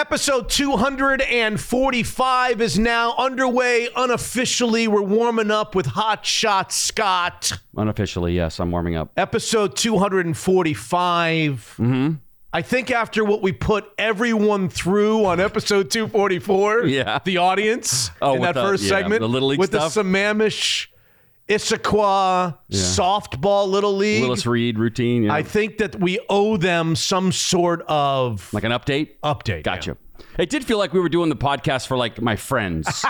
Episode 245 is now underway unofficially. We're warming up with Hot Shot Scott. Unofficially, yes, I'm warming up. Episode 245. Mm-hmm. I think after what we put everyone through on episode 244, Yeah. the audience Oh, in that the- first yeah, segment the Little League with stuff? the Sammamish Issaquah softball Little League. Willis Reed routine. Yeah. I think that we owe them some sort of like an update. update. Gotcha. It did feel like we were doing the podcast for like my friends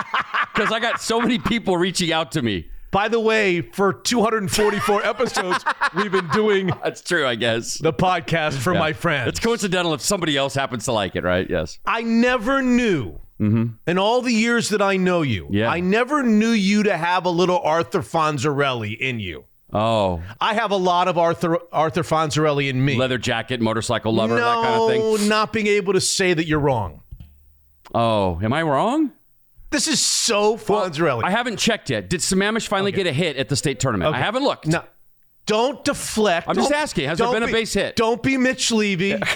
because I got so many people reaching out to me. By the way, for 244 episodes, we've been doing That's true, I guess. the podcast for my friends. It's coincidental if somebody else happens to like it, right? Yes. I never knew in all the years that I know you, Mm-hmm. Yeah. I never knew you to have a little Arthur Fonzarelli in you. Oh, I have a lot of Arthur Arthur Fonzarelli in me. leather jacket, motorcycle lover, no, that kind of thing. not being able to say that you're wrong. Oh, am I wrong? This is so Fonzarelli. I haven't checked yet. Did Sammamish finally get a hit at the state tournament? I haven't looked. No, don't deflect. I'm just asking, has there don't been a be- base hit? Don't be Mitch Levy.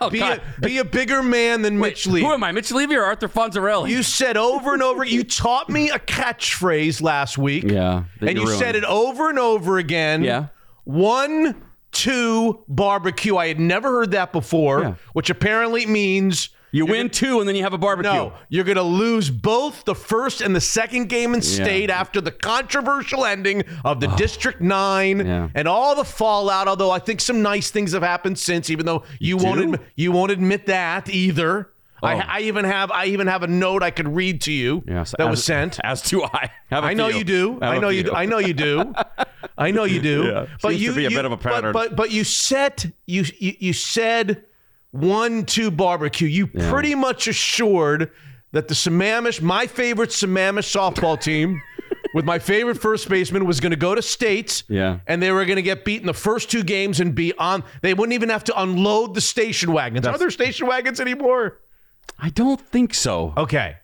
Oh, be, a, God. be a bigger man than Mitch Levy. Who am I, Mitch Levy or Arthur Fonzarelli? You said over and over. You taught me a catchphrase last week. yeah. that and you ruined. said it over and over again. Yeah. One, two, barbecue. I had never heard that before, Yeah. which apparently means You win two and then you have a barbecue. no, you're going to lose both the first and the second game in state after the controversial ending of the District 9 Oh. Yeah. and all the fallout, although I think some nice things have happened since even though you, won't do? admit, you won't admit that either. Oh. I, I even have I even have a note I could read to you Yes, that as- was sent. As do I. Have a I know you do. I know you. Do. I know you do. I know you do. Yeah, But seems you to be a you- bit of a but- pattern. But but, you said you, you you said one two barbecue. You pretty much assured that the Sammamish, my favorite Sammamish softball team. With my favorite first baseman was going to go to states, Yeah. and they were going to get beat in the first two games and be on. They wouldn't even have to unload the station wagons. Are there station wagons anymore? I don't think so. Okay.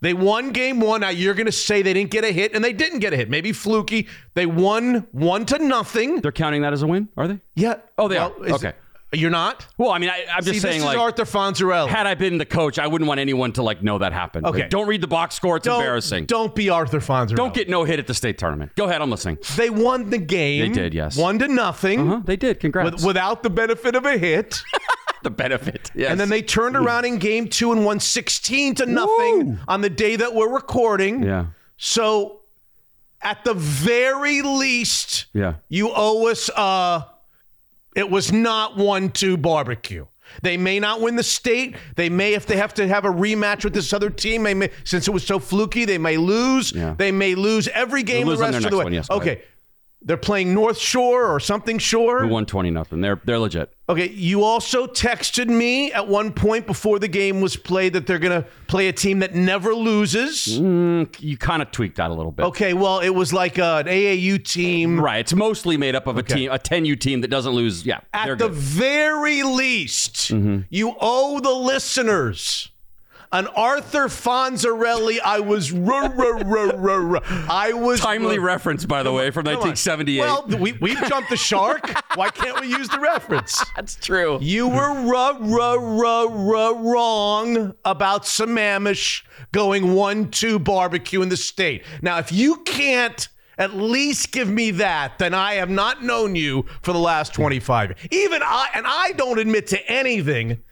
They won game one. Now you're going to say they didn't get a hit, and they didn't get a hit. Maybe fluky. They won one to nothing. They're counting that as a win, are they? Yeah. Oh, they Well, are. Okay. You're not. Well, I mean, I, I'm just See, saying, this like, is Arthur Fonzarelli. had I been the coach, I wouldn't want anyone to like know that happened. Okay. Like, don't read the box score; it's don't, embarrassing. Don't be Arthur Fonzarelli. Don't get no hit at the state tournament. Go ahead, I'm listening. They won the game. They did, yes. One to nothing. Huh? They did. Congrats. With, without the benefit of a hit. the benefit. Yes. And then they turned around in game two and won 16 to nothing on the day that we're recording. Yeah. So, at the very least, Yeah. you owe us. Uh, it was not one-two barbecue. They may not win the state. They may, if they have to have a rematch with this other team, they may, since it was so fluky, they may lose. Yeah. They may lose every game lose the rest of the way. one, yes, okay. They're playing North Shore or something Shore. We won twenty nothing. They're they're legit. Okay, you also texted me at one point before the game was played that they're going to play a team that never loses. Mm, you kind of tweaked that a little bit. Okay, well, it was like an AAU team. Right. It's mostly made up of a team, a 10U team that doesn't lose. Yeah. At the good. very least, Mm-hmm. you owe the listeners an Arthur Fonzarelli. I was. I was Timely ruh- reference, by the way, from Come on. 1978. Well, we we jumped the shark. Why can't we use the reference? that's true. You were ruh, ruh, ruh, ruh, wrong about Sammamish going one two barbecue in the state. Now, if you can't at least give me that, then I have not known you for the last 25. Even I, and I don't admit to anything.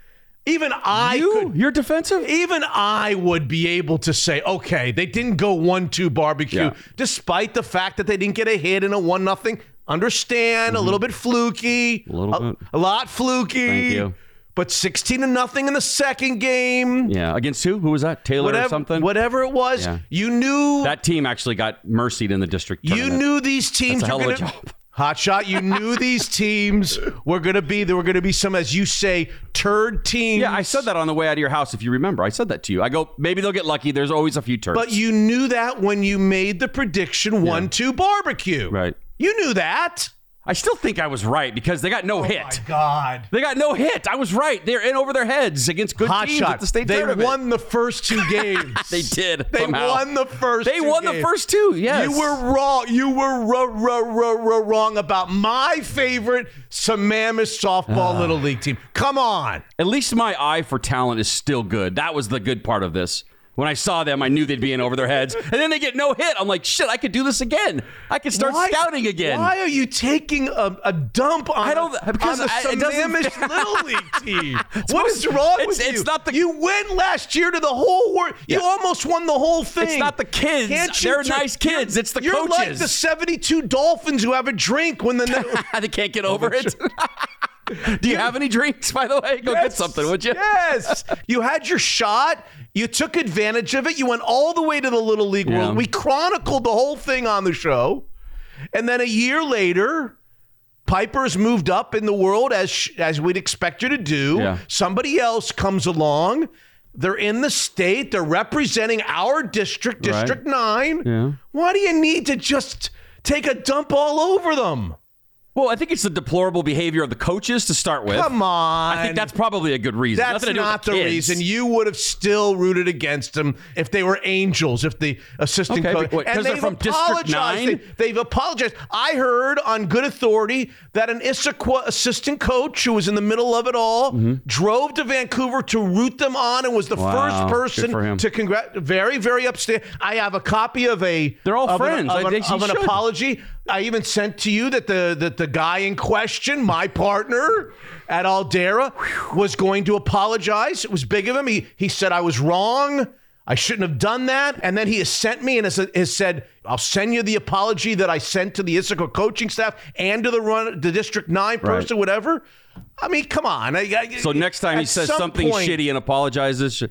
Even I you, could. you're defensive. Even I would be able to say, okay, they didn't go one-two barbecue, Yeah. despite the fact that they didn't get a hit in a one nothing. Understand a mm-hmm. little bit fluky, A little bit. a lot fluky. Thank you. But sixteen to nothing in the second game. Yeah. Against who? Who was that? Taylor Whatever, or something? whatever it was, Yeah. you knew That team actually got mercied in the district. you knew these teams That's a were hell of a gonna, job. Hot shot. You knew these teams were going to be. There were going to be some, as you say, turd teams. Yeah, I said that on the way out of your house. If you remember, I said that to you. I go, maybe they'll get lucky. There's always a few turns. But you knew that when you made the prediction one two barbecue. Right. You knew that. I still think I was right because they got no Oh hit. my God. They got no hit. I was right. They're in over their heads against good Hot teams shot. at the state they tournament. won the first two games. They did. They somehow. won the first. They two won the first two. Yes. You were wrong. You were ru- ru- ru- ru- wrong about my favorite Sammamish softball Ah. little league team. Come on. At least my eye for talent is still good. That was the good part of this. When I saw them, I knew they'd be in over their heads. And then they get no hit. I'm like, shit, I could do this again. I could start Why- scouting again. Why are you taking a, a dump on, I don't- the, because on the I- Sammamish Little League team? what is wrong it's- with you? it's not the- you went last year to the whole world. You almost won the whole thing. It's not the kids. Can't They're nice kids. you're- It's the coaches. you're like the 72 Dolphins who have a drink when the. they can't get oh, over it. Do you have any drinks, by the way? Go get something, would you? Yes. You had your shot. You took advantage of it. You went all the way to the Little League Yeah. World. We chronicled the whole thing on the show. And then a year later, Piper's moved up in the world as as we'd expect her to do. Yeah. Somebody else comes along. They're in the state. They're representing our district, Right. District 9. Yeah. Why do you need to just take a dump all over them? Well, I think it's the deplorable behavior of the coaches to start with. Come on. I think that's probably a good reason. That's Nothing to do with not the, kids. reason. You would have still rooted against them if they were angels, if the assistant Okay, coach. but what, 'cause they're they've from District apologized. They, have apologized. I heard on good authority that an Issaquah assistant coach who was in the middle of it all drove to Vancouver to root them on and was the Mm-hmm. Wow, first person to congrat. Very, very upstanding. I have a copy of a. They're all of an- friends. of I an, of an apology. I even sent to you that the that the guy in question, my partner at Aldera, was going to apologize. It was big of him. He he said I was wrong. I shouldn't have done that. And then he has sent me and has, has said, I'll send you the apology that I sent to the Issaquah coaching staff and to the run the District Nine person, whatever. I mean, come on. I- I- So next time he says something point- shitty and apologizes,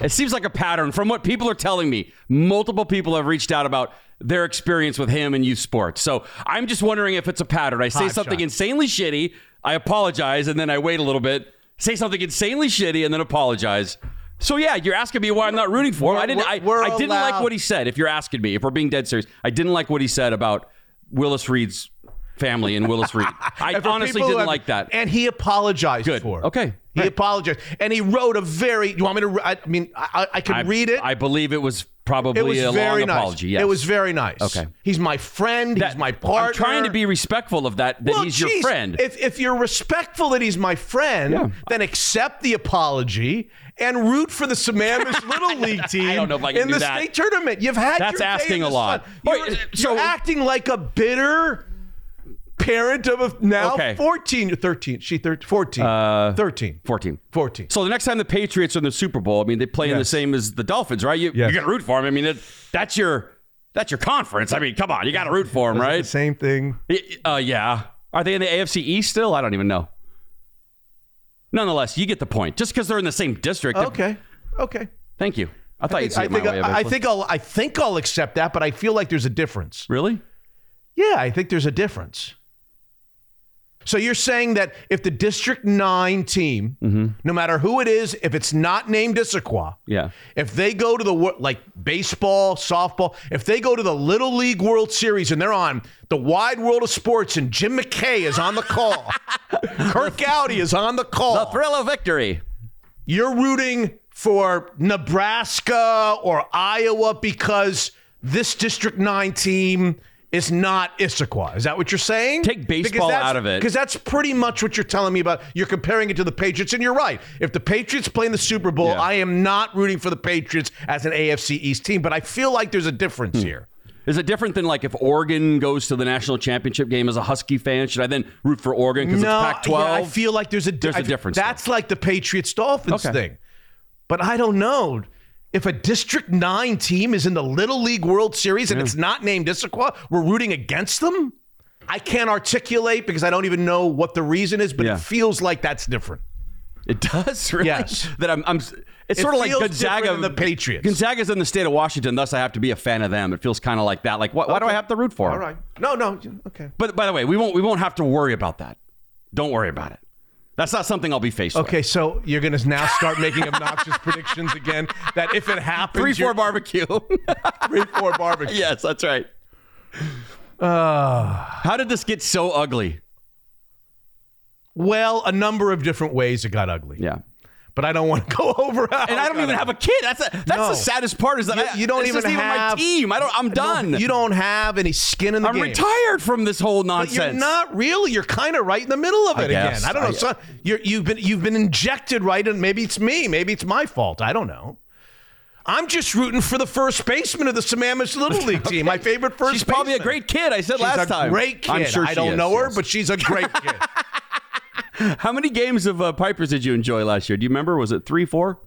it seems like a pattern from what people are telling me. Multiple people have reached out about their experience with him in youth sports. So I'm just wondering if it's a pattern. I say Hot something shot. insanely shitty, I apologize, and then I wait a little bit, say something insanely shitty, and then apologize. So yeah, you're asking me why I'm not rooting for him. I didn't. I, We're- we're I didn't like what he said. If you're asking me, if we're being dead serious, I didn't like what he said about Willis Reed's family and Willis Reed. I honestly didn't have- like that. And he apologized Good. for it. Okay. He Right. apologized. And he wrote a very, you want me to, I mean, I, I can I, read it. I believe it was probably it was a very long nice. apology. Yes. It was very nice. Okay. He's my friend. That- he's my partner. I'm trying to be respectful of that. That well, he's your friend. If, if you're respectful that he's my friend, Yeah. then accept the apology and root for the Sammamish Little League team don't know if I can in do the that. state tournament. You've had That's asking in a lot. You're, so- you're acting like a bitter parent of a now Okay. 14 13 she 13 14 Uh, 13 14. 14 So the next time the Patriots are in the Super Bowl, I mean, they play in the same as the Dolphins, right? You, Yes. you got to root for them. I mean, it, that's your that's your conference. I mean, come on, you got to root for them, the right? same thing Uh, yeah. Are they in the AFC East still? I don't even know. Nonetheless, you get the point. Just because they're in the same district. okay okay Thank you. I thought you'd see I my think way. I, I think I'll I think I'll accept that but I feel like there's a difference Really? Yeah, I think there's a difference. So you're saying that if the District 9 team, Mm-hmm. no matter who it is, if it's not named Issaquah, Yeah. if they go to the like baseball, softball, if they go to the Little League World Series and they're on the wide world of sports and Jim McKay is on the call, Curt Gowdy is on the call, The thrill of victory. you're rooting for Nebraska or Iowa because this District 9 team is not Issaquah. Is that what you're saying? Take baseball out of it. Because that's pretty much what you're telling me about. You're comparing it to the Patriots, and you're right. If the Patriots play in the Super Bowl, Yeah. I am not rooting for the Patriots as an AFC East team, but I feel like there's a Hmm. difference here. Is it different than like if Oregon goes to the national championship game as a Husky fan? Should I then root for Oregon because No, it's Pac-12? yeah, I feel like there's a, di- There's a I- difference That's like the Patriots Dolphins Okay. thing. But I don't know. If a District 9 team is in the Little League World Series and it's not named Issaquah, we're rooting against them? I can't articulate because I don't even know what the reason is, but Yeah. it feels like that's different. It does, really. Yes. That I'm. I'm it's It sort of like Gonzaga. than the Patriots. Gonzaga's in the state of Washington, thus I have to be a fan of them. It feels kind of like that. Like, why, why do I have to root for All them? right. No, no. Okay. But by the way, we won't. We won't have to worry about that. Don't worry about it. That's not something I'll be faced with. Okay, so you're going to now start making obnoxious predictions again that if it happens, Three you're- four barbecue. three, four barbecue. yes, that's right. Ah. How did this get so ugly? Well, a number of different ways it got ugly. Yeah. But I don't want to go over how And I don't even have a kid. That's a, that's No. the saddest part is that You- I, you don't this even isn't have- my team. I don't. I'm done. You don't have any skin in the game. I'm retired from this whole But nonsense. you're not really. You're kind of right in the middle of I it guess. again. I don't know. I- so you're, you've been you've been injected right, and maybe it's me. Maybe it's my fault. I don't know. I'm just rooting for the first baseman of the Sammamish Little League team. My favorite first. She's probably a great kid. I said She's last a time. great kid. I'm sure I don't is, know her, but she's a great kid. How many games of uh, Pipers did you enjoy last year? Do you remember? Was it three, four?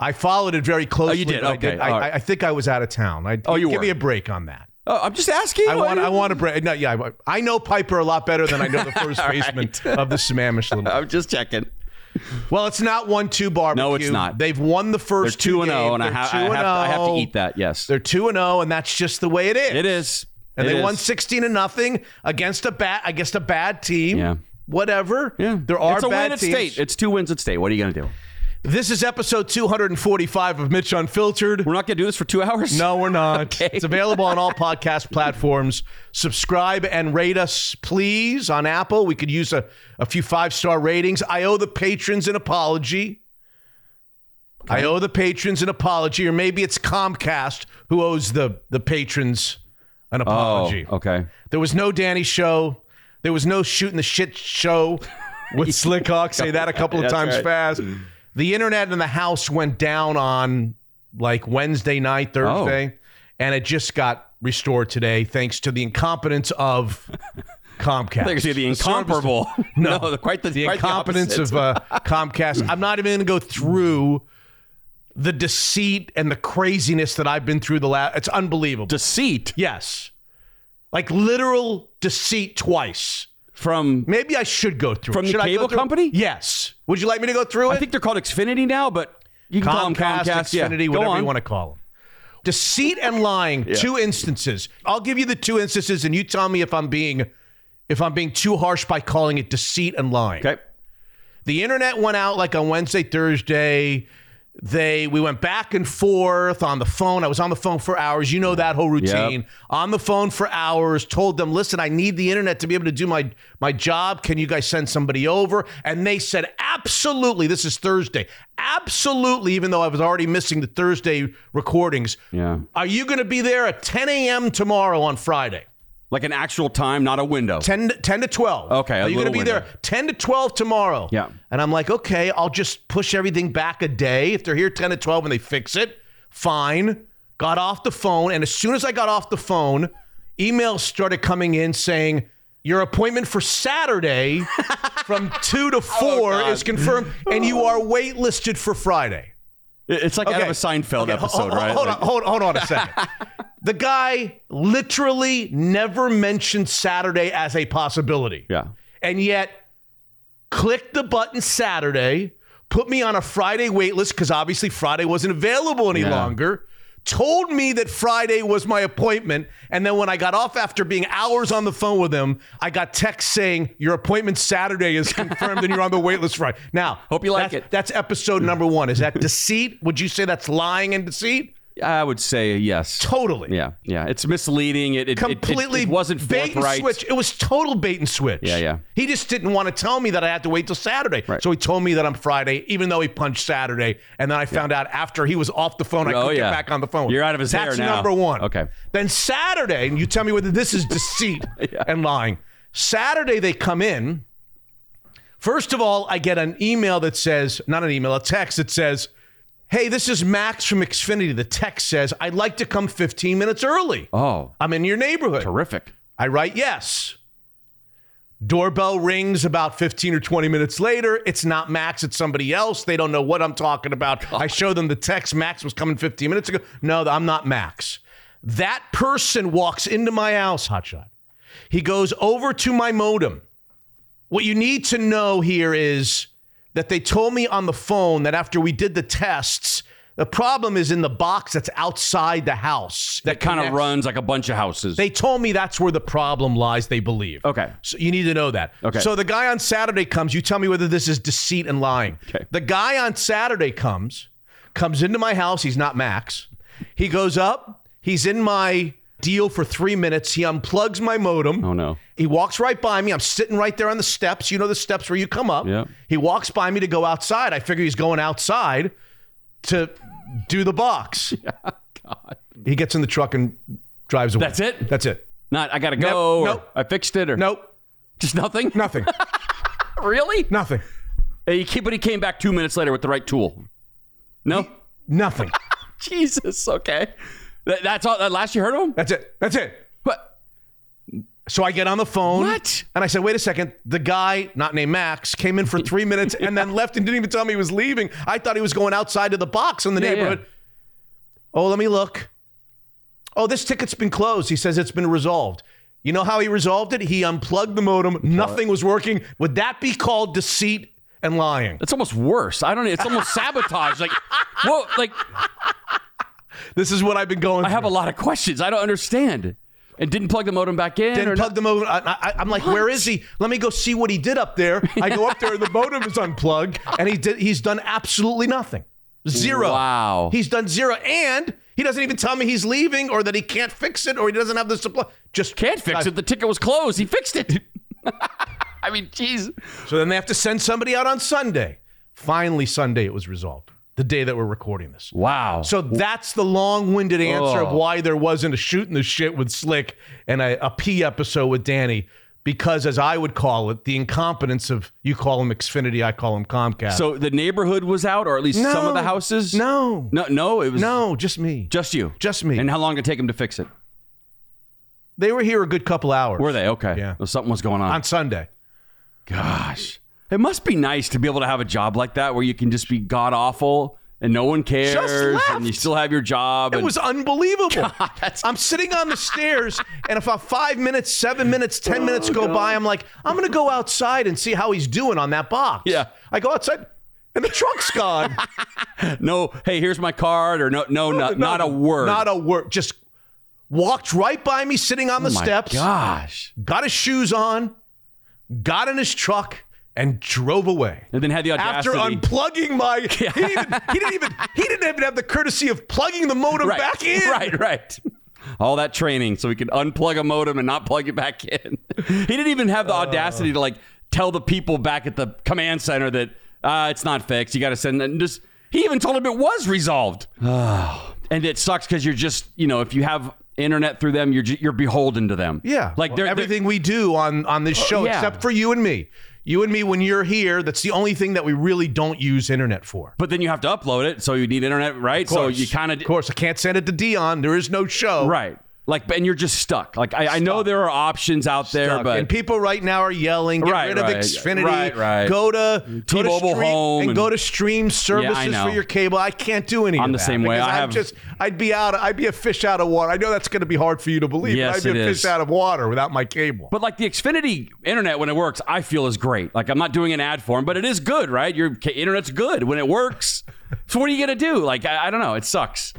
I followed it very closely. Oh, you did? I, Okay, I, all right. I, I think I was out of town. I, Oh, you give were. me a break on that. Oh, I'm just asking. I want. I want a break. No, yeah, I- I know Piper a lot better than I know the first baseman right. of the Sammamish Little. I'm just checking. Well, it's not one-two barbecue. No, it's not. They've won the They're first two and zero, and I, They're ha- I, 2 have to, I have to eat that. Yes, They're two and zero, and that's just the way it is. it is. And It they is. won sixteen to nothing against a bad against a bad team. Yeah. Whatever. Yeah, There are it's a bad win at teams. state. It's two wins at state. What are you gonna do? This is episode 245 of Mitch Unfiltered. We're not gonna do this for two hours. No, we're not. Okay. It's available on all podcast platforms. Subscribe and rate us, please, on Apple. We could use a, a few five star ratings. I owe the patrons an apology. I owe the patrons an apology, or maybe it's Comcast who owes the, the patrons an Oh, apology. okay. There was no Danny show. There was no shooting the shit show with Slickhawk. Say that a couple of times right. fast. The internet in the house went down on like Wednesday night, Thursday, and it just got restored today thanks to the incompetence of Comcast. I think it's the incomparable. No. the, quite the, the quite incompetence opposite. of uh, Comcast. I'm not even going to go through the deceit and the craziness that I've been through the last. It's unbelievable. deceit Yes. Like literal deceit twice. from. Maybe I should go through From it. the Should cable company? Yes. Would you like me to go through it? I think they're called Xfinity now, but you can call them Comcast, Comcast, yeah. Xfinity, whatever on. you want to call them. Deceit and lying, two instances. I'll give you the two instances and you tell me if I'm being if I'm being too harsh by calling it deceit and lying. Okay. The internet went out like on Wednesday, Thursday. They we went back and forth on the phone. I was on the phone for hours. You know that whole routine. Yep. On the phone for hours. Told them, listen, I need the internet to be able to do my my job. Can you guys send somebody over? And they said, absolutely. This is Thursday. Absolutely. Even though I was already missing the Thursday recordings. Yeah. Are you going to be there at 10 a.m. tomorrow on Friday? Like an actual time, not a window. 10, to- 10 to 12. Okay, Are you going to be window. there 10 to 12 tomorrow? Yeah. And I'm like, okay, I'll just push everything back a day. If they're here 10 to 12 and they fix it, fine. Got off the phone. And as soon as I got off the phone, emails started coming in saying, your appointment for Saturday from 2 to 4 Oh, is confirmed, and you are waitlisted for Friday. It's like out of a Seinfeld Okay, episode, ho- right? Hold Like- on, hold, hold on a second. the guy literally never mentioned Saturday as a possibility. Yeah. And yet, click the button Saturday, put me on a Friday wait list because obviously Friday wasn't available any Yeah. longer. Told me that Friday was my appointment. And then when I got off after being hours on the phone with him, I got text saying, Your appointment Saturday is confirmed and you're on the wait list Friday. Now, Hope you like that's- it. That's episode number one. Is that deceit? Would you say that's lying and deceit? I would say yes. Totally. Yeah, yeah. It's misleading. It, it, it- Completely It, it, wasn't bait and switch. It was total bait and switch. Yeah, yeah. He just didn't want to tell me that I had to wait till Saturday. Right. So he told me that I'm Friday, even though he punched Saturday. And then I found out after he was off the phone, I Oh, couldn't yeah. get back on the phone. You're out of his hair That's now. number one. Okay. Then Saturday, and you tell me whether this is deceit and lying. Saturday they come in. First of all, I get an email that says, not an email, a text that says, Hey, this is Max from Xfinity. The text says, I'd like to come 15 minutes early. Oh, I'm in your neighborhood. terrific. I write yes. Doorbell rings about 15 or 20 minutes later. It's not Max, it's somebody else. They don't know what I'm talking about. I show them the text. Max was coming 15 minutes ago. No, I'm not Max. That person walks into my house, Hotshot. He goes over to my modem. What you need to know here is that they told me on the phone that after we did the tests, the problem is in the box that's outside the house. That kind of runs like a bunch of houses. they told me that's where the problem lies, they believe. Okay. So you need to know that. Okay. So the guy on Saturday comes, you tell me whether this is deceit and lying. Okay. The guy on Saturday comes, comes into my house, he's not Max. He goes up, he's in my deal for three minutes. He unplugs my modem. Oh no. He walks right by me. I'm sitting right there on the steps. You know the steps where you come up. Yeah. He walks by me to go outside. I figure he's going outside to do the box. Yeah, God. He gets in the truck and drives away. That's it? That's it. Not I gotta Nope, go. or nope. I fixed it or Nope. just nothing. Nothing. Really? Nothing. He but he came back two minutes later with the right tool. No. Nothing. Jesus. Okay. That, that's all. That last you heard of him? That's it. That's it. What? So I get on the phone. What? And I said, wait a second. The guy, not named Max, came in for three minutes and then left and didn't even tell me he was leaving. I thought he was going outside to the box in the Yeah, yeah. neighborhood. Oh, let me look. Oh, this ticket's been closed. He says it's been resolved. You know how he resolved it? He unplugged the modem. Nothing was working. Would that be called deceit and lying? It's almost worse. I don't know. It's almost sabotage. Like, whoa, like This is what I've been going I have a lot of questions. I don't understand. And didn't plug the modem back in. Didn't not- plug the modem. I, I, I'm like, where is he? Let me go see what he did up there. I go up there, and the modem is unplugged, and he did. He's done absolutely nothing. Zero. Wow. He's done zero, and he doesn't even tell me he's leaving, or that he can't fix it, or he doesn't have the supply. Just Can't fix it. The ticket was closed. He fixed it. I mean, jeez. So then they have to send somebody out on Sunday. Finally, Sunday it was resolved. The day that we're recording this. Wow. So that's the long-winded answer of Oh. why there wasn't a shooting the shit with Slick and a, a P episode with Danny. Because as I would call it, the incompetence of you call him Xfinity, I call him Comcast. So the neighborhood was out, or at least some of the houses. no, no, no. It was no, just me. just you, Just me. And how long did it take him to fix it? They were here a good couple hours. Were they okay? Yeah. Something was going on. on Sunday? Gosh, it must be nice to be able to have a job like that where you can just be god awful and no one cares, and you still have your job. It and was unbelievable. that's- I'm sitting on the stairs, and if about five minutes, seven minutes, ten Oh, minutes go by, I'm like, I'm gonna go outside and see how he's doing on that box. Yeah. I go outside, and the truck's gone. no. Hey, here's my card, or no, no, not, not a word. Not a word. Just walked right by me, sitting on the Oh my steps. Gosh. Got his shoes on, got in his truck, and drove away. And then had the audacity After unplugging my, he, didn't even, he didn't even he didn't even have the courtesy of plugging the modem right, back in. Right, right. All that training so he could unplug a modem and not plug it back in. he didn't even have the audacity to like tell the people back at the command center that uh, it's not fixed. You got to send and just. He even told him it was resolved. and it sucks because you're just you know if you have internet through them, you're you're beholden to them. Yeah, like Well, they're, everything we do on on this show, yeah. except for you and me. You and me, when you're here, that's the only thing that we really don't use internet for. But then you have to upload it, so you need internet, right? So you kind of of course, I can't send it to Dion. There is no show. right. Like, and you're just stuck. Like, I, I know there are options out there, Stuck. but and people right now are yelling, get Right, rid of right. Xfinity, Right, right. go to go to T-Mobile stream, Home and, and- go to stream services know. for your cable. I can't do any I'm of the that same way. because I I'm have- just I'd be out. I'd be a fish out of water. I know that's going to be hard for you to believe. Yes, but I'd be it a is. fish out of water without my cable. But like the Xfinity internet when it works, I feel is great. Like I'm not doing an ad for them, but it is good, right? Your ca- internet's good when it works. So what are you gonna do? Like I, I don't know. It sucks.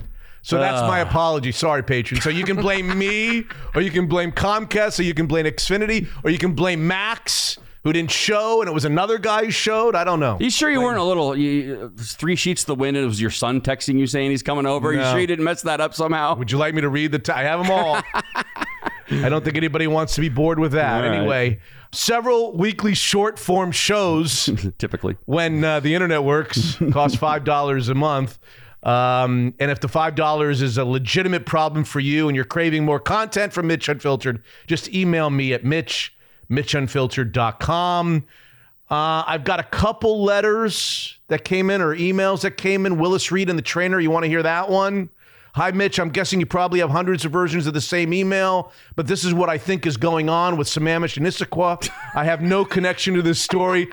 So that's my apology. Sorry, patron. So you can blame me, or you can blame Comcast, or you can blame Xfinity, or you can blame Max, who didn't show, and it was another guy who showed. I don't know. You sure you weren't a little you, three sheets to the wind? And it was your son texting you saying he's coming over. You sure you didn't mess that up somehow? Would you like me to read the? T- I have them all. I don't think anybody wants to be bored with that. Right. Anyway, several weekly short form shows Typically, when uh, the internet works cost five dollars a month. Um, and if the five dollars is a legitimate problem for you and you're craving more content from Mitch Unfiltered, just email me at Mitch, MitchUnfiltered.com. Uh, I've got a couple letters that came in or emails that came in. Willis Reed and the trainer. You want to hear that one? Hi, Mitch. I'm guessing you probably have hundreds of versions of the same email, but this is what I think is going on with Sammamish and Issaquah. I have no connection to this story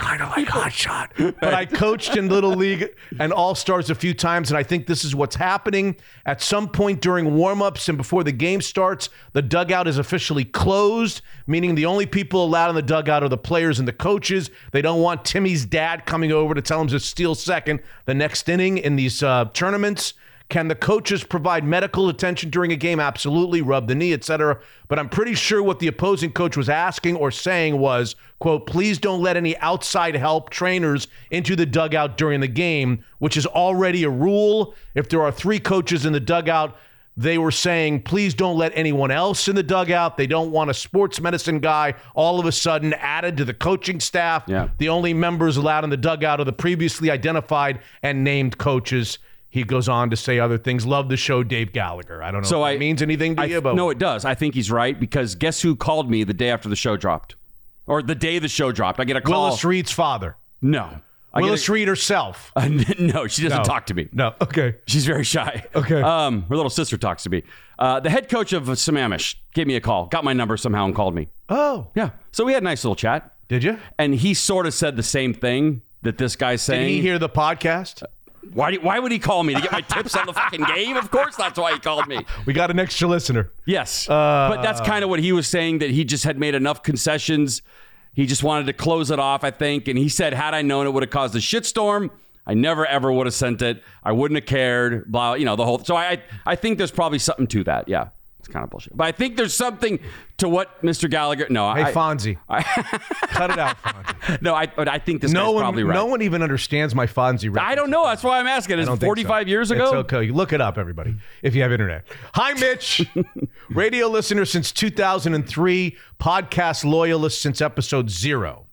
kind of like hot shot. But I coached in Little League and All Stars a few times, and I think this is what's happening. At some point during warmups and before the game starts, the dugout is officially closed, meaning the only people allowed in the dugout are the players and the coaches. They don't want Timmy's dad coming over to tell him to steal second the next inning in these uh, tournaments. Can the coaches provide medical attention during a game? Absolutely, rub the knee, etc. But I'm pretty sure what the opposing coach was asking or saying was, quote, please don't let any outside help trainers into the dugout during the game, which is already a rule. If there are three coaches in the dugout, they were saying, please don't let anyone else in the dugout. They don't want a sports medicine guy all of a sudden added to the coaching staff. Yeah. The only members allowed in the dugout are the previously identified and named coaches. He goes on to say other things. Love the show, Dave Gallagher. I don't know So if I it means anything to I, you, but no, it does. I think he's right because guess who called me the day after the show dropped, or the day the show dropped? I get a call. Willis Reed's father. no, I Willis Reed herself. a- no, she doesn't No. talk to me. No. Okay. She's very shy. Okay. Um, her little sister talks to me. Uh, the head coach of Sammamish gave me a call, got my number somehow, and called me. Oh. Yeah. So we had a nice little chat, Did you? and he sort of said the same thing that this guy's saying. Did he hear the podcast? Why? Why would he call me to get my tips on the fucking game? Of course, that's why he called me. We got an extra listener. Yes. Uh, but that's kind of what he was saying that he just had made enough concessions. He just wanted to close it off, I think. And he said, had I known it would have caused a shitstorm, I never ever would have sent it. I wouldn't have cared. Blah, you know, the whole. So I, I think there's probably something to that. Yeah. Kind of bullshit. But I think there's something to what Mr. Gallagher. No, Hey, I, Fonzie. Cut it out, Fonzie. no, I, but I think this No guy's one, probably right. no one even understands my Fonzie reference. I don't know. That's why I'm asking. It's don't it think 45 so. years ago? It's okay. You look it up, everybody, if you have internet. Hi, Mitch. Radio listener since 2003, podcast loyalist since episode zero.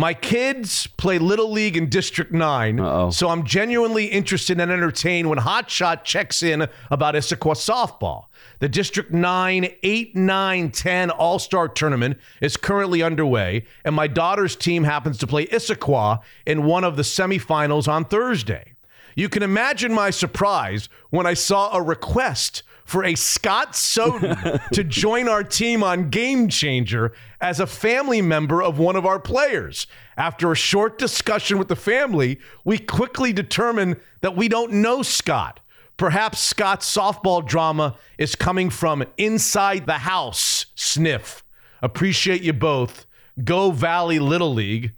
My kids play Little League in District 9, Uh-oh. so I'm genuinely interested and entertained when Hotshot checks in about Issaquah softball. The District 9, 8, 9, 10 All Star tournament is currently underway, and my daughter's team happens to play Issaquah in one of the semifinals on Thursday. You can imagine my surprise when I saw a request for a Scott Soden to join our team on Game Changer as a family member of one of our players. After a short discussion with the family, we quickly determined that we don't know Scott. Perhaps Scott's softball drama is coming from inside the house. Sniff. Appreciate you both. Go Valley Little League.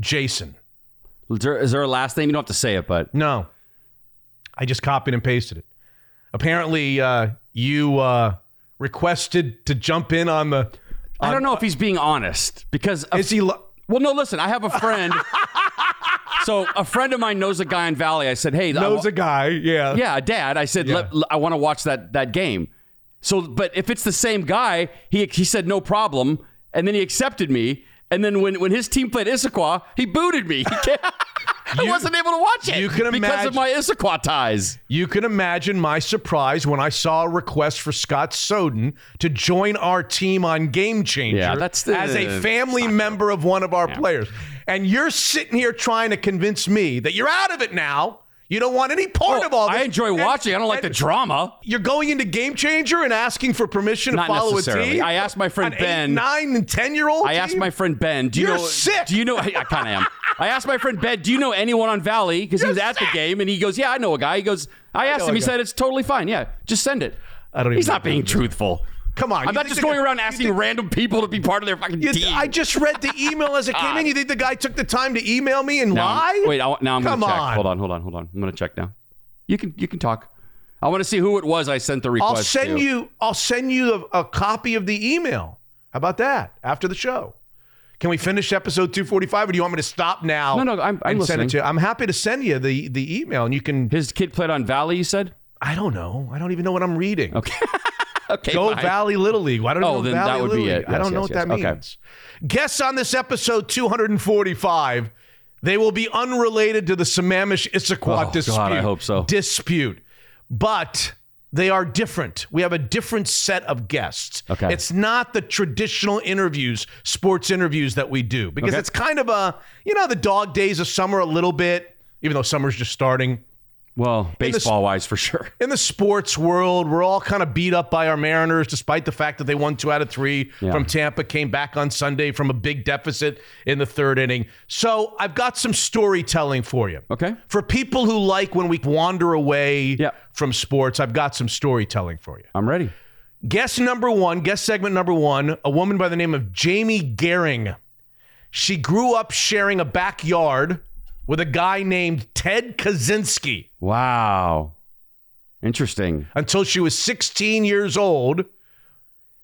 Jason. Is there, is there a last name? You don't have to say it, but No. I just copied and pasted it. Apparently, uh, you uh, requested to jump in on the. I don't know if he's being honest because a Is he? Lo- Well, no, listen, I have a friend. so a friend of mine knows a guy in Valley. I said, hey, knows wa- a guy? Yeah. yeah, dad. I said, Yeah. I want to watch that that game. So, but if it's the same guy, he he said no problem, and then he accepted me. And then when, when his team played Issaquah, he booted me. He can't- I You- wasn't able to watch it you can because imagine- of my Issaquah ties. You can imagine my surprise when I saw a request for Scott Soden to join our team on Game Changer Yeah, that's the- as a family member of one of our players. And you're sitting here trying to convince me that you're out of it now. You don't want any part oh, of all this. Oh, I enjoy And- watching. I don't like the drama. You're going into Game Changer and asking for permission Not to follow a team. I asked my friend An Ben- eight, nine, and ten year old. I asked my friend Ben, do you You're know sick. Do you know I, I kind of am. I asked my friend Ben, do you know anyone on Valley because he was at sick. the game and he goes, "Yeah, I know a guy." He goes, I asked know him, he guy. said it's totally fine. Yeah, just send it. I don't even He's not being truthful. Come on, I'm not just going around asking think- random people to be part of their fucking You- team. I just read the email as it came in. You think the guy took the time to email me and Now- lie? Wait, I, now I'm Come gonna check. on. Hold on, hold on, hold on. I'm gonna check now. You can you can talk. I want to see who it was I sent the request I'll send to. you. I'll send you a, a copy of the email. How about that? After the show, can we finish episode 245, or do you want me to stop now? No, no, I'm- I'm send it listening. to you? I'm happy to send you the the email, and you can. His kid played on Valley. You said. I don't know. I don't even know what I'm reading. Okay. okay. Go fine. Valley Little League. I don't Oh, know then Valley that would Little be League. it. I don't know yes, what that yes. Okay. means. Guests on this episode 245. They will be unrelated to the Sammamish Issaquah Oh, God, dispute. I hope so. Dispute, but they are different. We have a different set of guests. Okay. It's not the traditional interviews, sports interviews that we do, because Okay. it's kind of a you know the dog days of summer a little bit, even though summer's just starting Well, baseball wise, for sure. in the sports world, we're all kind of beat up by our Mariners, despite the fact that they won two out of three Yeah. from Tampa, came back on Sunday from a big deficit in the third inning. So I've got some storytelling for you. Okay. For people who like when we wander away Yeah. from sports, I've got some storytelling for you. I'm ready. Guest number one, guest segment number one, a woman by the name of Jamie Gehring. She grew up sharing a backyard with a guy named Ted Kaczynski Wow. Interesting. until she was 16 years old.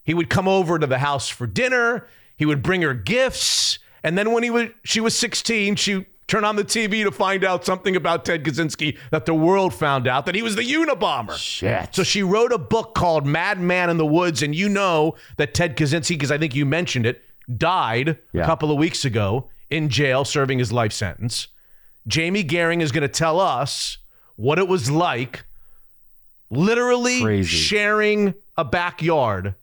He would come over to the house for dinner. He would bring her gifts, and then when he was she was 16, she turn on the TV to find out something about Ted Kaczynski that the world found out that he was the Unabomber. Shit. So she wrote a book called Madman in the Woods, and you know that Ted Kaczynski, because I think you mentioned it, died Yeah. a couple of weeks ago in jail serving his life sentence. Jamie Gehring is going to tell us what it was like literally Crazy. sharing a backyard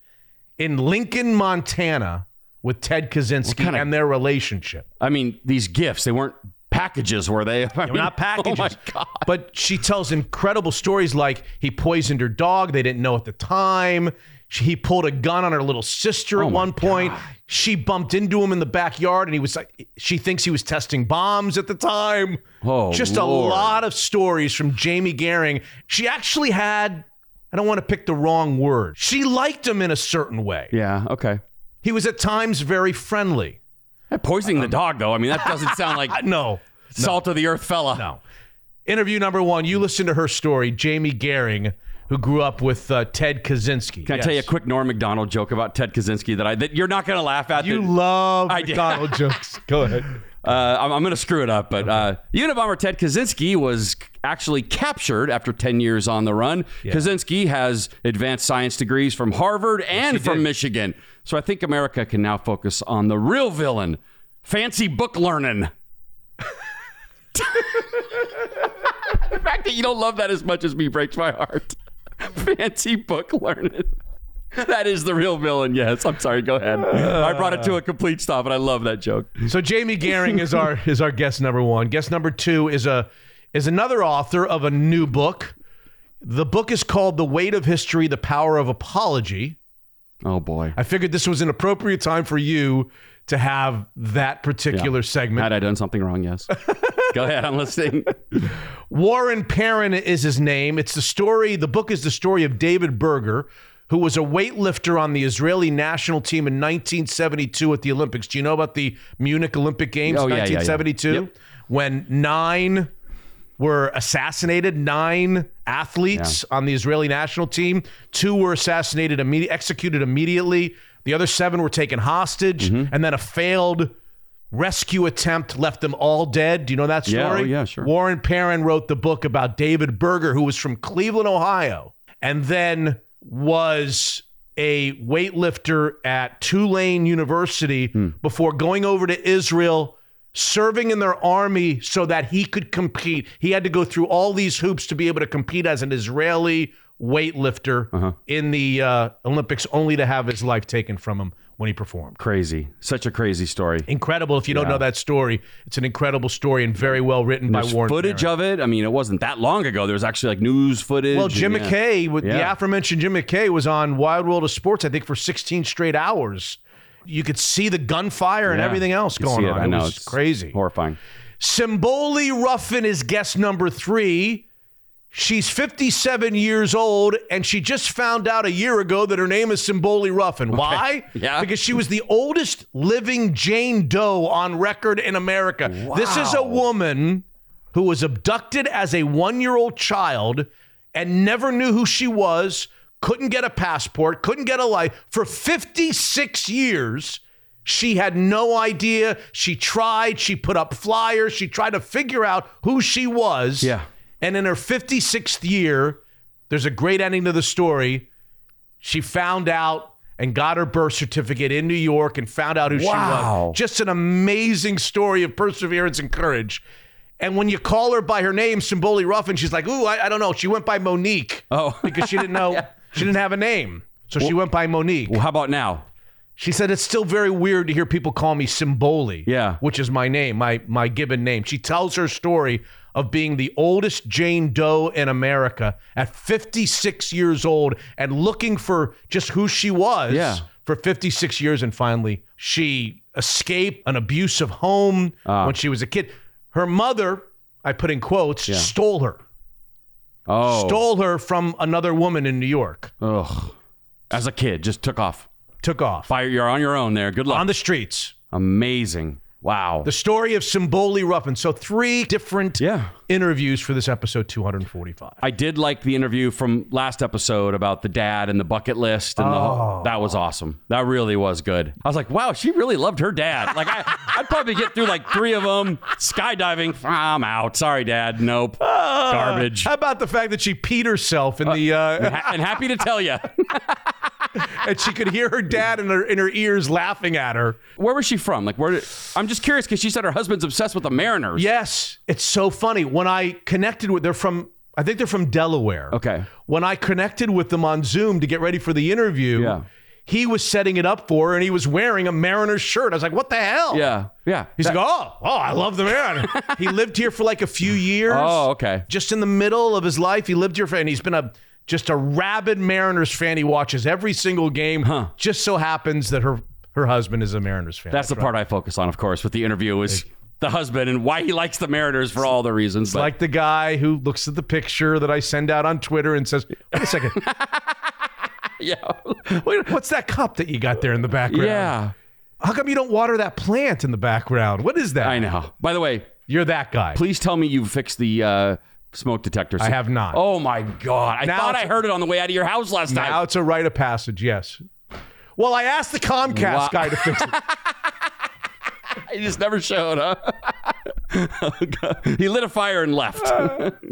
in Lincoln, Montana with Ted Kaczynski kind of- and their relationship. I mean, these gifts, they weren't packages, were they? I mean, not packages. Oh my God. But she tells incredible stories like he poisoned her dog. They didn't know at the time. She, he pulled a gun on her little sister Oh at one point. God. She bumped into him in the backyard and he was like, she thinks he was testing bombs at the time. Oh, Just Lord. a lot of stories from Jamie Gehring. She actually had, I don't want to pick the wrong word. She liked him in a certain way. Yeah, okay. He was at times very friendly. Poisoning the um, dog, though. I mean, that doesn't sound like No, salt of the earth fella. No. Interview number one. You listen to her story, Jamie Gehring, who grew up with uh, Ted Kaczynski. Can I tell you a quick Norm Macdonald joke about Ted Kaczynski that I that you're not going to laugh at? You that- love I did. McDonald jokes. Go ahead. Uh, I'm, I'm going to screw it up, but uh, Unabomber Ted Kaczynski was actually captured after 10 years on the run. Kaczynski has advanced science degrees from Harvard and from Michigan. So I think America can now focus on the real villain, fancy book learning. the fact that you don't love that as much as me breaks my heart. Fancy book learning. That is the real villain, yes. I'm sorry, go ahead. I brought it to a complete stop, and I love that joke. So Jamie Gehring is our is our guest number one. Guest number two is a is another author of a new book. The book is called The Weight of History: The Power of Apology. Oh, boy. I figured this was an appropriate time for you to have that particular segment. Had I done something wrong? Yes. Go ahead. I'm listening. Warren Perrin is his name. It's the story, the book is the story of David Berger, who was a weightlifter on the Israeli national team in 1972 at the Olympics. Do you know about the Munich Olympic Games Oh, yeah, yeah, yeah. 1972? Yep. When nine were assassinated, nine athletes on the Israeli national team. Two were assassinated, immediately, executed immediately. The other seven were taken hostage, Mm-hmm. and then a failed rescue attempt left them all dead. Do you know that story? Yeah, oh, yeah, sure. Warren Perrin wrote the book about David Berger, who was from Cleveland, Ohio, and then was a weightlifter at Tulane University Hmm. before going over to Israel, serving in their army so that he could compete. He had to go through all these hoops to be able to compete as an Israeli weightlifter Uh-huh. in the uh, Olympics, only to have his life taken from him when he performed. Crazy. Such a crazy story. Incredible. If you don't know that story, it's an incredible story and very well written by There's Warren. footage Perrin. of it. I mean, it wasn't that long ago. There was actually like news footage. Well, and, Jim yeah. McKay, with the aforementioned Jim McKay, was on Wild World of Sports, I think, for 16 straight hours. You could see the gunfire and Yeah. everything else going it. on. I know. It was it's crazy. Horrifying. Simboli Ruffin is guest number three. She's 57 years old, and she just found out a year ago that her name is Simboli Ruffin. Why? Yeah. Because she was the oldest living Jane Doe on record in America. Wow. This is a woman who was abducted as a one year old child and never knew who she was, couldn't get a passport, couldn't get a life. For 56 years, she had no idea. She tried, she put up flyers, she tried to figure out who she was. Yeah. And in her 56th year, there's a great ending to the story. She found out and got her birth certificate in New York and found out who she Wow. was. Just an amazing story of perseverance and courage. And when you call her by her name, Simboli Ruffin, she's like, ooh, I, I don't know. She went by Monique. Oh. Because she didn't know, she didn't have a name. So she went by Monique. Well, how about now? She said it's still very weird to hear people call me Simboli, Yeah. which is my name, my my given name. She tells her story of being the oldest Jane Doe in America at 56 years old and looking for just who she was Yeah. for 56 years and finally she escaped an abusive home Ah. when she was a kid. Her mother, I put in quotes, stole her. Oh. Stole her from another woman in New York. Ugh. As a kid, just took off. Took off Fire, you're on your own there. Good luck. on the streets. Amazing. Wow. The story of Simboli Ruffin. So three different Yeah. Interviews for this episode 245. I did like the interview from last episode about the dad and the bucket list, and the Oh. whole, that was awesome. That really was good. I was like, wow, she really loved her dad. Like I, I'd probably get through like three of them. Skydiving, I'm out. Sorry, dad. Nope. Garbage. How about the fact that she peed herself in the uh, Ha- and happy to tell you, and she could hear her dad in her in her ears laughing at her? where was she from? Like, where? Did, I'm just curious because she said her husband's obsessed with the Mariners. Yes, it's so funny. When I connected with, they're from, I think they're from Delaware. Okay. When I connected with them on Zoom to get ready for the interview, Yeah. he was setting it up for her and he was wearing a Mariners shirt. I was like, what the hell? Yeah. Yeah. He's like, oh, oh, I love the Mariners. he lived here for like a few years. Oh, okay. Just in the middle of his life, he lived here for, and he's been a just a rabid Mariners fan. He watches every single game. Huh. Just so happens that her her husband is a Mariners fan. That's the part I focus on, of course, with the interview is the husband and why he likes the Mariners for all the reasons. But like the guy who looks at the picture that I send out on Twitter and says, "Wait a second, yeah, what's that cup that you got there in the background? yeah, how come you don't water that plant in the background? What is that? I know. By the way, You're that guy. please tell me you fixed the uh, smoke detector. I have not. Oh my god! I Now thought I heard it on the way out of your house last now night. Now it's a rite of passage. Yes. Well, I asked the Comcast Wow. guy to fix it. He just never showed, huh? Oh, he lit a fire and left.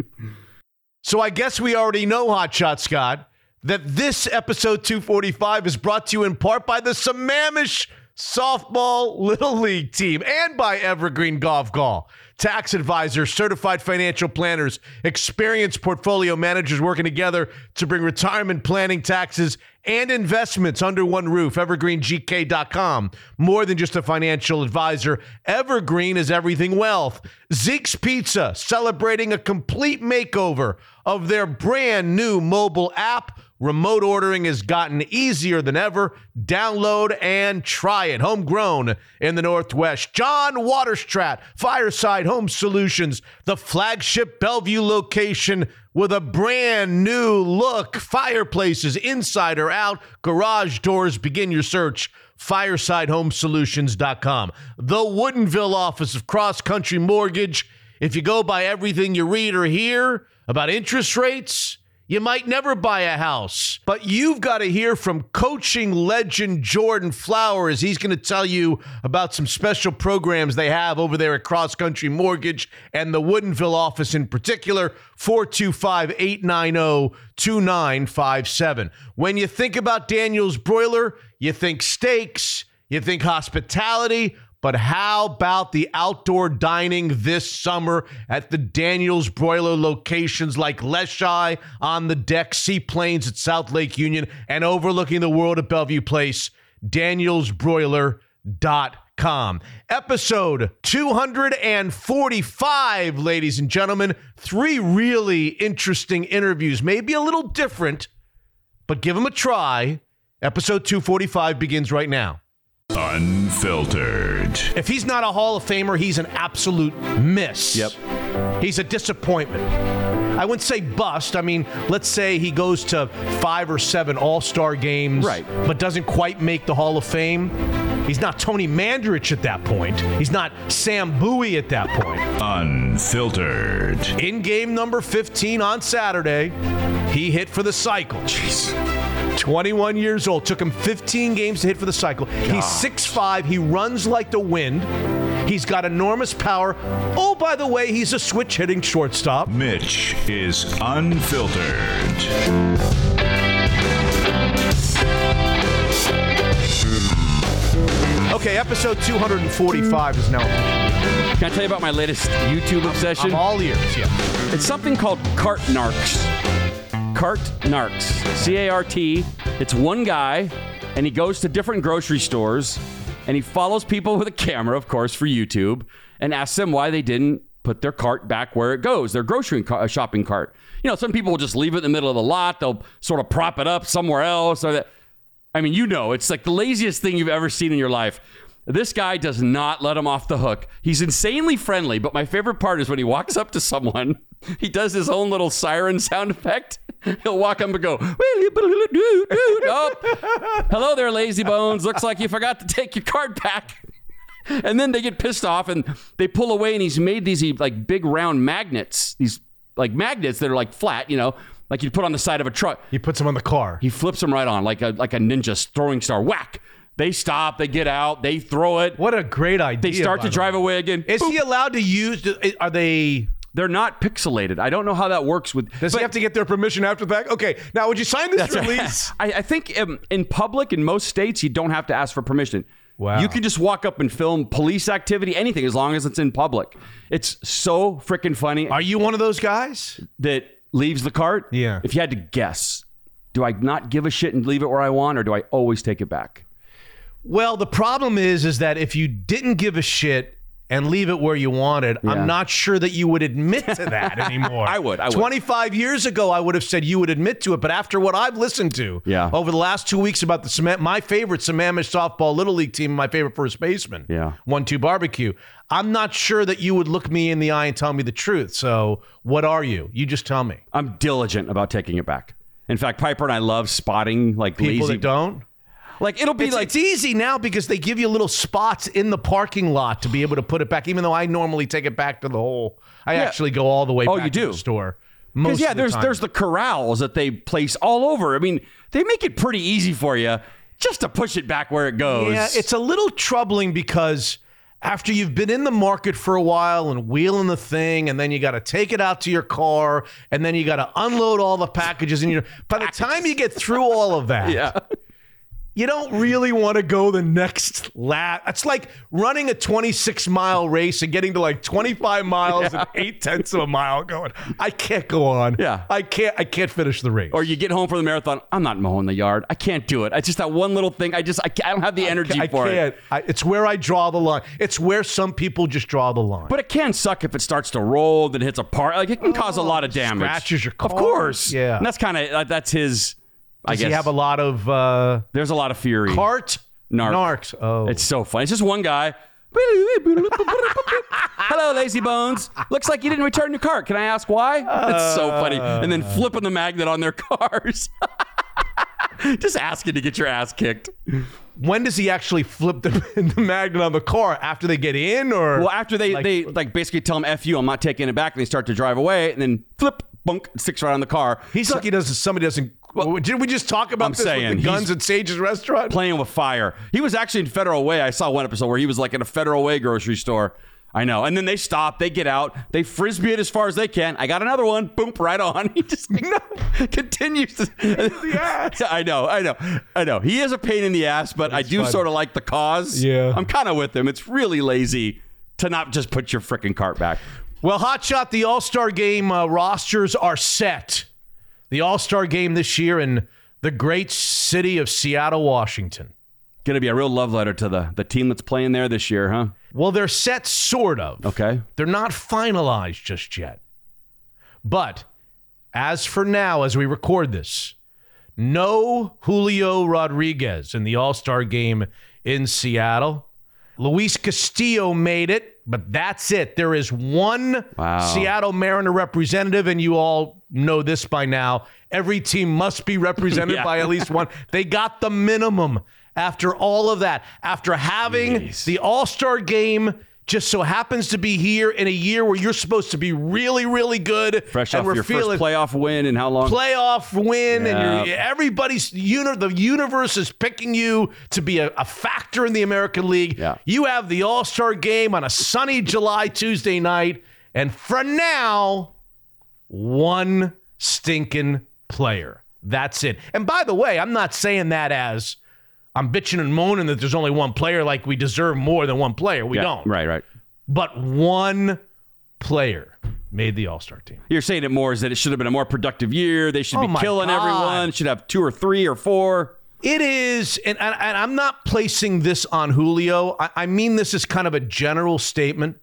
So I guess we already know, Hotshot Scott, that this episode 245 is brought to you in part by the Sammamish Softball Little League team and by Evergreen Gavekal. Tax advisors, certified financial planners, experienced portfolio managers working together to bring retirement planning, taxes, and investments under one roof. EvergreenGK.com. More than just a financial advisor, Evergreen is everything wealth. Zeke's Pizza, celebrating a complete makeover of their brand new mobile app. Remote ordering has gotten easier than ever. Download and try it. Homegrown in the Northwest. John Waterstrat, Fireside Home Solutions, the flagship Bellevue location with a brand new look. Fireplaces inside or out, garage doors. Begin your search. FiresideHomeSolutions.com. The Woodinville office of Cross Country Mortgage. If you go by everything you read or hear about interest rates, you might never buy a house, but you've got to hear from coaching legend Jordan Flowers. He's going to tell you about some special programs they have over there at Cross Country Mortgage and the Woodinville office in particular, 425 890 2957. When you think about Daniel's Broiler, you think steaks, you think hospitality. But how about the outdoor dining this summer at the Daniels Broiler locations like Leschi on the deck, Seaplanes at South Lake Union, and overlooking the world at Bellevue Place? DanielsBroiler.com. Episode 245, ladies and gentlemen. Three really interesting interviews, maybe a little different, but give them a try. Episode 245 begins right now. Unfiltered. If he's not a Hall of Famer, he's an absolute miss. Yep. He's a disappointment. I wouldn't say bust. I mean, let's say he goes to five or seven All Star games, Right. but doesn't quite make the Hall of Fame. He's not Tony Mandarich at that point. He's not Sam Bowie at that point. Unfiltered. In game number 15 on Saturday, he hit for the cycle. Jeez. 21 years old. Took him 15 games to hit for the cycle. He's 6'5. He runs like the wind. He's got enormous power. Oh, by the way, he's a switch hitting shortstop. Mitch is unfiltered. Okay, episode 245 is now. Can I tell you about my latest YouTube obsession? I'm all ears, yeah. It's something called Cart Narcs. Cart Narcs. C A R T. It's one guy, and he goes to different grocery stores, and he follows people with a camera, of course, for YouTube, and asks them why they didn't put their cart back where it goes, their grocery ca- uh, shopping cart. You know, some people will just leave it in the middle of the lot. They'll sort of prop it up somewhere else, or that. I mean, you know, it's like the laziest thing you've ever seen in your life. This guy does not let him off the hook. He's insanely friendly, but my favorite part is when he walks up to someone, he does his own little siren sound effect. He'll walk up and go, oh, hello there, lazy bones. Looks like you forgot to take your card back. and then they get pissed off and they pull away, and he's made these like big round magnets, these like magnets that are like flat, you know, like you'd put on the side of a truck. He puts them on the car. He flips them right on like a like a ninja throwing star. Whack! They stop. They get out. They throw it. What a great idea. They start to the drive way. away again. Is Boop. he allowed to use? Are they? They're not pixelated. I don't know how that works with. Does but- he have to get their permission after that? Okay, now would you sign this That's right. release? I, I think um, in public, in most states, you don't have to ask for permission. Wow. You can just walk up and film police activity, anything, as long as it's in public. It's so freaking funny Are you one of those guys? that leaves the cart. Yeah. If you had to guess, do I not give a shit and leave it where I want, or do I always take it back? Well, the problem is, is that if you didn't give a shit and leave it where you wanted, Yeah. I'm not sure that you would admit to that anymore. I would, I would. 25 years ago, I would have said you would admit to it, but after what I've listened to Yeah. over the last two weeks about the cement, my favorite Sammamish softball little league team, my favorite first baseman, Yeah. one two barbecue. I'm not sure that you would look me in the eye and tell me the truth. So, what are you? You just tell me. I'm diligent about taking it back. In fact, Piper and I love spotting like People lazy. that don't. Like it'll be It's, like it's easy now because they give you little spots in the parking lot to be able to put it back. Even though I normally take it back to the hole, I actually go all the way. Oh, back you to do? the store. Most Because yeah, the there's time. there's the corrals that they place all over. I mean, they make it pretty easy for you just to push it back where it goes. yeah. It's a little troubling because after you've been in the market for a while and wheeling the thing, and then you got to take it out to your car, and then you got to unload all the packages, and you. By the time you get through all of that, yeah. You don't really want to go the next lap. It's like running a 26 mile race and getting to like 25 miles and eight tenths of a mile going, I can't go on. Yeah. I can't, I can't finish the race. Or you get home from the marathon. I'm not mowing the yard. I can't do it. I just that one little thing. I just I, I don't have the energy I for I can't. it. I, it's where I draw the line. It's where some people just draw the line. But it can suck if it starts to roll, then hits a part. Like it can cause a lot of damage. scratches your car. Of course. Yeah. And that's kind of uh, that's his. I Does guess he have a lot of uh, there's a lot of fury. cart? Narc. Narcs. Oh. It's so funny. It's just one guy. Hello, lazy bones. Looks like you didn't return your cart. Can I ask why? It's so funny. And then flipping the magnet on their cars. just asking to get your ass kicked. when does he actually flip the, the magnet on the car? After they get in or? Well, after they they like basically tell him "f you," I'm not taking it back, and they start to drive away, and then flip, bunk, sticks right on the car. He's lucky doesn't somebody doesn't. Did we just talk about I'm this saying, with the guns at Sage's restaurant? playing with fire. He was actually in Federal Way. I saw one episode where he was like in a Federal Way grocery store. I know. And then they stop, they get out, they frisbee it as far as they can. I got another one. Boom, right on. He just continues to. I know, I know, I know. He is a pain in the ass, but I do sort of like the cause. Yeah. I'm kind of with him. It's really lazy to not just put your freaking cart back. Well, Hotshot, the All Star Game uh, rosters are set. The All Star Game this year in the great city of Seattle, Washington. Going to be a real love letter to the, the team that's playing there this year, huh? Well, they're set sort of. Okay. They're not finalized just yet. But as for now, as we record this, no Julio Rodriguez in the All Star game in Seattle. Luis Castillo made it, but that's it. There is one Wow. Seattle Mariner representative, and you all know this by now. Every team must be represented Yeah. by at least one. They got the minimum after all of that. After having Jeez. the All Star game just so happens to be here in a year where you're supposed to be really, really good. Fresh and off we're your feeling first playoff win and how long? playoff win, and Yeah. you're, everybody's uni- the universe is picking you to be a, a factor in the American League. Yeah. You have the All Star game on a sunny July Tuesday night, and for now, one stinking player. That's it. And by the way, I'm not saying that as I'm bitching and moaning that there's only one player, like we deserve more than one player. We Yeah, don't. Right, right. But one player made the All Star team. You're saying it more is that it should have been a more productive year. They should Oh be killing God. everyone. Should have two or three or four. It is, and, and, and I'm not placing this on Julio. I, I mean this is kind of a general statement.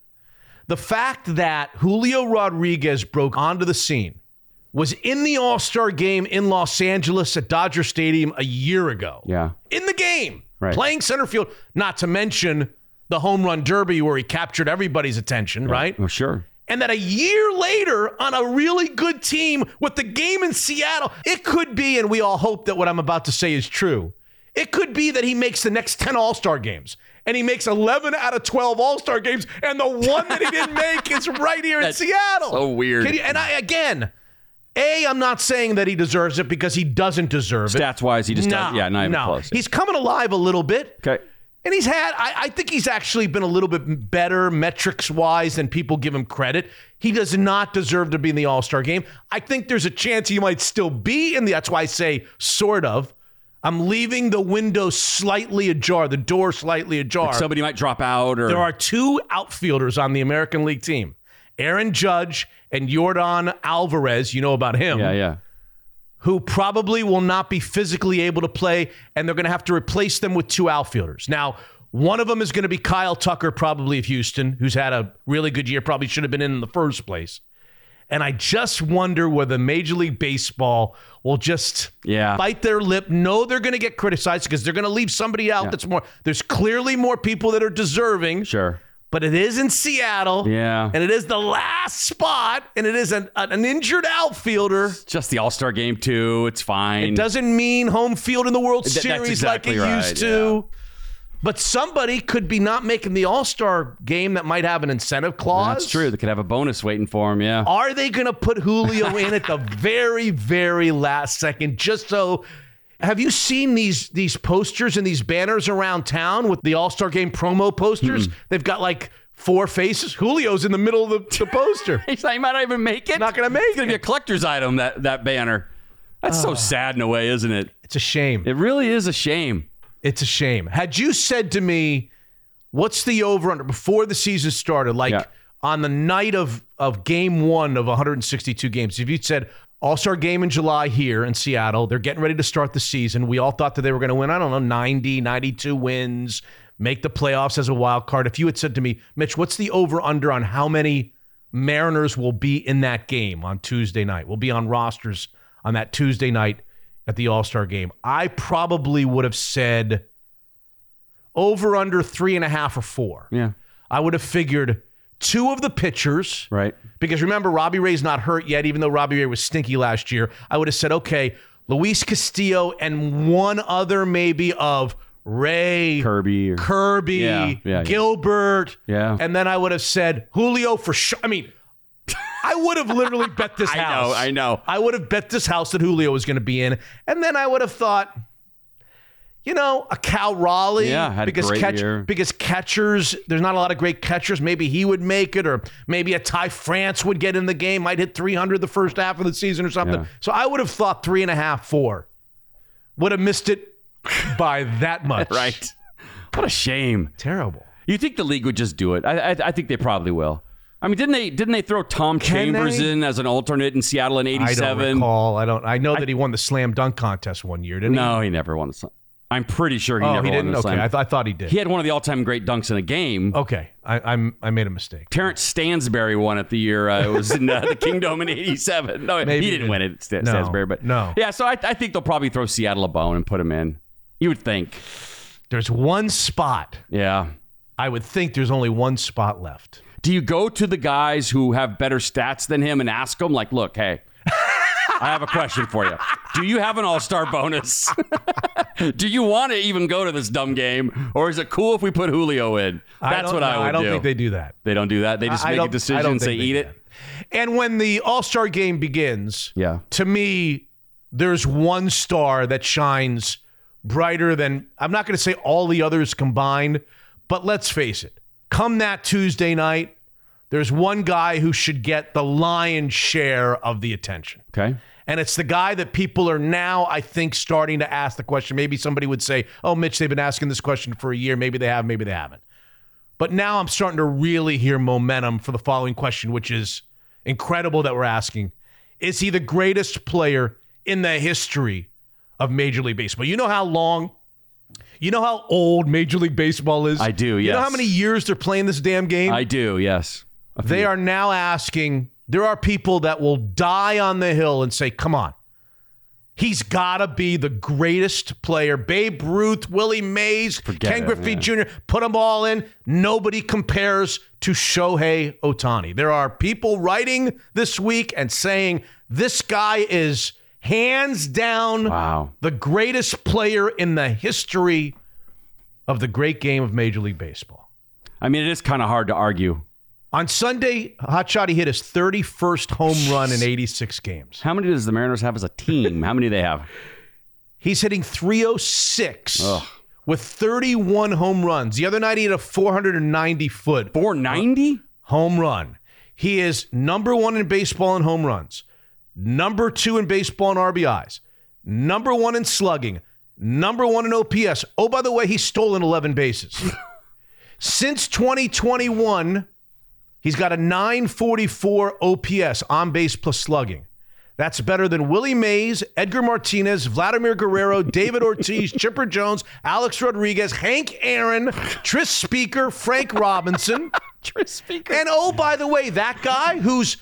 The fact that Julio Rodriguez broke onto the scene was in the All Star game in Los Angeles at Dodger Stadium a year ago. Yeah. In the game, Right. playing center field, not to mention the home run derby where he captured everybody's attention, right? Oh, sure. And that a year later, on a really good team with the game in Seattle, it could be, and we all hope that what I'm about to say is true. It could be that he makes the next 10 All Star games and he makes 11 out of 12 All Star games, and the one that he didn't make is right here in Seattle. so weird. Can you- and I, again, A, I'm not saying that he deserves it because he doesn't deserve it. Stats wise, he just no, does. Yeah, not even no. close. He's coming alive a little bit. okay. And he's had, I, I think he's actually been a little bit better metrics wise than people give him credit. He does not deserve to be in the All Star game. I think there's a chance he might still be in the, that's why I say sort of. I'm leaving the window slightly ajar, the door slightly ajar. Somebody might drop out or there are two outfielders on the American League team Aaron Judge and Yordan Alvarez. You know about him Yeah, yeah. who probably will not be physically able to play, and they're going to have to replace them with two outfielders. Now, one of them is going to be Kyle Tucker, probably of Houston, who's had a really good year, probably should have been in in the first place. And I just wonder whether Major League Baseball will just Yeah. bite their lip, know they're going to get criticized because they're going to leave somebody out that's more. There's clearly more people that are deserving, Sure. But it is in Seattle. Yeah. And it is the last spot, and it is an, an injured outfielder. Just the All Star game too. It's fine. It doesn't mean home field in the World Th- Series exactly like it right, used to. But somebody could be not making the All Star game that might have an incentive clause. That's true. They could have a bonus waiting for him. Yeah. Are they going to put Julio in at the very, very last second just so? Have you seen these these posters and these banners around town with the All Star Game promo posters? Hmm. They've got like four faces. Julio's in the middle of the, the poster. He's not, he might not even make it. Not gonna make it. It's gonna be a collector's item. That that banner. That's so ah. sad in a way, isn't it? It's a shame. It really is a shame. It's a shame. Had you said to me, what's the over under before the season started, like Yeah. on the night of, of game one of 162 games, if you'd said All Star game in July here in Seattle, they're getting ready to start the season. We all thought that they were going to win, I don't know, 90, 92 wins, make the playoffs as a wild card. If you had said to me, Mitch, what's the over under on how many Mariners will be in that game on Tuesday night? Will be on rosters on that Tuesday night at the All Star game. I probably would have said over under three and a half or four. Yeah. I would have figured two of the pitchers, Right. because remember, Robbie Ray's not hurt yet, even though Robbie Ray was stinky last year. I would have said, okay, Luis Castillo and one other maybe of Ray, Kirby. Or, Kirby, Yeah, yeah. Gilbert. Yeah. And then I would have said Julio for sure. I mean, I would have literally bet this house. I know, house. I know. I would have bet this house that Julio was going to be in. And then I would have thought, you know, a Cal Raleigh. Yeah, had a because great catch, year. because catchers, there's not a lot of great catchers. Maybe he would make it, or maybe a Ty France would get in the game, might hit 300 the first half of the season or something. Yeah. So I would have thought three and a half, four. Would have missed it by that much. right. What a shame. Terrible. You think the league would just do it? I, I, I think they probably will. I mean, didn't they? Didn't they throw Tom Can Chambers they? in as an alternate in Seattle in '87? I don't '87? recall. I don't. I know that he won the slam dunk contest one year, didn't he? No, he never won the slam. I'm pretty sure he? Oh, never he didn't. the Okay. I, th- I thought he did. he had one of the all-time great dunks in a game. okay, I, I'm. I made a mistake. Terence Stansbury won it the year uh, it was in uh, the Kingdom in '87. No, Maybe he didn't did. win it, St- No, Stansbury. But no. yeah. So I, I think they'll probably throw Seattle a bone and put him in. You would think, There's one spot. yeah. I would think there's only one spot left. Do you go to the guys who have better stats than him and ask them, like, look, hey, I have a question for you. Do you have an all star bonus? do you want to even go to this dumb game? Or is it cool if we put Julio in? That's don't what I know. do. I don't do. think they do that. They don't do that. They just I make a decision, don't say they eat it. And when the All Star game begins, Yeah. to me, there's one star that shines brighter than I'm not going to say all the others combined, but let's face it. Come that Tuesday night, there's one guy who should get the lion's share of the attention. Okay. And it's the guy that people are now, I think, starting to ask the question. Maybe somebody would say, Oh, Mitch, they've been asking this question for a year. Maybe they have, maybe they haven't. But now I'm starting to really hear momentum for the following question, which is incredible that we're asking. Is he the greatest player in the history of Major League Baseball? You know how long, you know how old Major League Baseball is? I do, yes. You know how many years they're playing this damn game? I do, yes. They are now asking, there are people that will die on the hill and say, come on. He's got to be the greatest player. Babe Ruth, Willie Mays, Ken it, Griffey man. Jr., put them all in. Nobody compares to Shohei Ohtani. There are people writing this week and saying this guy is Hands down, Wow. the greatest player in the history of the great game of Major League Baseball. I mean, it is kind of hard to argue. On Sunday, Hotshot he hit his 31st home run in 86 games. How many does the Mariners have as a team? How many do they have? He's hitting 306 Ugh. with 31 home runs. The other night he hit a 490 foot 490? home run. He is number one in baseball in home runs, number two in baseball in RBIs, number one in slugging, number one in OPS. Oh, by the way, he's stolen 11 bases. Since 2021, he's got a 944 OPS on base plus slugging. That's better than Willie Mays, Edgar Martinez, Vladimir Guerrero, David Ortiz, Chipper Jones, Alex Rodriguez, Hank Aaron, Tris Speaker, Frank Robinson. Tris Speaker. And oh, by the way, that guy who's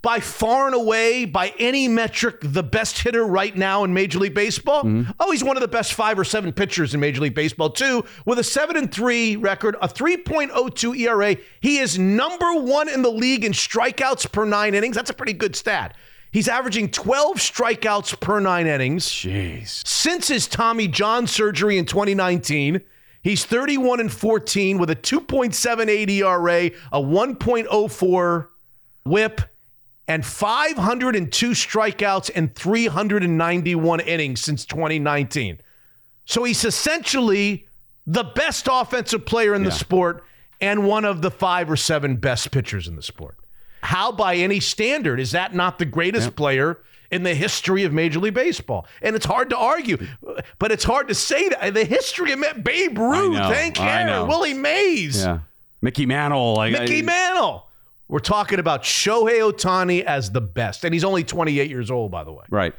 by far and away, by any metric, the best hitter right now in Major League Baseball. Mm-hmm. Oh, he's one of the best five or seven pitchers in Major League Baseball, too, with a 7 and 3 record, a 3.02 ERA. He is number one in the league in strikeouts per nine innings. That's a pretty good stat. He's averaging 12 strikeouts per nine innings. Jeez. Since his Tommy John surgery in 2019, he's 31 and 14 with a 2.78 ERA, a 1.04 whip, and 502 strikeouts and 391 innings since 2019. So he's essentially the best offensive player in the sport and one of the five or seven best pitchers in the sport. How, by any standard, is that not the greatest player in the history of Major League Baseball? And it's hard to argue, but it's hard to say that. The history of Babe Ruth, Hank Aaron, Willie Mays, Yeah. Mickey Mantle. Like, Mickey I- Mantle. We're talking about Shohei Ohtani as the best. And he's only 28 years old, by the way. Right.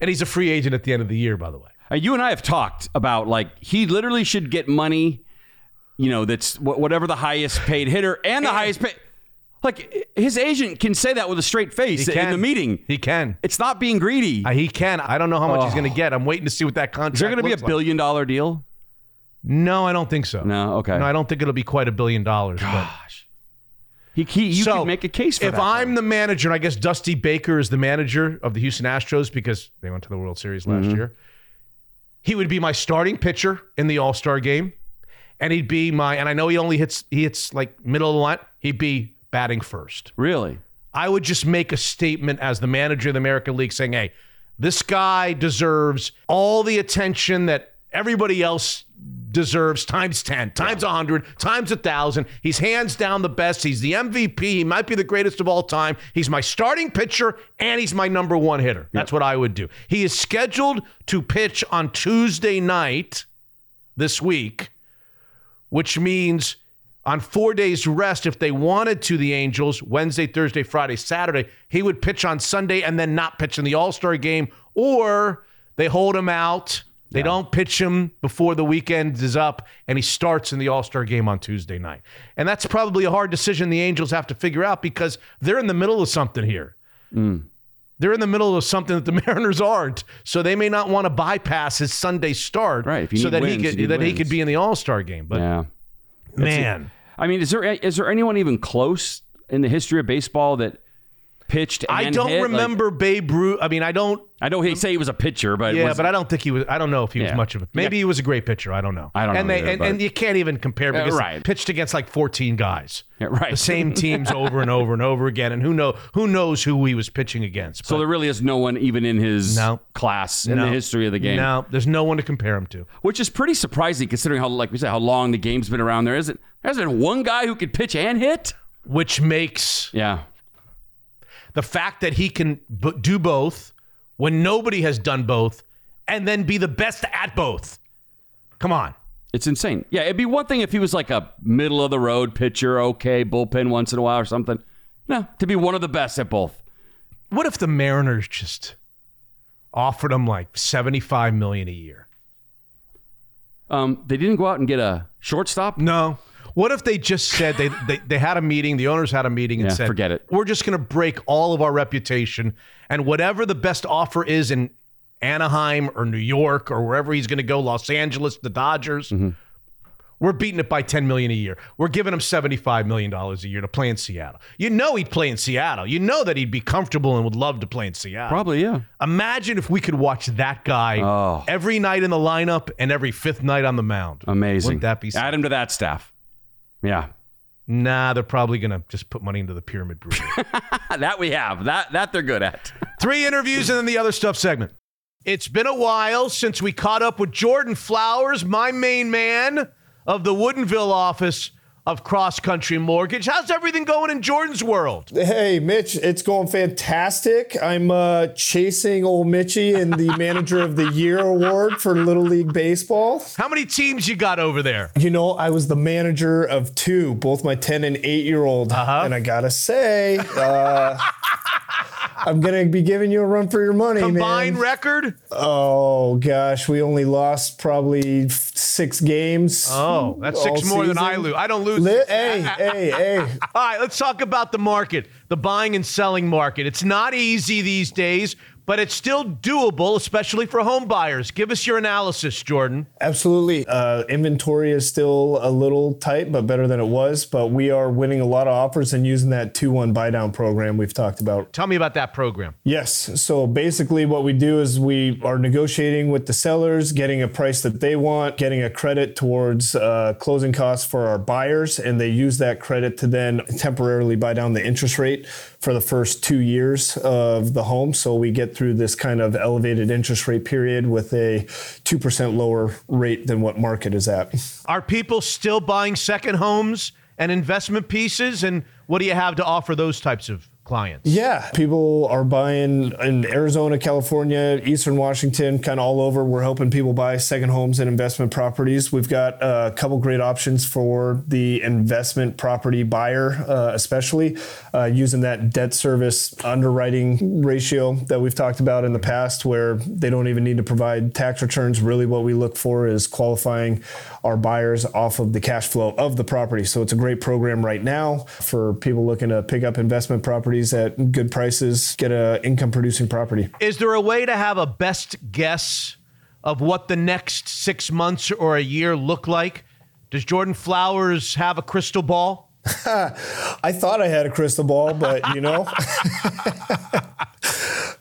And he's a free agent at the end of the year, by the way. Uh, you and I have talked about like he literally should get money, you know, that's wh- whatever the highest paid hitter and the highest paid. Like his agent can say that with a straight face in the meeting. He can. It's not being greedy. Uh, he can. I don't know how much he's going to get. I'm waiting to see what that contract Is there going to be a like. billion dollar deal? No, I don't think so. No, okay. No, I don't think it'll be quite a billion dollars. but- Gosh. He, he you so can make a case for it. if that. I'm though. the manager, and I guess Dusty Baker is the manager of the Houston Astros because they went to the World Series last Mm-hmm. year, he would be my starting pitcher in the All Star game, and he'd be my. And I know he only hits he hits like middle of the line. He'd be batting first. really, I would just make a statement as the manager of the American League saying, hey, this guy deserves all the attention that everybody else deserves times 10, times a 100, times a 1,000. He's hands down the best. He's the MVP. He might be the greatest of all time. He's my starting pitcher and he's my number one hitter. That's what I would do. He is scheduled to pitch on Tuesday night this week, which means on four days rest, if they wanted to, the Angels, Wednesday, Thursday, Friday, Saturday, he would pitch on Sunday and then not pitch in the All Star game, or they hold him out. They don't pitch him before the weekend is up, and he starts in the All Star game on Tuesday night. And that's probably a hard decision the Angels have to figure out because they're in the middle of something here. Mm. They're in the middle of something that the Mariners aren't, so they may not want to bypass his Sunday start, Right, so that wins, he could that he could be in the All Star game. But yeah. man, I mean, is there is there anyone even close in the history of baseball that pitched? And I don't hit? Like, remember Babe Ruth. I mean, I don't. I know he say he was a pitcher, but Yeah, but I don't think he was. I don't know if he was Yeah. much of a. Maybe he was a great pitcher. I don't know. I don't and know They, either, and, but- and you can't even compare because he right. pitched against like 14 guys. Yeah, right. The same teams over and over and over again, and who know who knows who he was pitching against. So there really is no one even in his No. class in no. the history of the game, No, there's no one to compare him to. which is pretty surprising considering how, like we said, how long the game's been around. There isn't there's been one guy who could pitch and hit. Which makes Yeah, the fact that he can b- do both when nobody has done both, and then be the best at both. Come on. it's insane. Yeah, it'd be one thing if he was like a middle of the road pitcher, okay, bullpen once in a while or something. No, to be one of the best at both. What if the Mariners just offered him like 75 million a year? Um, they didn't go out and get a shortstop. No. What if they just said they, they they had a meeting, the owners had a meeting and Yeah, said, forget it. We're just going to break all of our reputation and whatever the best offer is in Anaheim or New York or wherever he's going to go, Los Angeles, the Dodgers, Mm-hmm. We're beating it by 10 million a year. We're giving him 75 million dollars a year to play in Seattle. You know he'd play in Seattle. You know that he'd be comfortable and would love to play in Seattle. Probably, yeah. Imagine if we could watch that guy Oh. every night in the lineup and every fifth night on the mound. Amazing. Wouldn't that be Add him to that staff. Yeah. Nah, they're probably going to just put money into the Pyramid Brewery. that we have. That that they're good at. Three interviews and then the other stuff segment. It's been a while since we caught up with Jordan Flowers, my main man of the Woodinville office of Cross Country Mortgage. How's everything going in Jordan's world? Hey, Mitch, it's going fantastic. I'm uh, chasing old Mitchy in the Manager of the Year award for Little League Baseball. How many teams you got over there? You know, I was the manager of two, both my 10 and 8 year old. Uh-huh. And I gotta say, uh, I'm gonna be giving you a run for your money, Combined man. record? oh gosh, we only lost probably six games. Oh, that's six more than I lose. I don't lose. Li- hey, hey, hey. All right, let's talk about the market, the buying and selling market. It's not easy these days, but it's still doable, especially for home buyers. Give us your analysis, Jordan. Absolutely. Uh, inventory is still a little tight, but better than it was. But we are winning a lot of offers and using that 2 1 buy down program we've talked about. Tell me about that program. Yes. So basically, what we do is we are negotiating with the sellers, getting a price that they want, getting a credit towards uh, closing costs for our buyers, and they use that credit to then temporarily buy down the interest rate for the first two years of the home. So we get through this kind of elevated interest rate period with a 2% lower rate than what market is at. Are people still buying second homes and investment pieces? And what do you have to offer those types of clients? Yeah, people are buying in Arizona, California, Eastern Washington, kind of all over. We're helping people buy second homes and investment properties. We've got a couple great options for the investment property buyer, uh, especially uh, using that debt service underwriting ratio that we've talked about in the past, where they don't even need to provide tax returns. Really, what we look for is qualifying our buyers off of the cash flow of the property. So it's a great program right now for people looking to pick up investment properties at good prices, get a income producing property. Is there a way to have a best guess of what the next six months or a year look like? Does Jordan Flowers have a crystal ball? I thought I had a crystal ball, but you know.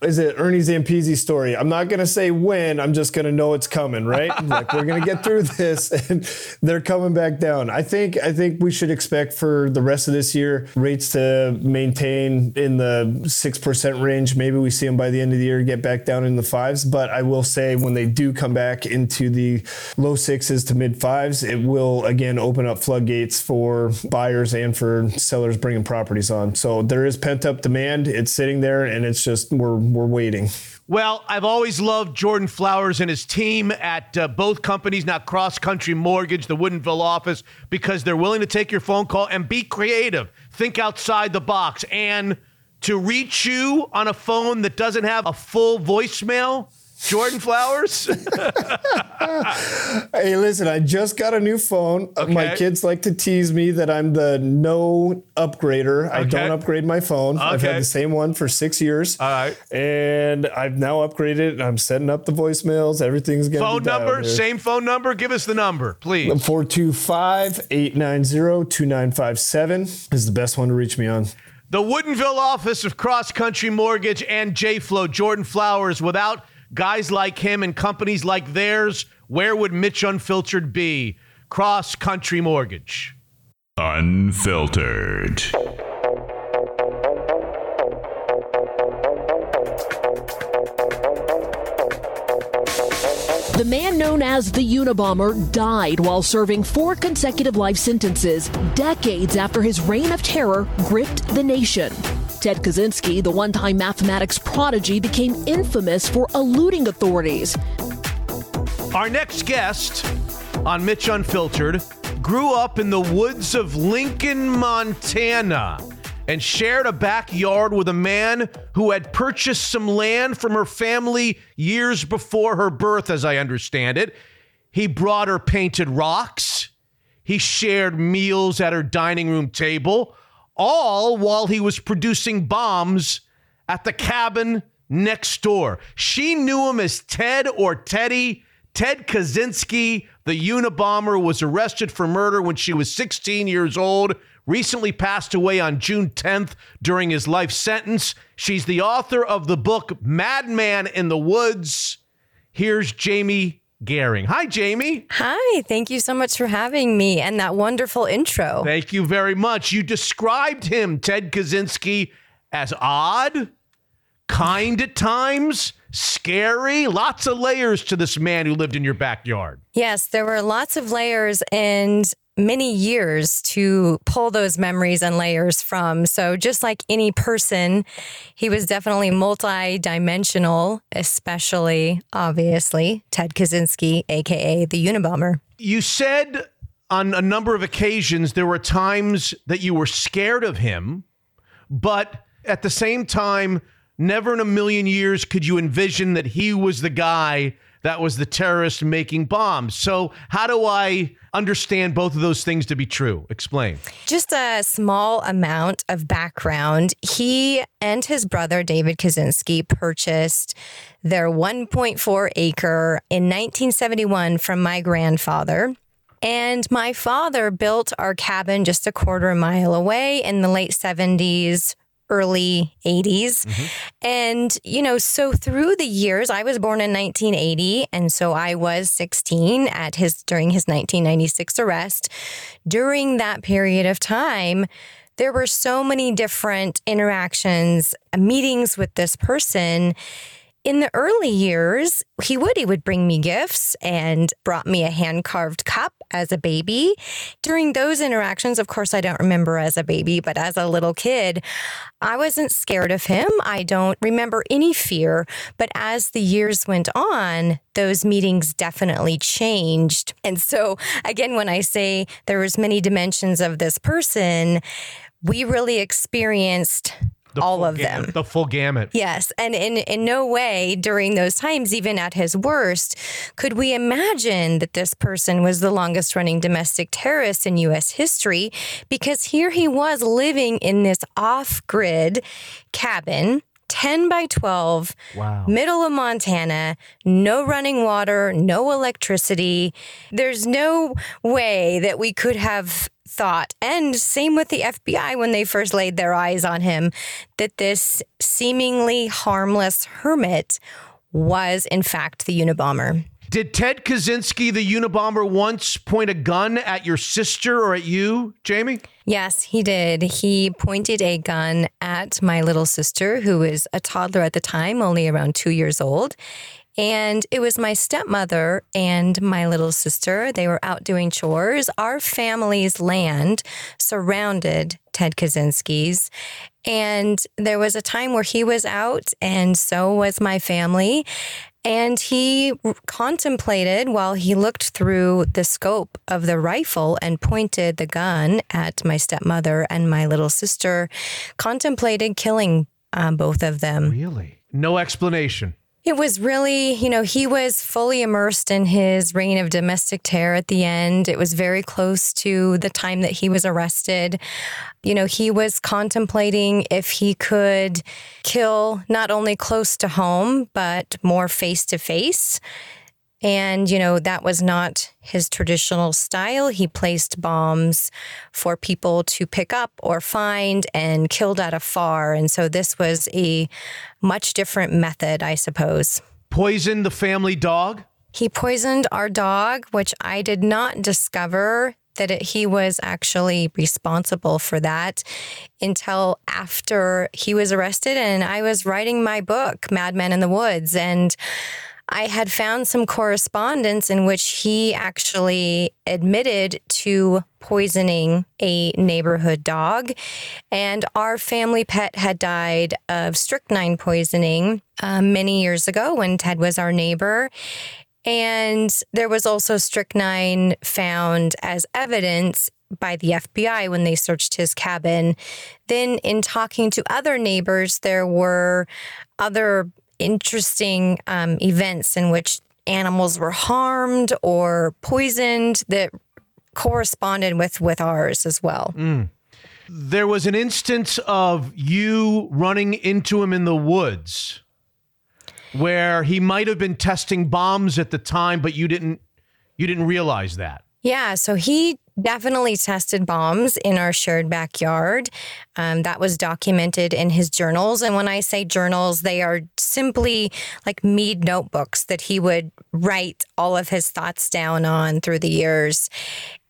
Is it Ernie Zampese story? I'm not gonna say when. I'm just gonna know it's coming, right? like we're gonna get through this, and they're coming back down. I think. I think we should expect for the rest of this year rates to maintain in the six percent range. Maybe we see them by the end of the year get back down in the fives. But I will say when they do come back into the low sixes to mid fives, it will again open up floodgates for buyers and for sellers bringing properties on. So there is pent up demand. It's sitting there, and it's just we're we're waiting. Well, I've always loved Jordan Flowers and his team at uh, both companies, not Cross Country Mortgage, the Woodinville office, because they're willing to take your phone call and be creative, think outside the box, and to reach you on a phone that doesn't have a full voicemail. Jordan Flowers? Hey, listen, I just got a new phone. Uh, My kids like to tease me that I'm the no upgrader. I don't upgrade my phone. I've had the same one for six years. All right. And I've now upgraded and I'm setting up the voicemails. Everything's going to phone number? Same phone number? Give us the number, please. 425 890 2957 is the best one to reach me on. The Woodinville office of Cross Country Mortgage and J Flow, Jordan Flowers. Without guys like him and companies like theirs, where would Mitch Unfiltered be? Cross Country Mortgage. Unfiltered. The man known as the Unabomber died while serving four consecutive life sentences, decades after his reign of terror gripped the nation. Ted Kaczynski, the one time mathematics prodigy, became infamous for eluding authorities. Our next guest on Mitch Unfiltered grew up in the woods of Lincoln, Montana, and shared a backyard with a man who had purchased some land from her family years before her birth, as I understand it. He brought her painted rocks. He shared meals at her dining room table, all while he was producing bombs at the cabin next door. She knew him as Ted or Teddy Ted Kaczynski, the Unabomber, was arrested for murder when she was 16 years old. Recently passed away on June 10th during his life sentence. She's the author of the book Madman in the Woods. Here's Jamie Gehring. Hi, Jamie. Hi, thank you so much for having me and that wonderful intro. Thank you very much. You described him, Ted Kaczynski, as odd, kind at times, scary, lots of layers to this man who lived in your backyard. Yes, there were lots of layers and many years to pull those memories and layers from. So, just like any person, he was definitely multi dimensional, especially, obviously, Ted Kaczynski, AKA the Unabomber. You said on a number of occasions there were times that you were scared of him, but at the same time, never in a million years could you envision that he was the guy that was the terrorist making bombs. So, how do I understand both of those things to be true? Explain. Just a small amount of background. He and his brother, David Kaczynski, purchased their 1.4 acre in 1971 from my grandfather. And my father built our cabin just a quarter mile away in the late 70s early 80s. Mm-hmm. And, you know, so through the years, I was born in 1980. And so I was 16 at his during his 1996 arrest. During that period of time, there were so many different interactions, meetings with this person in the early years, he would. He would bring me gifts and brought me a hand carved cup as a baby. During those interactions, of course, I don't remember as a baby, but as a little kid, I wasn't scared of him. I don't remember any fear. But as the years went on, those meetings definitely changed. And so, again, when I say there was many dimensions of this person, we really experienced the all of gamut, them. The full gamut. Yes. And in, in no way during those times, even at his worst, could we imagine that this person was the longest running domestic terrorist in U.S. history because here he was living in this off grid cabin 10 by 12, wow. middle of Montana, no running water, no electricity. There's no way that we could have thought, and same with the FBI when they first laid their eyes on him, that this seemingly harmless hermit was, in fact, the Unabomber. Did Ted Kaczynski, the Unabomber, once point a gun at your sister or at you, Jamie? Yes, he did. He pointed a gun at my little sister, who was a toddler at the time, only around two years old. And it was my stepmother and my little sister. They were out doing chores. Our family's land surrounded Ted Kaczynski's. And there was a time where he was out, and so was my family. And he contemplated while he looked through the scope of the rifle and pointed the gun at my stepmother and my little sister, contemplated killing um, both of them. Really? No explanation. It was really, you know, he was fully immersed in his reign of domestic terror at the end. It was very close to the time that he was arrested. You know, he was contemplating if he could kill not only close to home, but more face to face. And, you know, that was not his traditional style. He placed bombs for people to pick up or find and killed at afar. And so this was a much different method, I suppose. Poisoned the family dog? He poisoned our dog, which I did not discover that it, he was actually responsible for that until after he was arrested and I was writing my book, Madman in the Woods. And I had found some correspondence in which he actually admitted to poisoning a neighborhood dog. And our family pet had died of strychnine poisoning uh, many years ago when Ted was our neighbor. And there was also strychnine found as evidence by the FBI when they searched his cabin. Then, in talking to other neighbors, there were other interesting um, events in which animals were harmed or poisoned that corresponded with with ours as well. Mm. There was an instance of you running into him in the woods. where he might have been testing bombs at the time, but you didn't you didn't realize that. Yeah, so he definitely tested bombs in our shared backyard. Um, that was documented in his journals. And when I say journals, they are simply like Mead notebooks that he would write all of his thoughts down on through the years.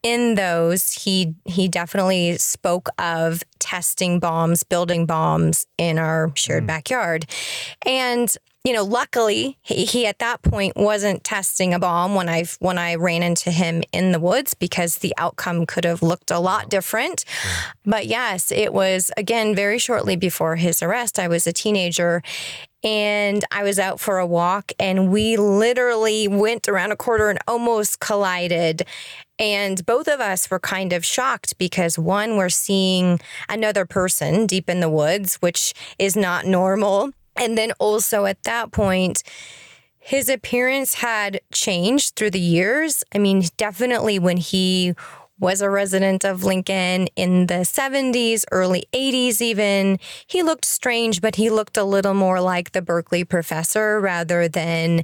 In those, he he definitely spoke of testing bombs, building bombs in our shared backyard, and you know, luckily he, he at that point wasn't testing a bomb when I when I ran into him in the woods because the outcome could have looked a lot different. But yes, it was again very shortly before his arrest. I was a teenager and I was out for a walk and we literally went around a corner and almost collided. And both of us were kind of shocked because one, we're seeing another person deep in the woods, which is not normal. And then also at that point, his appearance had changed through the years. I mean, definitely when he was a resident of Lincoln in the 70s, early 80s, even. He looked strange, but he looked a little more like the Berkeley professor rather than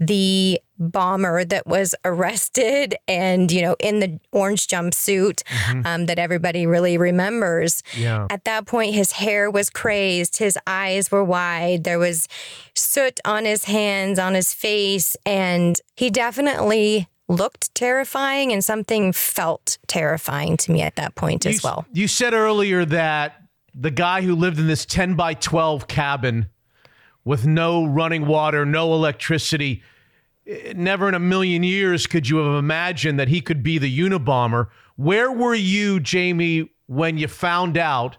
the bomber that was arrested and, you know, in the orange jumpsuit um, that everybody really remembers. Yeah. At that point, his hair was crazed, his eyes were wide, there was soot on his hands, on his face, and he definitely looked terrifying and something felt terrifying to me at that point You as well. You said earlier that the guy who lived in this 10 by 12 cabin with no running water, no electricity, eh, never in a million years could you have imagined that he could be the Unabomber. Where were you, Jamie, when you found out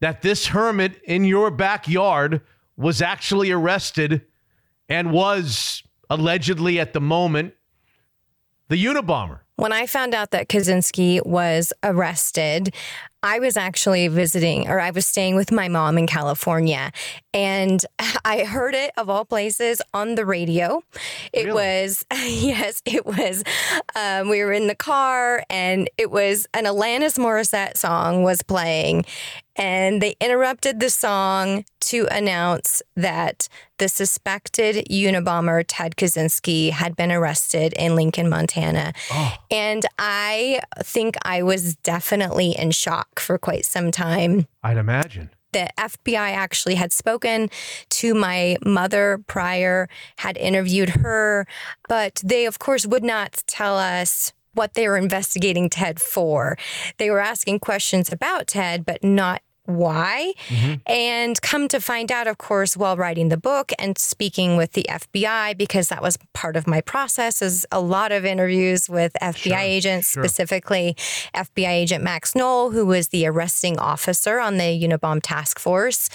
that this hermit in your backyard was actually arrested and was allegedly at the moment the Unabomber? When I found out that Kaczynski was arrested, I was actually visiting or I was staying with my mom in California and I heard it of all places on the radio. It was, yes, it was. Um, we were in the car and it was an Alanis Morissette song was playing and they interrupted the song to announce that the suspected Unabomber Ted Kaczynski had been arrested in Lincoln, Montana. Oh. And I think I was definitely in shock for quite some time I'd imagine. the FBI actually had spoken to my mother prior, had interviewed her, but they, of course, would not tell us what they were investigating Ted for. They were asking questions about Ted, but not why. Mm-hmm. And come to find out, of course, while writing the book and speaking with the FBI, because that was part of my process, is a lot of interviews with FBI agents, specifically FBI agent Max Noel, who was the arresting officer on the Unabomb task force.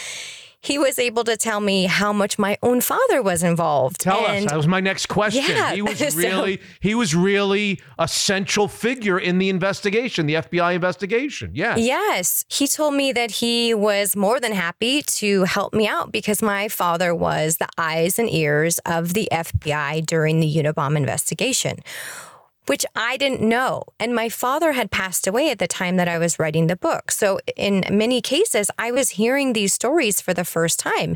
He was able to tell me how much my own father was involved. Tell and us. That was my next question. Yeah, he was so- really he was really a central figure in the investigation, the FBI investigation. Yeah. Yes. He told me that he was more than happy to help me out because my father was the eyes and ears of the FBI during the Unabomb investigation, which I didn't know. And my father had passed away at the time that I was writing the book. So, in many cases, I was hearing these stories for the first time.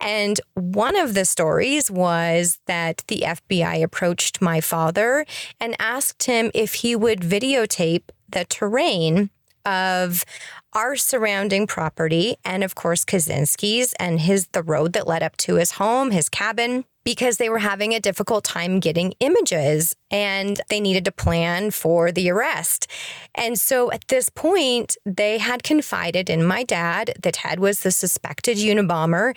And one of the stories was that the FBI approached my father and asked him if he would videotape the terrain of our surrounding property and of course Kaczynski's and his the road that led up to his home, his cabin because they were having a difficult time getting images and they needed to plan for the arrest. And so at this point, they had confided in my dad that Ted was the suspected Unabomber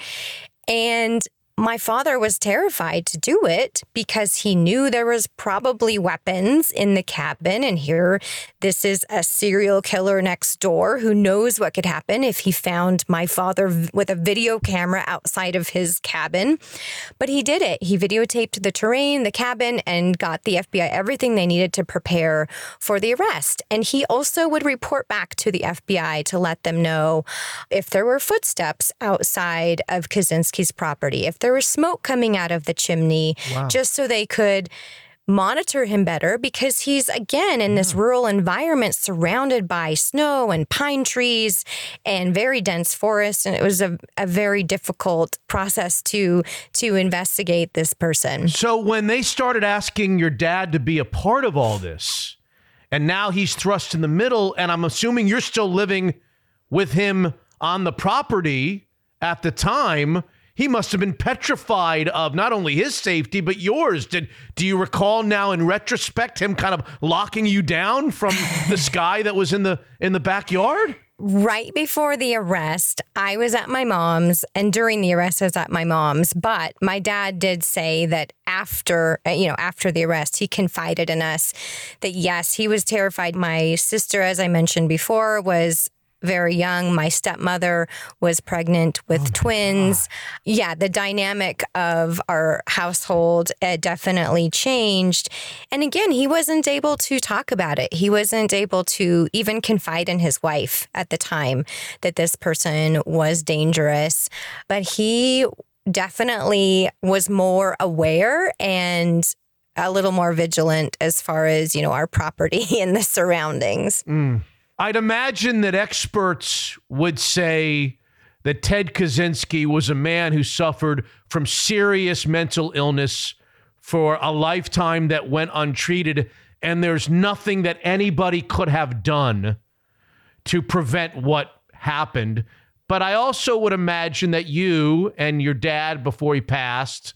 and my father was terrified to do it because he knew there was probably weapons in the cabin. And here this is a serial killer next door who knows what could happen if he found my father with a video camera outside of his cabin. But he did it. He videotaped the terrain the cabin and got the FBI everything they needed to prepare for the arrest. And he also would report back to the FBI to let them know if there were footsteps outside of Kaczynski's property, if there was smoke coming out of the chimney, just so they could monitor him better because he's again in this rural environment surrounded by snow and pine trees and very dense forest and it was a, a very difficult process to to investigate this person So when they started asking your dad to be a part of all this, and now he's thrust in the middle, and I'm assuming you're still living with him on the property at the time. He must have been petrified of not only his safety but yours. Did do you recall now in retrospect him kind of locking you down from the sky that was in the in the backyard? right before the arrest, I was at my mom's, and during the arrest, I was at my mom's. But my dad did say that after, uh, you know, after the arrest, he confided in us that yes, he was terrified. My sister, as I mentioned before, was very young. My stepmother was pregnant with twins. Yeah, the dynamic of our household uh, definitely changed. And again, he wasn't able to talk about it. He wasn't able to even confide in his wife at the time that this person was dangerous. But he definitely was more aware and a little more vigilant as far as, you know, our property and the surroundings. I'd imagine that experts would say that Ted Kaczynski was a man who suffered from serious mental illness for a lifetime that went untreated, and there's nothing that anybody could have done to prevent what happened. But I also would imagine that you and your dad, before he passed,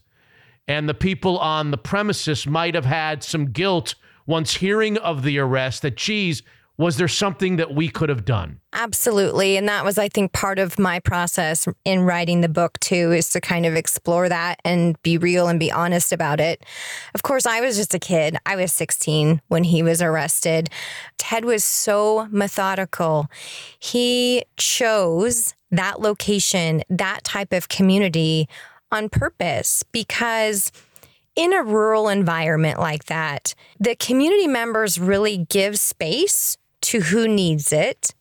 and the people on the premises might have had some guilt once hearing of the arrest that, geez, was there something that we could have done? Absolutely. And that was, I think, part of my process in writing the book, too, is to kind of explore that and be real and be honest about it. Of course, I was just a kid. I was 16 when he was arrested. Ted was so methodical. He chose that location, that type of community on purpose because in a rural environment like that, the community members really give space to who needs it.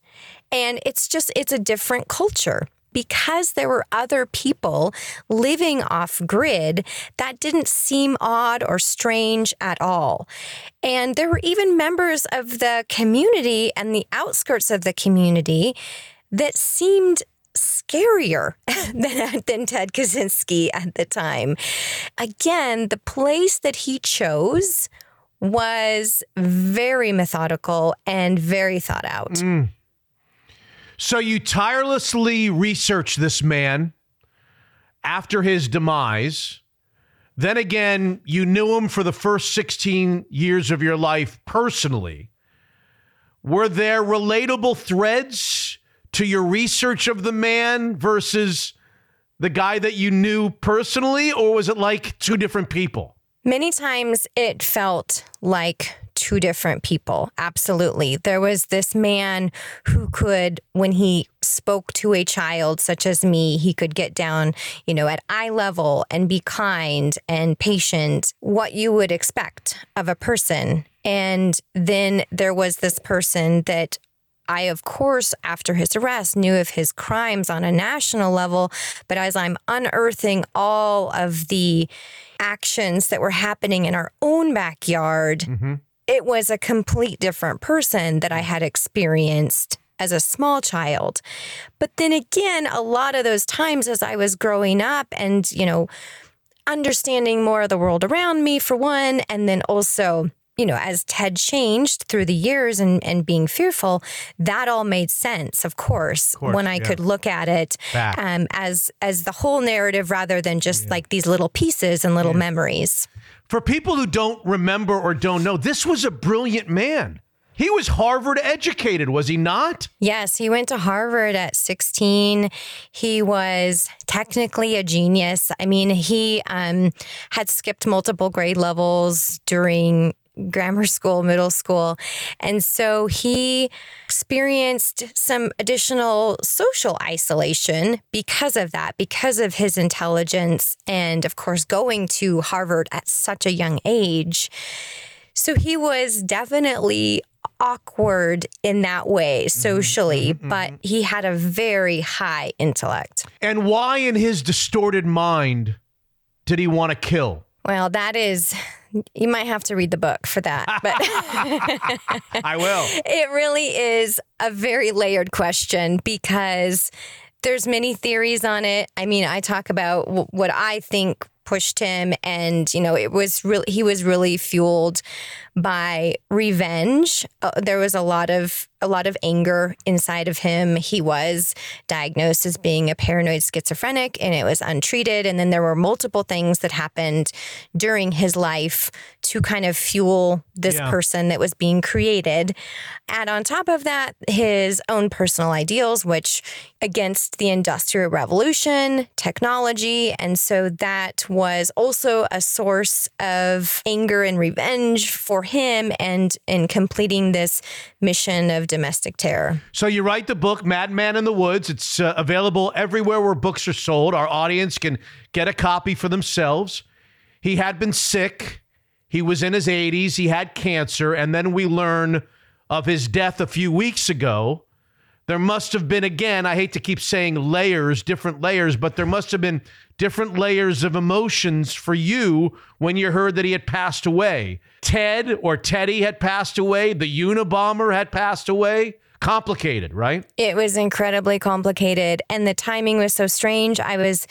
And it's just, it's a different culture. Because there were other people living off grid, that didn't seem odd or strange at all. And there were even members of the community and the outskirts of the community that seemed scarier than, than Ted Kaczynski at the time. Again, the place that he chose was very methodical and very thought out. Mm. So you tirelessly researched this man after his demise. Then again, you knew him for the first 16 years of your life personally. Were there relatable threads to your research of the man versus the guy that you knew personally, or was it like two different people? Many times it felt like two different people. Absolutely. There was this man who could, when he spoke to a child such as me, he could get down, you know, at eye level and be kind and patient, what you would expect of a person. And then there was this person that I, of course, after his arrest, knew of his crimes on a national level. But as I'm unearthing all of the actions that were happening in our own backyard, mm-hmm. it was a complete different person that I mm. had experienced as a small child. But then again, a lot of those times as I was growing up and, you know, understanding more of the world around me, for one, and then also, you know, as Ted changed through the years and, and being fearful, that all made sense, of course, course, when I yeah. could look at it um, as as the whole narrative rather than just like these little pieces and little memories. For people who don't remember or don't know, this was a brilliant man. He was Harvard educated, was he not? Yes, he went to Harvard at 16. He was technically a genius. I mean, he um, had skipped multiple grade levels during grammar school, middle school. And so he experienced some additional social isolation because of that, because of his intelligence, and of course, going to Harvard at such a young age. So he was definitely awkward in that way mm-hmm, socially, mm-hmm, but mm-hmm. he had a very high intellect. And why, in his distorted mind, did he want to kill? Well, that is you might have to read the book for that. But I will. it really is a very layered question because there's many theories on it. I mean, I talk about w- what I think pushed him and you know it was really he was really fueled by revenge uh, there was a lot of a lot of anger inside of him. He was diagnosed as being a paranoid schizophrenic and it was untreated. And then there were multiple things that happened during his life to kind of fuel this Yeah. person that was being created. Add on top of that his own personal ideals which against the industrial revolution technology. And so that was also a source of anger and revenge for him and in completing this mission of domestic terror So you write the book Madman in the Woods. It's uh, available everywhere where books are sold. Our audience can get a copy for themselves. He had been sick. He was in his 80s. He had cancer. And then we learn of his death a few weeks ago. There must have been, again, I hate to keep saying layers, different layers, but there must have been different layers of emotions for you when you heard that he had passed away. Ted or Teddy had passed away. The Unabomber had passed away. Complicated, right? It was incredibly complicated, and the timing was so strange. I was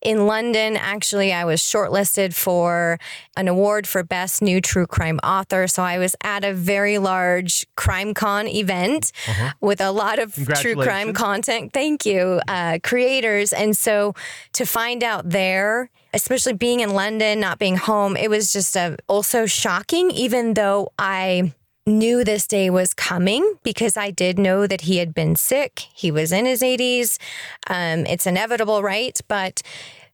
in London. Actually, I was shortlisted for an award for Best New True Crime Author. So I was at a very large crime con event with a lot of true crime content. Thank you, uh, creators. And so to find out there, especially being in London, not being home, it was just uh, also shocking, even though I knew this day was coming because I did know that he had been sick. He was in his 80s. Um, it's inevitable, right? But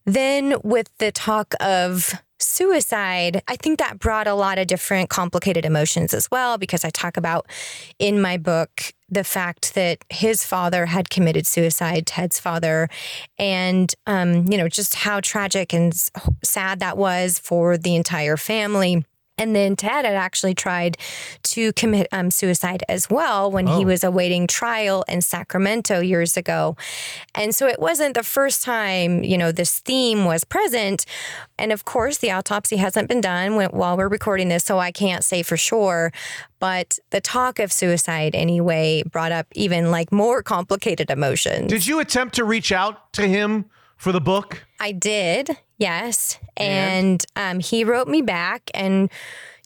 then with the talk of suicide, I think that brought a lot of different complicated emotions as well because I talk about in my book the fact that his father had committed suicide, Ted's father, and um, you know just how tragic and sad that was for the entire family. And then Ted had actually tried to commit um, suicide as well when he was awaiting trial in Sacramento years ago. And so it wasn't the first time, you know, this theme was present. And of course, the autopsy hasn't been done when, while we're recording this, so I can't say for sure. But the talk of suicide, anyway, brought up even like more complicated emotions. Did you attempt to reach out to him for the book? I did, yes. And, um, he wrote me back. And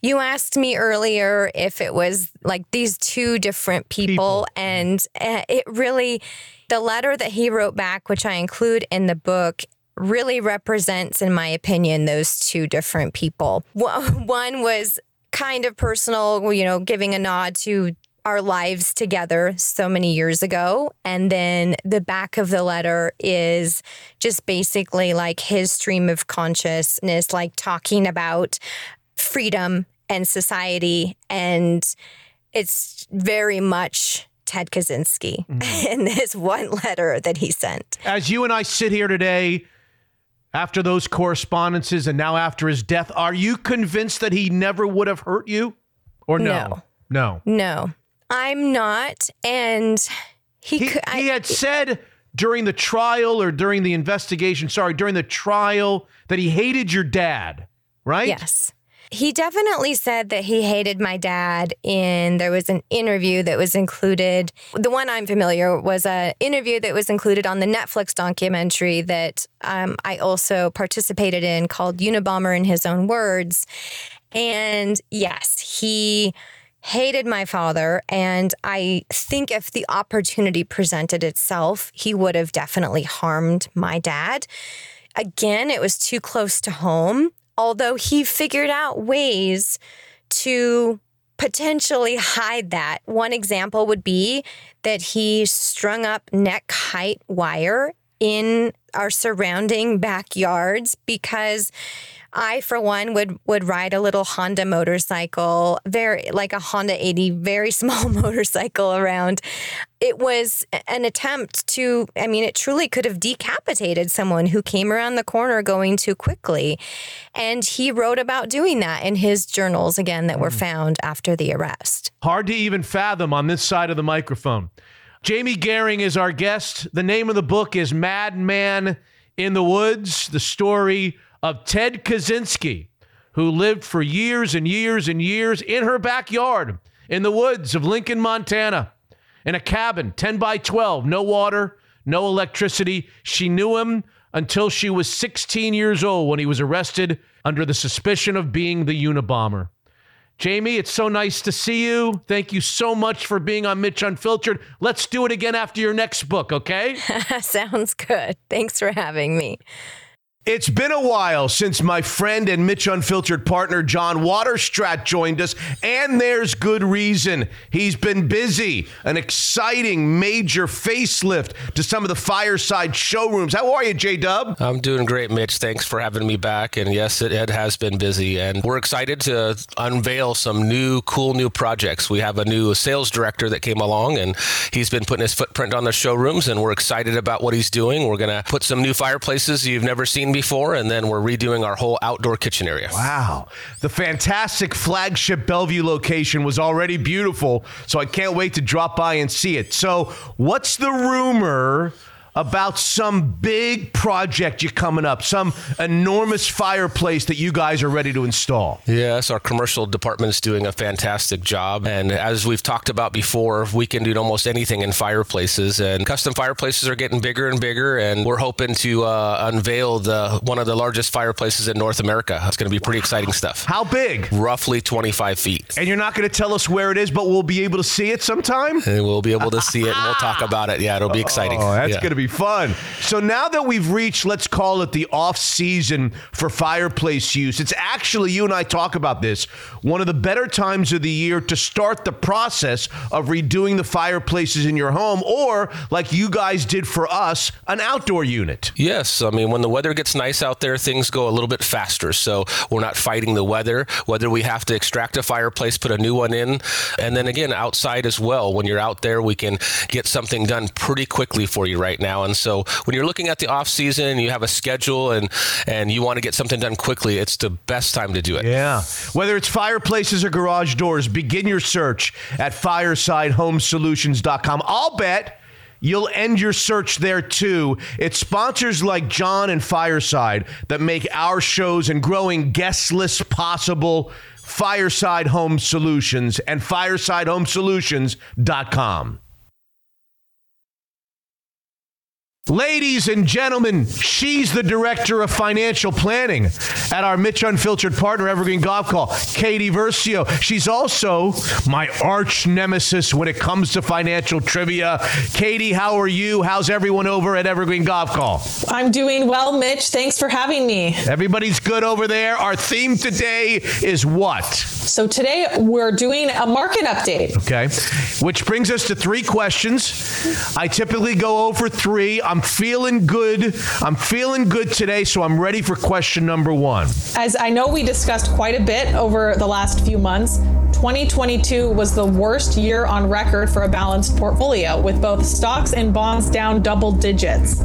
you asked me earlier if it was like these two different people. And uh, it really, the letter that he wrote back, which I include in the book, really represents, in my opinion, those two different people. One was kind of personal, you know, giving a nod to our lives together so many years ago. And then the back of the letter is just basically like his stream of consciousness, like talking about freedom and society. And it's very much Ted Kaczynski mm-hmm. in this one letter that he sent. As you and I sit here today, after those correspondences and now after his death, are you convinced that he never would have hurt you? Or no? No. No, I'm not. And he, He, could. he I, had said during the trial or during the investigation, sorry, during the trial that he hated your dad, right? Yes. He definitely said that he hated my dad in there was an interview that was included. The one I'm familiar was a interview that was included on the Netflix documentary that um, I also participated in called Unabomber in his own words. And yes, he hated my father and I think if the opportunity presented itself, he would have definitely harmed my dad. Again, it was too close to home although he figured out ways to potentially hide that. One example would be that he strung up neck height wire in our surrounding backyards because I, for one, would would ride a little Honda motorcycle, very like a Honda 80, very small motorcycle around. It was an attempt to, I mean, it truly could have decapitated someone who came around the corner going too quickly. And he wrote about doing that in his journals again that were hmm. found after the arrest. Hard to even fathom on this side of the microphone. Jamie Gehring is our guest. The name of the book is Madman in the Woods, the story of Ted Kaczynski, who lived for years and years and years in her backyard in the woods of Lincoln, Montana, in a cabin, 10 by 12, no water, no electricity. She knew him until she was 16 years old when he was arrested under the suspicion of being the Unabomber. Jamie, it's so nice to see you. Thank you so much for being on Mitch Unfiltered. Let's do it again after your next book, okay? Sounds good. Thanks for having me. It's been a while since my friend and Mitch Unfiltered partner John Waterstrat joined us, and there's good reason. He's been busy. An exciting major facelift to some of the fireside showrooms. How are you, J Dub? I'm doing great, Mitch. Thanks for having me back. And yes, it, it has been busy, and we're excited to unveil some new, cool new projects. We have a new sales director that came along, and he's been putting his footprint on the showrooms, and we're excited about what he's doing. We're going to put some new fireplaces you've never seen before, and then we're redoing our whole outdoor kitchen area. Wow. The fantastic flagship Bellevue location was already beautiful, so I can't wait to drop by and see it. So, what's the rumor about some big project you're coming up, some enormous fireplace that you guys are ready to install? Yes, our commercial department is doing a fantastic job. And as we've talked about before, we can do almost anything in fireplaces. And custom fireplaces are getting bigger and bigger. And we're hoping to uh, unveil the one of the largest fireplaces in North America. It's going to be pretty exciting stuff. How big? Roughly 25 feet. And you're not going to tell us where it is, but we'll be able to see it sometime? And we'll be able to see it and we'll talk about it. Yeah, it'll be exciting. Oh, that's Yeah. going to be fun. So now that we've reached, let's call it the off season for fireplace use, it's actually, you and I talk about this, one of the better times of the year to start the process of redoing the fireplaces in your home or, like you guys did for us, an outdoor unit. Yes, I mean when the weather gets nice out there, things go a little bit faster. So we're not fighting the weather. Whether we have to extract a fireplace, put a new one in, and then again outside as well. When you're out there, we can get something done pretty quickly for you right now. And so when you're looking at the off season, you have a schedule and and you want to get something done quickly, it's the best time to do it. Yeah. Whether it's fireplaces or garage doors, begin your search at firesidehomesolutions.com. I'll bet you'll end your search there too. It's sponsors like John and Fireside that make our shows and growing guest lists possible. Fireside Home Solutions and firesidehomesolutions.com. Ladies and gentlemen, she's the director of financial planning at our Mitch Unfiltered partner, Evergreen Gavekal, Katie Versio. She's also my arch nemesis when it comes to financial trivia. Katie, how are you? How's everyone over at Evergreen Gavekal? I'm doing well, Mitch. Thanks for having me. Everybody's good over there. Our theme today is what? So, today we're doing a market update. Okay. Which brings us to three questions. I typically go over three. I'm feeling good. I'm feeling good today, so I'm ready for question number one. As I know we discussed quite a bit over the last few months, 2022 was the worst year on record for a balanced portfolio, with both stocks and bonds down double digits.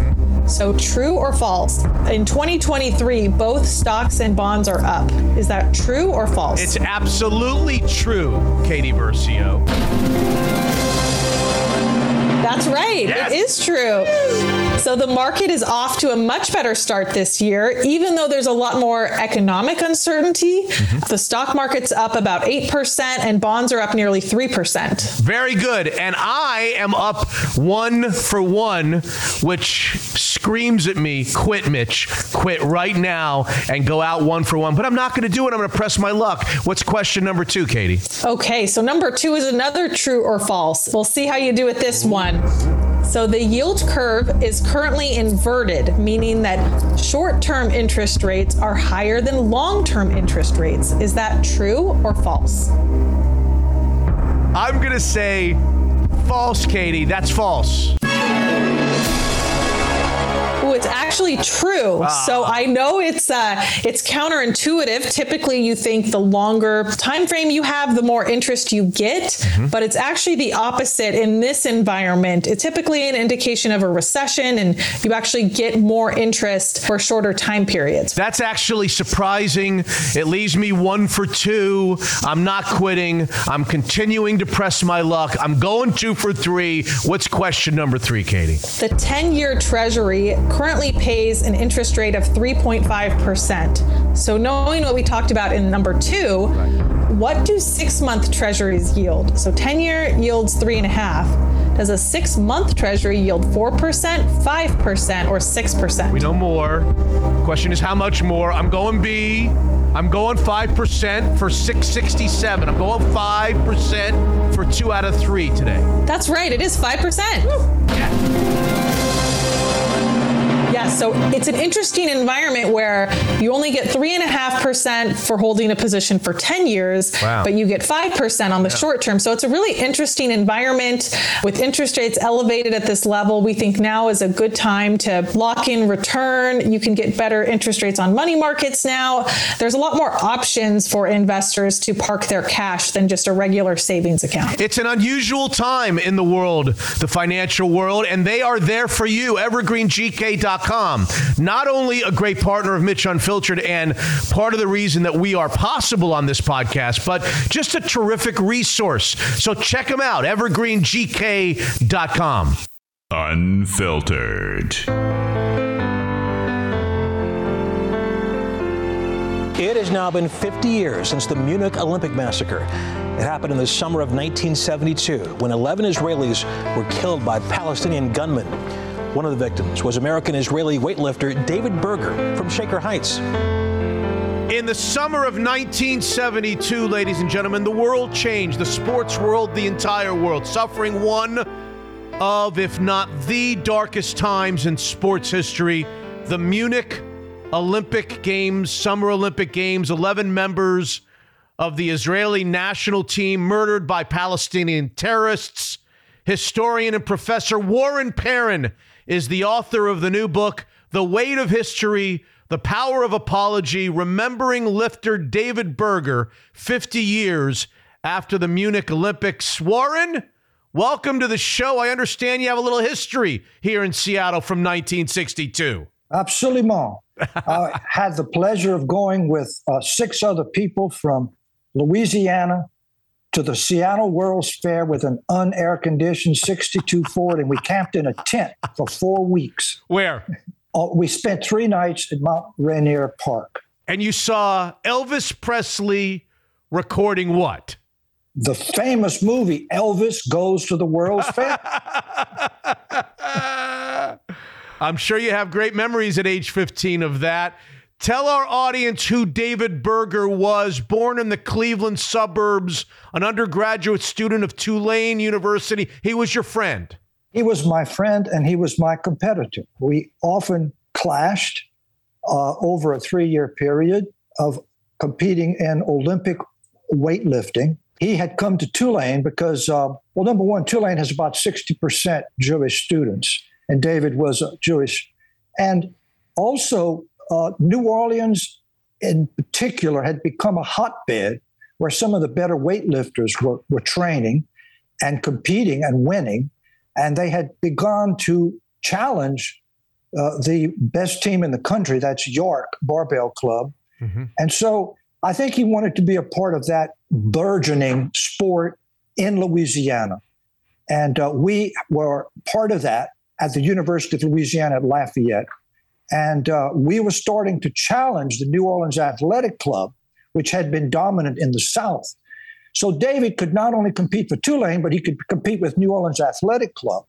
So, true or false? In 2023, both stocks and bonds are up. Is that true or false? It's absolutely true, Katie Versio. That's right. Yes. It is true. So the market is off to a much better start this year, even though there's a lot more economic uncertainty. Mm-hmm. The stock market's up about 8% and bonds are up nearly 3%. Very good. And I am up one for one, which screams at me, quit, Mitch. Quit right now and go out one for one. But I'm not going to do it. I'm going to press my luck. What's question number two, Katie? Okay, so number two is another true or false. We'll see how you do with this one. So the yield curve is currently inverted, meaning that short term interest rates are higher than long term interest rates. Is that true or false? I'm going to say false, Katie. That's false. Actually true. So I know it's uh, it's counterintuitive. Typically, you think the longer time frame you have, the more interest you get, but it's actually the opposite in this environment. It's typically an indication of a recession, and you actually get more interest for shorter time periods. That's actually surprising. It leaves me one for two. I'm not quitting. I'm continuing to press my luck. I'm going two for three. What's question number three, Katie? The 10 year treasury currently pays an interest rate of 3.5%. So, knowing what we talked about in number two, what do six month treasuries yield? So, 10 year yields three and a half. Does a six month treasury yield 4%, 5%, or 6%? We know more. Question is how much more? I'm going B. I'm going 5% for 667. I'm going 5% for two out of three today. That's right, it is 5%. Yeah, so it's an interesting environment where you only get 3.5% for holding a position for 10 years, Wow. but you get 5% on the short term. So it's a really interesting environment with interest rates elevated at this level. We think now is a good time to lock in return. You can get better interest rates on money markets now. There's a lot more options for investors to park their cash than just a regular savings account. It's an unusual time in the world, the financial world, and they are there for you. EvergreenGK.com. Not only a great partner of Mitch Unfiltered and part of the reason that we are possible on this podcast, but just a terrific resource. So check them out, EvergreenGK.com. Unfiltered. It has now been 50 years since the Munich Olympic massacre. It happened in the summer of 1972 when 11 Israelis were killed by Palestinian gunmen. One of the victims was American Israeli weightlifter David Berger from Shaker Heights. In the summer of 1972, ladies and gentlemen, the world changed. The sports world, the entire world, suffering one of, if not the darkest times in sports history. The Munich Olympic Games, Summer Olympic Games, 11 members of the Israeli national team murdered by Palestinian terrorists. Historian and professor Warren Perrin is the author of the new book, The Weight of History The Power of Apology Remembering Lifter David Berger 50 years after the Munich Olympics. Warren, welcome to the show. I understand you have a little history here in Seattle from 1962. Absolument. I had the pleasure of going with uh, six other people from Louisiana to the Seattle World's Fair with an unair conditioned 62 Ford, and we camped in a tent for four weeks. Where? Uh, we spent three nights at Mount Rainier Park. And you saw Elvis Presley recording what? The famous movie Elvis Goes to the World's Fair. I'm sure you have great memories at age 15 of that. Tell our audience who David Berger was, born in the Cleveland suburbs, an undergraduate student of Tulane University. He was your friend. He was my friend and he was my competitor. We often clashed uh, over a three year period of competing in Olympic weightlifting. He had come to Tulane because, uh, well, number one, Tulane has about 60% Jewish students, and David was Jewish. And also, uh, New Orleans in particular had become a hotbed where some of the better weightlifters were, were training and competing and winning. And they had begun to challenge uh, the best team in the country, that's York Barbell Club. And so I think he wanted to be a part of that burgeoning sport in Louisiana. And uh, we were part of that at the University of Louisiana at Lafayette. And uh, we were starting to challenge the New Orleans Athletic Club, which had been dominant in the South. So David could not only compete for Tulane, but he could compete with New Orleans Athletic Club.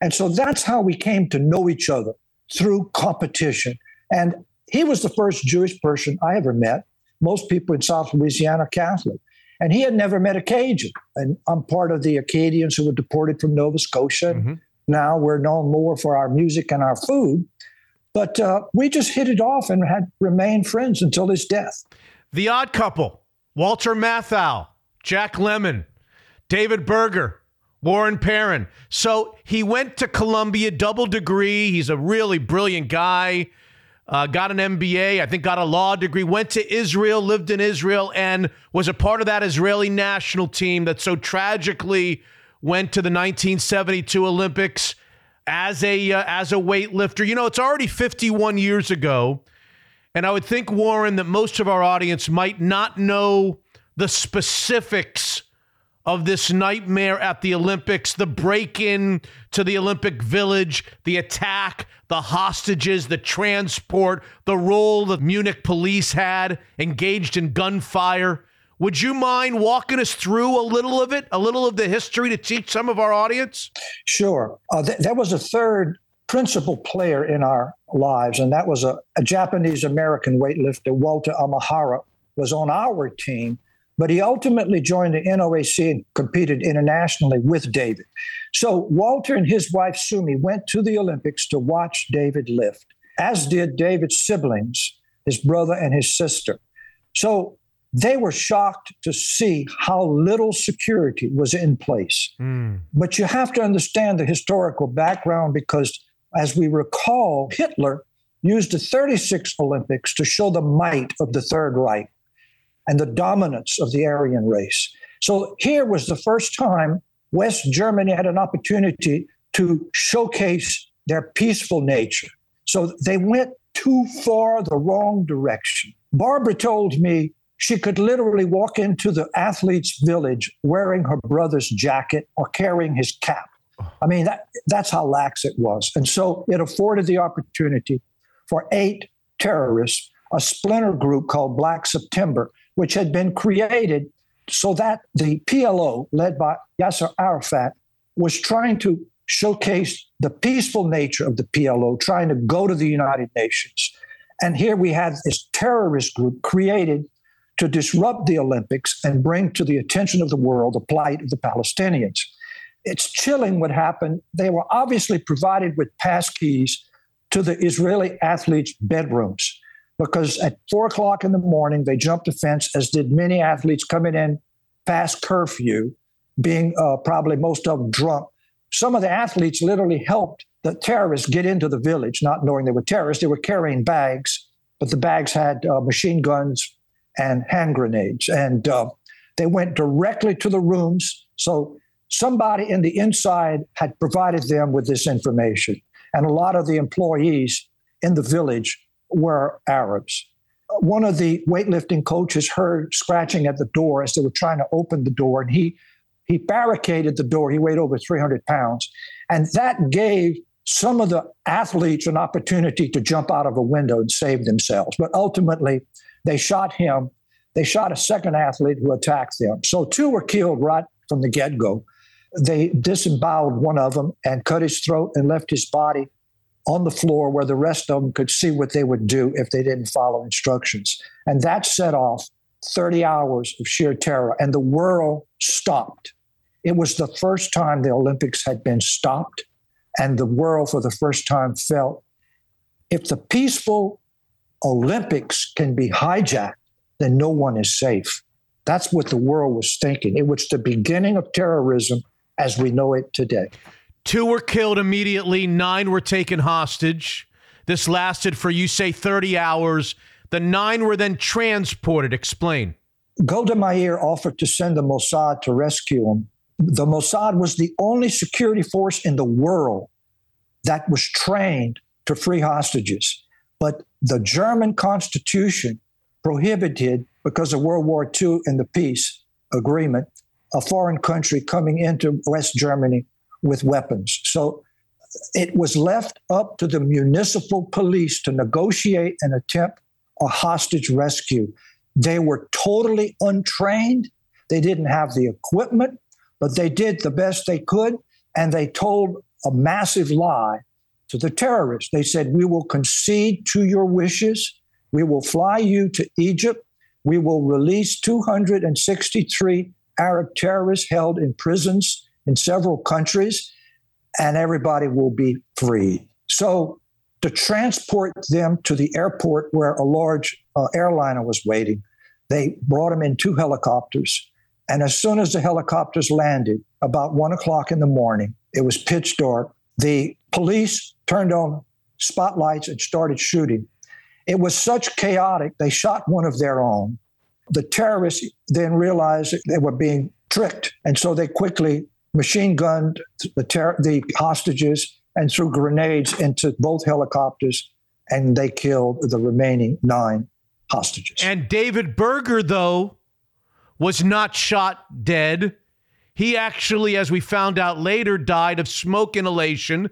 And so that's how we came to know each other through competition. And he was the first Jewish person I ever met. Most people in South Louisiana are Catholic. And he had never met a Cajun. And I'm part of the Acadians who were deported from Nova Scotia. And Now we're known more for our music and our food. But uh, we just hit it off and had remained friends until his death. The Odd Couple, Walter Matthau, Jack Lemmon, David Berger, Warren Perrin. So he went to Columbia, double degree. He's a really brilliant guy. Uh, got an MBA, I think got a law degree, went to Israel, lived in Israel, and was a part of that Israeli national team that so tragically went to the 1972 Olympics as a uh, as a weightlifter. You know, it's already 51 years ago. And I would think, Warren, that most of our audience might not know the specifics of this nightmare at the Olympics, the break in to the Olympic Village, the attack, the hostages, the transport, the role the Munich police had engaged in gunfire. Would you mind walking us through a little of it, a little of the history to teach some of our audience? Sure. Uh, th- there was a third principal player in our lives, and that was a, a Japanese American weightlifter, Walter Imahara, was on our team, but he ultimately joined the NOAC and competed internationally with David. So Walter and his wife Sumi went to the Olympics to watch David lift, as did David's siblings, his brother and his sister. So they were shocked to see how little security was in place. Mm. But you have to understand the historical background because, as we recall, Hitler used the 36 Olympics to show the might of the Third Reich and the dominance of the Aryan race. So here was the first time West Germany had an opportunity to showcase their peaceful nature. So they went too far the wrong direction. Barbara told me she could literally walk into the athlete's village wearing her brother's jacket or carrying his cap. I mean, that, that's how lax it was. And so it afforded the opportunity for eight terrorists, a splinter group called Black September, which had been created so that the PLO, led by Yasser Arafat, was trying to showcase the peaceful nature of the PLO, trying to go to the United Nations. And here we had this terrorist group created to disrupt the Olympics and bring to the attention of the world the plight of the Palestinians. It's chilling what happened. They were obviously provided with pass keys to the Israeli athletes' bedrooms because at four o'clock in the morning, they jumped the fence, as did many athletes coming in past curfew, being uh, probably most of them drunk. Some of the athletes literally helped the terrorists get into the village, not knowing they were terrorists. They were carrying bags, but the bags had uh, machine guns and hand grenades. And uh, they went directly to the rooms. So somebody in the inside had provided them with this information. And a lot of the employees in the village were Arabs. One of the weightlifting coaches heard scratching at the door as they were trying to open the door, and he he barricaded the door. He weighed over 300 pounds, and that gave some of the athletes an opportunity to jump out of a window and save themselves. But ultimately, they shot him. They shot a second athlete who attacked them. So two were killed right from the get go. They disemboweled one of them and cut his throat and left his body on the floor where the rest of them could see what they would do if they didn't follow instructions. And that set off 30 hours of sheer terror, and the world stopped. It was the first time the Olympics had been stopped, and the world for the first time felt if the peaceful Olympics can be hijacked, then no one is safe. That's what the world was thinking. It was the beginning of terrorism as we know it today. Two were killed immediately, nine were taken hostage. This lasted for, you say, 30 hours. The nine were then transported. Explain. Golda Meir offered to send the Mossad to rescue them. The Mossad was the only security force in the world that was trained to free hostages. But the German constitution prohibited, because of World War II and the peace agreement, a foreign country coming into West Germany with weapons. So it was left up to the municipal police to negotiate and attempt a hostage rescue. They were totally untrained. They didn't have the equipment, but they did the best they could. And they told a massive lie to the terrorists. They said, We will concede to your wishes. We will fly you to Egypt. We will release 263 Arab terrorists held in prisons in several countries, and everybody will be free. So, to transport them to the airport where a large uh, airliner was waiting, they brought them in two helicopters. And as soon as the helicopters landed, about one o'clock in the morning, it was pitch dark. The police turned on spotlights and started shooting. It was such chaotic, they shot one of their own. The terrorists then realized they were being tricked. And so they quickly machine gunned the, ter- the hostages and threw grenades into both helicopters, and they killed the remaining nine hostages. And David Berger, though, was not shot dead. He actually, as we found out later, died of smoke inhalation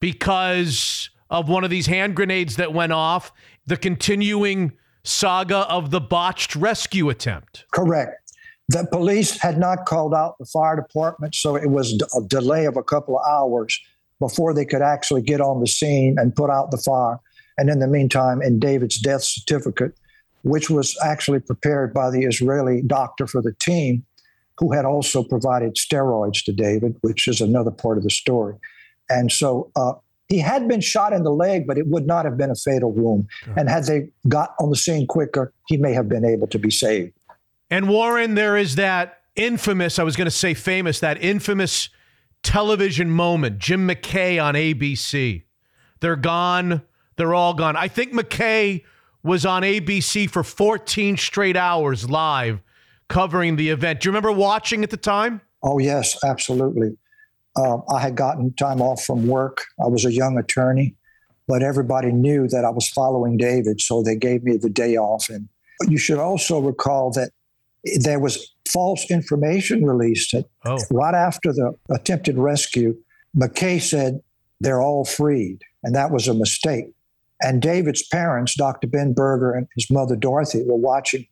because of one of these hand grenades that went off, the continuing saga of the botched rescue attempt. Correct. The police had not called out the fire department, so it was a delay of a couple of hours before they could actually get on the scene and put out the fire. And in the meantime, in David's death certificate, which was actually prepared by the Israeli doctor for the team, who had also provided steroids to David, which is another part of the story. And so uh, he had been shot in the leg, but it would not have been a fatal wound. And had they got on the scene quicker, he may have been able to be saved. And Warren, there is that infamous, I was going to say famous, that infamous television moment, Jim McKay on ABC. They're gone. They're all gone. I think McKay was on ABC for 14 straight hours live covering the event. Do you remember watching at the time? Oh, yes, absolutely. Um, I had gotten time off from work. I was a young attorney, but everybody knew that I was following David, so they gave me the day off. And you should also recall that there was false information released that Oh. right after the attempted rescue. McKay said they're all freed, and that was a mistake. And David's parents, Dr. Ben Berger and his mother Dorothy, were watching,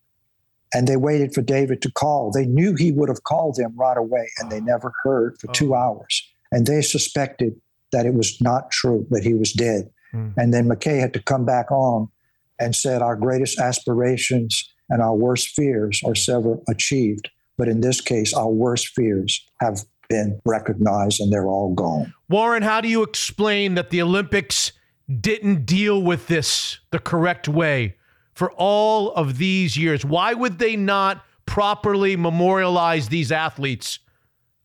and they waited for David to call. They knew he would have called them right away, and they never heard for two oh. hours. And they suspected that it was not true, that he was dead. Hmm. And then McKay had to come back on and said, Our greatest aspirations and our worst fears are hmm. sever achieved. But in this case, our worst fears have been recognized and they're all gone. Warren, how do you explain that the Olympics didn't deal with this the correct way for all of these years? Why would they not properly memorialize these athletes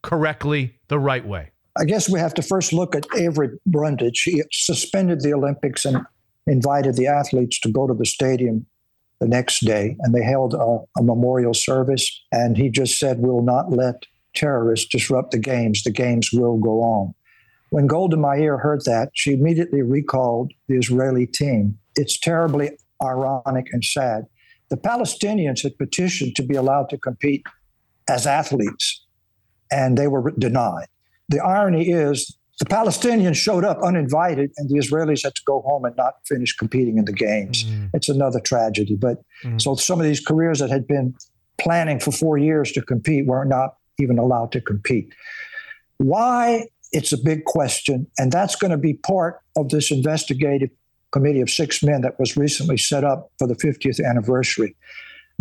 correctly the right way? I guess we have to first look at Avery Brundage. He suspended the Olympics and invited the athletes to go to the stadium the next day, and they held a, a memorial service. And he just said, We'll not let terrorists disrupt the games. The games will go on. When Golda Meir heard that, she immediately recalled the Israeli team. It's terribly ironic and sad. The Palestinians had petitioned to be allowed to compete as athletes, and they were denied. The irony is the Palestinians showed up uninvited, and the Israelis had to go home and not finish competing in the games. Mm. It's another tragedy. But mm. so some of these careers that had been planning for four years to compete were not even allowed to compete. Why? It's a big question, and that's going to be part of this investigative committee of six men that was recently set up for the 50th anniversary.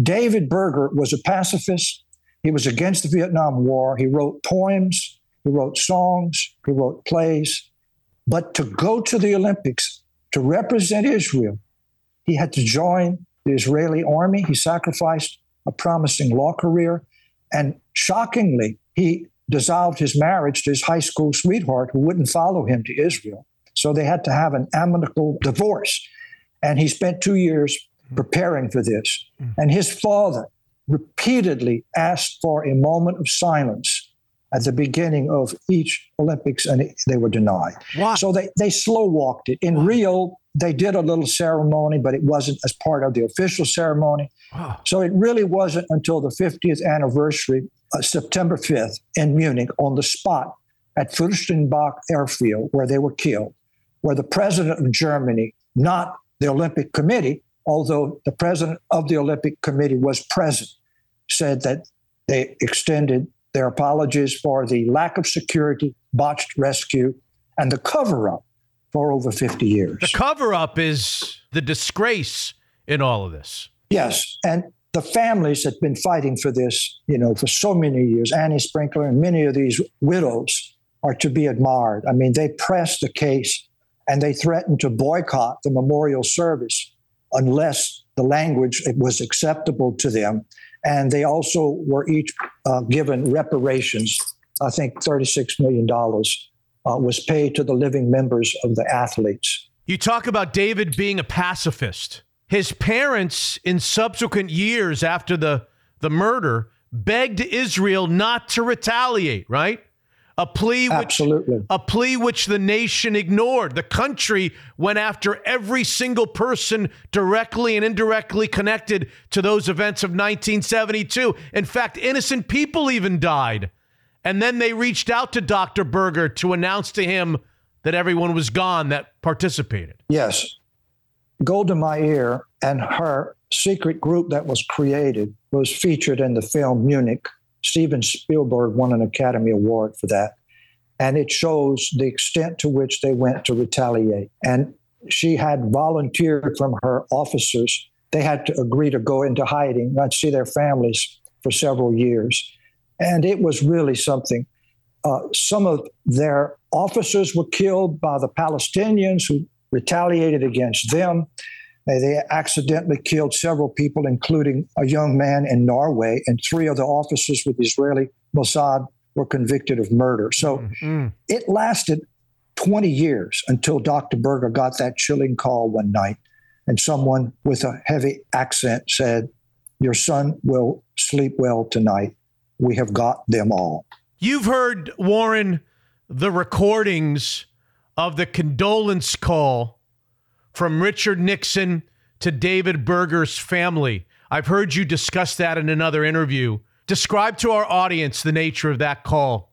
David Berger was a pacifist. He was against the Vietnam War. He wrote poems, he wrote songs, he wrote plays. But to go to the Olympics to represent Israel, he had to join the Israeli army. He sacrificed a promising law career. And shockingly, he dissolved his marriage to his high school sweetheart who wouldn't follow him to Israel. So they had to have an amicable divorce. And he spent two years preparing for this. And his father repeatedly asked for a moment of silence at the beginning of each Olympics, and they were denied. Why? So they, they slow walked it. In Rio, they did a little ceremony, but it wasn't as part of the official ceremony. So it really wasn't until the 50th anniversary, uh, September 5th, in Munich, on the spot at Fürstenbach Airfield, where they were killed, where the president of Germany, not the Olympic Committee, although the president of the Olympic Committee was present, said that they extended their apologies for the lack of security, botched rescue, and the cover up for over 50 years. The cover up is the disgrace in all of this. Yes, and the families that have been fighting for this, you know, for so many years. Ankie Spitzer and many of these widows are to be admired. I mean, they pressed the case and they threatened to boycott the memorial service unless the language was acceptable to them. And they also were each uh, given reparations. I think $36 million uh, was paid to the living members of the athletes. You talk about David being a pacifist. His parents, in subsequent years after the, the murder, begged Israel not to retaliate, right? A plea which Absolutely. a plea which the nation ignored. The country went after every single person directly and indirectly connected to those events of 1972. In fact, innocent people even died And then they reached out to Dr. Berger to announce to him that everyone was gone that participated. Yes. Golda Meir and her secret group that was created was featured in the film Munich. Steven Spielberg won an Academy Award for that. And it shows the extent to which they went to retaliate. And she had volunteered from her officers. They had to agree to go into hiding, not see their families for several years. And it was really something. Uh, some of their officers were killed by the Palestinians who retaliated against them. They accidentally killed several people, including a young man in Norway, and three other officers with Israeli Mossad were convicted of murder. So mm-hmm. it lasted 20 years until Dr. Berger got that chilling call one night, and someone with a heavy accent said, Your son will sleep well tonight. We have got them all. You've heard, Warren, the recordings of the condolence call from Richard Nixon to David Berger's family. I've heard you discuss that in another interview. Describe to our audience the nature of that call.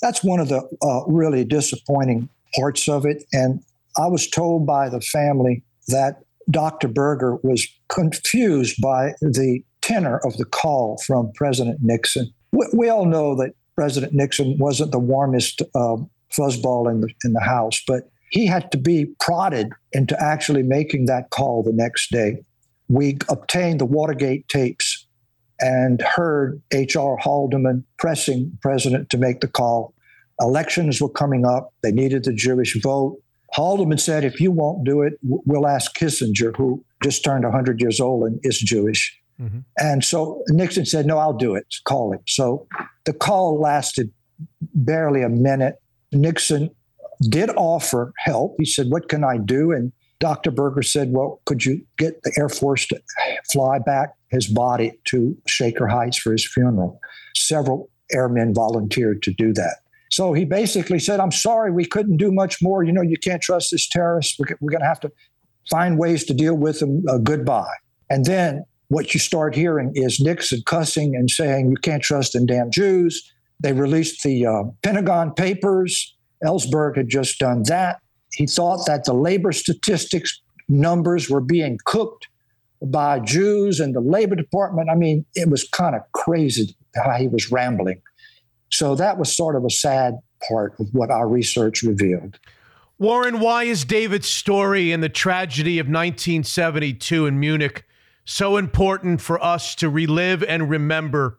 That's one of the uh, really disappointing parts of it. And I was told by the family that Dr. Berger was confused by the tenor of the call from President Nixon. We, we all know that President Nixon wasn't the warmest uh, fuzzball in the in the House, but he had to be prodded into actually making that call the next day. We obtained the Watergate tapes and heard H.R. Haldeman pressing the president to make the call. Elections were coming up. They needed the Jewish vote. Haldeman said, if you won't do it, we'll ask Kissinger, who just turned 100 years old and is Jewish. Mm-hmm. And so Nixon said, no, I'll do it. Call him. So the call lasted barely a minute. Nixon did offer help. He said, What can I do? And Dr. Berger said, Well, could you get the Air Force to fly back his body to Shaker Heights for his funeral? Several airmen volunteered to do that. So he basically said, I'm sorry, we couldn't do much more. You know, you can't trust this terrorist. We're, we're going to have to find ways to deal with him. Uh, goodbye. And then what you start hearing is Nixon cussing and saying, You can't trust in damn Jews. They released the uh, Pentagon Papers. Ellsberg had just done that. He thought that the labor statistics numbers were being cooked by Jews and the Labor Department. I mean, it was kind of crazy how he was rambling. So that was sort of a sad part of what our research revealed. Warren, why is David's story and the tragedy of 1972 in Munich so important for us to relive and remember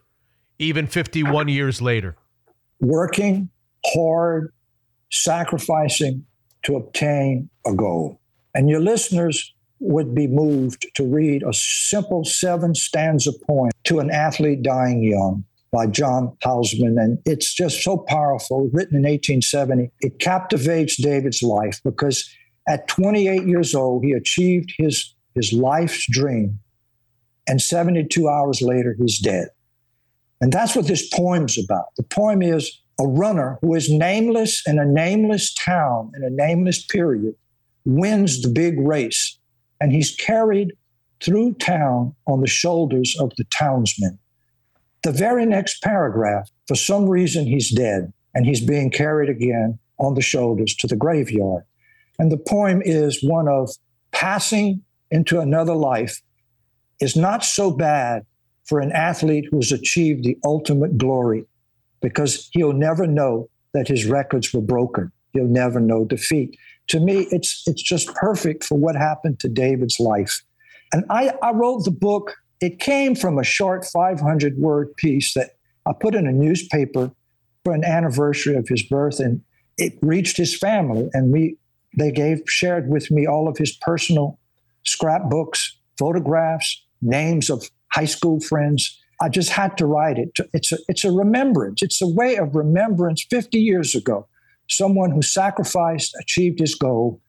even 51 years later? Working hard, sacrificing to obtain a goal. And your listeners would be moved to read a simple seven stanza poem to an athlete dying young by John Houseman. And it's just so powerful, written in 1870. It captivates David's life because at 28 years old, he achieved his, his life's dream. And 72 hours later, he's dead. And that's what this poem's about. The poem is a runner who is nameless in a nameless town in a nameless period wins the big race. And he's carried through town on the shoulders of the townsmen. The very next paragraph, for some reason, he's dead and he's being carried again on the shoulders to the graveyard. And the poem is one of passing into another life is not so bad for an athlete who's achieved the ultimate glory because he'll never know that his records were broken. He'll never know defeat. To me, it's it's just perfect for what happened to David's life. And I, I wrote the book. It came from a short 500 word piece that I put in a newspaper for an anniversary of his birth, and it reached his family. And we they gave shared with me all of his personal scrapbooks, photographs, names of high school friends, I just had to write it. It's a, it's a remembrance. It's a way of remembrance 50 years ago. Someone who sacrificed, achieved his goal,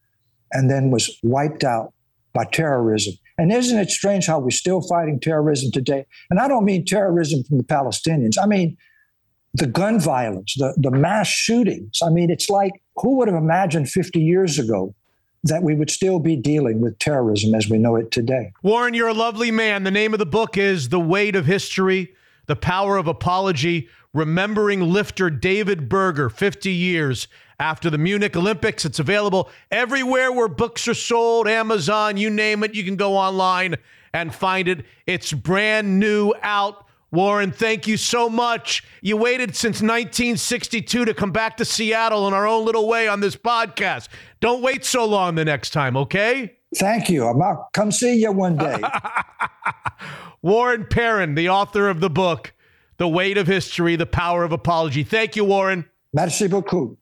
and then was wiped out by terrorism. And isn't it strange how we're still fighting terrorism today? And I don't mean terrorism from the Palestinians. I mean the gun violence, the, the mass shootings. I mean, it's like who would have imagined 50 years ago that we would still be dealing with terrorism as we know it today. Warren, you're a lovely man. The name of the book is The Weight of History, The Power of Apology. remembering lifter David Berger 50 years after the Munich Olympics. It's available everywhere where books are sold, Amazon, you name it. You can go online and find it. It's brand new out. Warren, thank you so much. You waited since 1962 to come back to Seattle in our own little way on this podcast. Don't wait so long the next time, okay? Thank you. I'll come see you one day. Warren Perrin, the author of the book, The Weight of History, The Power of Apology. Thank you, Warren. Merci beaucoup.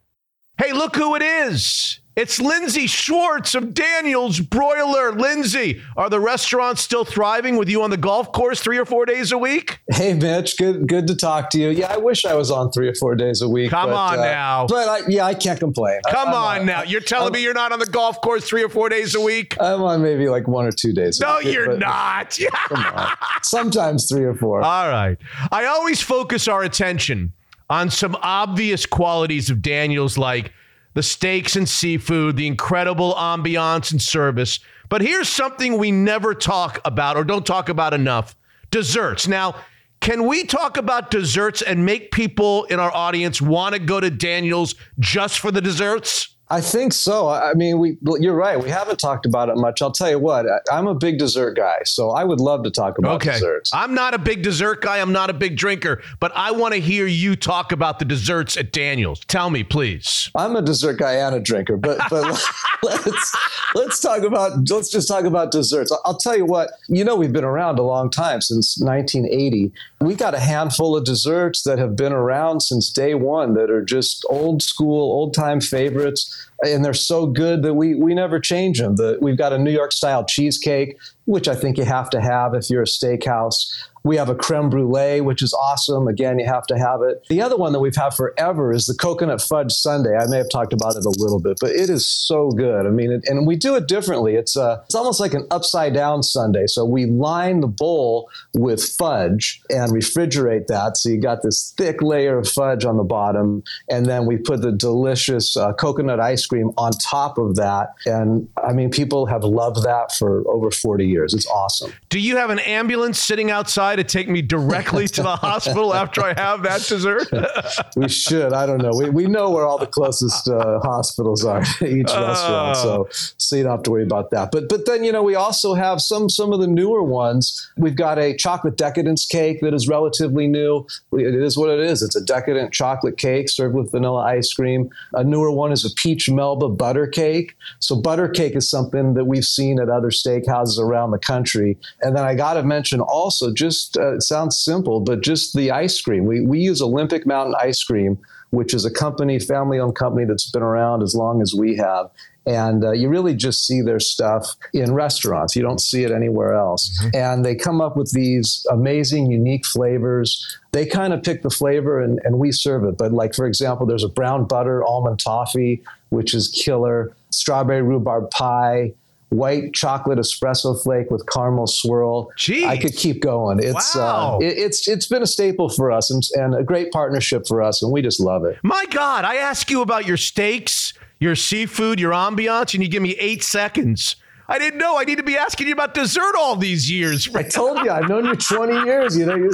Hey, look who it is. It's Lindsay Schwartz of Daniel's Broiler. Lindsay, are the restaurants still thriving with you on the golf course three or four days a week? Hey, Mitch, good good to talk to you. Yeah, I wish I was on three or four days a week. Come but, on uh, now. But I, yeah, I can't complain. Come I'm on now. You're telling me you're not on the golf course three or four days a week? I'm on maybe like one or two days. a week. No, week, you're but- not. Come on. Sometimes three or four. All right. I always focus our attention on some obvious qualities of Daniel's, like the steaks and seafood, the incredible ambiance and service. But here's something we never talk about or don't talk about enough desserts. Now, can we talk about desserts and make people in our audience want to go to Daniel's just for the desserts? I think so. I mean, we. You're right. We haven't talked about it much. I'll tell you what. I- I'm a big dessert guy, so I would love to talk about Okay. desserts. I'm not a big dessert guy. I'm not a big drinker, but I want to hear you talk about the desserts at Daniel's. Tell me, please. I'm a dessert guy and a drinker, but but let's let's talk about let's just talk about desserts. I'll tell you what. You know, we've been around a long time since 1980. We got a handful of desserts that have been around since day one that are just old school, old time favorites, and they're so good that we we never change them. The, we've got a New York style cheesecake, which I think you have to have if you're a steakhouse. We have a creme brulee, which is awesome. Again, you have to have it. The other one that we've had forever is the coconut fudge sundae. I may have talked about it a little bit, but it is so good. I mean, it, and we do it differently. It's uh, it's almost like an upside down sundae. So we line the bowl with fudge and refrigerate that. So you got this thick layer of fudge on the bottom, and then we put the delicious uh, coconut ice cream on top of that. And I mean, people have loved that for over 40 years. It's awesome. Do you have an ambulance sitting outside to take me directly to the hospital after I have that dessert? we should. I don't know. We, we know where all the closest uh, hospitals are to each restaurant, so so you don't have to worry about that. But but then you know we also have some some of the newer ones. We've got a chocolate decadence cake that is relatively new. It is what it is. It's a decadent chocolate cake served with vanilla ice cream. A newer one is a peach melba butter cake. So butter cake is something that we've seen at other steakhouses around the country. And then I got to mention also just uh, it sounds simple, but just the ice cream. We we use Olympic Mountain ice cream which is a company, family owned company that's been around as long as we have. And uh, you really just see their stuff in restaurants. You don't see it anywhere else. And they come up with these amazing, unique flavors. They kind of pick the flavor and, and we serve it. But, like, for example, there's a brown butter almond toffee, which is killer, strawberry rhubarb pie, white chocolate espresso flake with caramel swirl. Jeez. I could keep going. It's Wow. uh, it- it's it's been a staple for us and, and a great partnership for us, and we just love it. My God, I ask you about your steaks, your seafood, your ambiance, and you give me eight seconds. I didn't know. I need to be asking you about dessert all these years. I told you, I've known you 20 years. You know, you,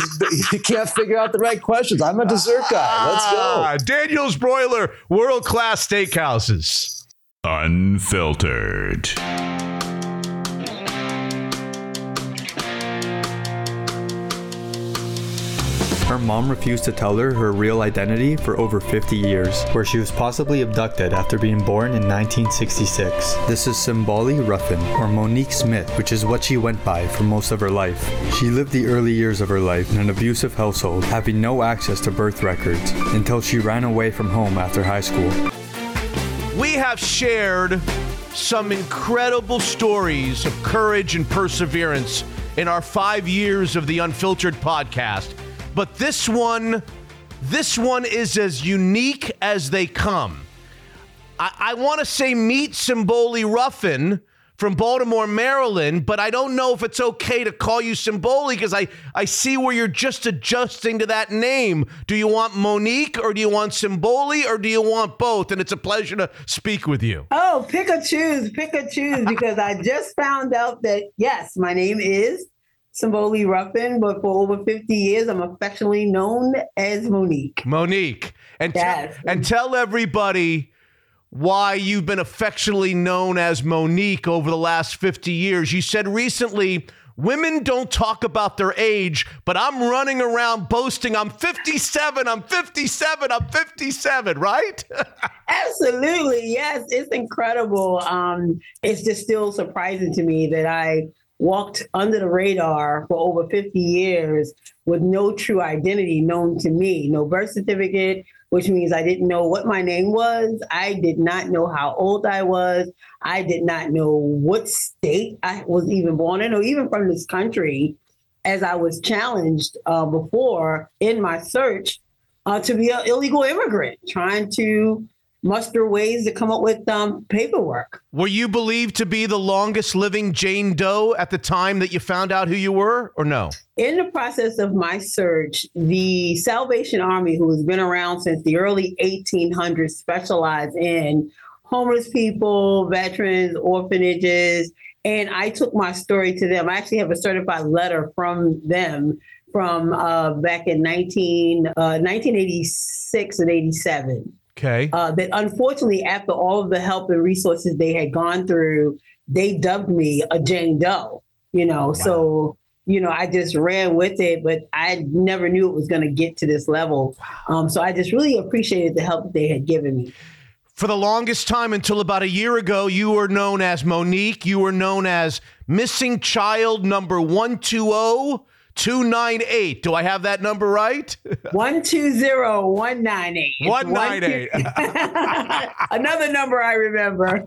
you can't figure out the right questions. I'm a dessert guy. Let's go. Ah, Daniel's Broiler, world class steakhouses. Unfiltered. Mom refused to tell her her real identity for over 50 years, where she was possibly abducted after being born in 1966. This is Simboli Ruffin, or Monique Smith, which is what she went by for most of her life. She lived the early years of her life in an abusive household, having no access to birth records, until she ran away from home after high school. We have shared some incredible stories of courage and perseverance in our five years of the Unfiltered podcast. But this one, this one is as unique as they come. I, I want to say meet Simboli Ruffin from Baltimore, Maryland, but I don't know if it's okay to call you Simboli because I, I see where you're just adjusting to that name. Do you want Monique or do you want Simboli or do you want both? And it's a pleasure to speak with you. Oh, pick a choose, pick a choose, because I just found out that yes, my name is Simboli Ruffin, but for over 50 years, I'm affectionately known as Monique. Monique. And, te- Yes. and tell everybody why you've been affectionately known as Monique over the last 50 years. You said recently, women don't talk about their age, but I'm running around boasting I'm 57, I'm 57, I'm 57, right? Absolutely. Yes, it's incredible. Um, it's just still surprising to me that I walked under the radar for over 50 years with no true identity known to me, no birth certificate, which means I didn't know what my name was. I did not know how old I was. I did not know what state I was even born in, or even from this country, as I was challenged uh, before in my search uh, to be an illegal immigrant, trying to muster ways to come up with um, paperwork. Were you believed to be the longest living Jane Doe at the time that you found out who you were, or no? In the process of my search, the Salvation Army, who has been around since the early 1800s, specialized in homeless people, veterans, orphanages, and I took my story to them. I actually have a certified letter from them from uh, back in 19, uh, 1986 and 87. Okay. Uh, that unfortunately, after all of the help and resources they had gone through, they dubbed me a Jane Doe. You know, so you know, I just ran with it, but I never knew it was going to get to this level. Um, so I just really appreciated the help they had given me. For the longest time, until about a year ago, you were known as Monique. You were known as missing child number 120 298. Do I have that number right? 120198. It's 198. Another number I remember.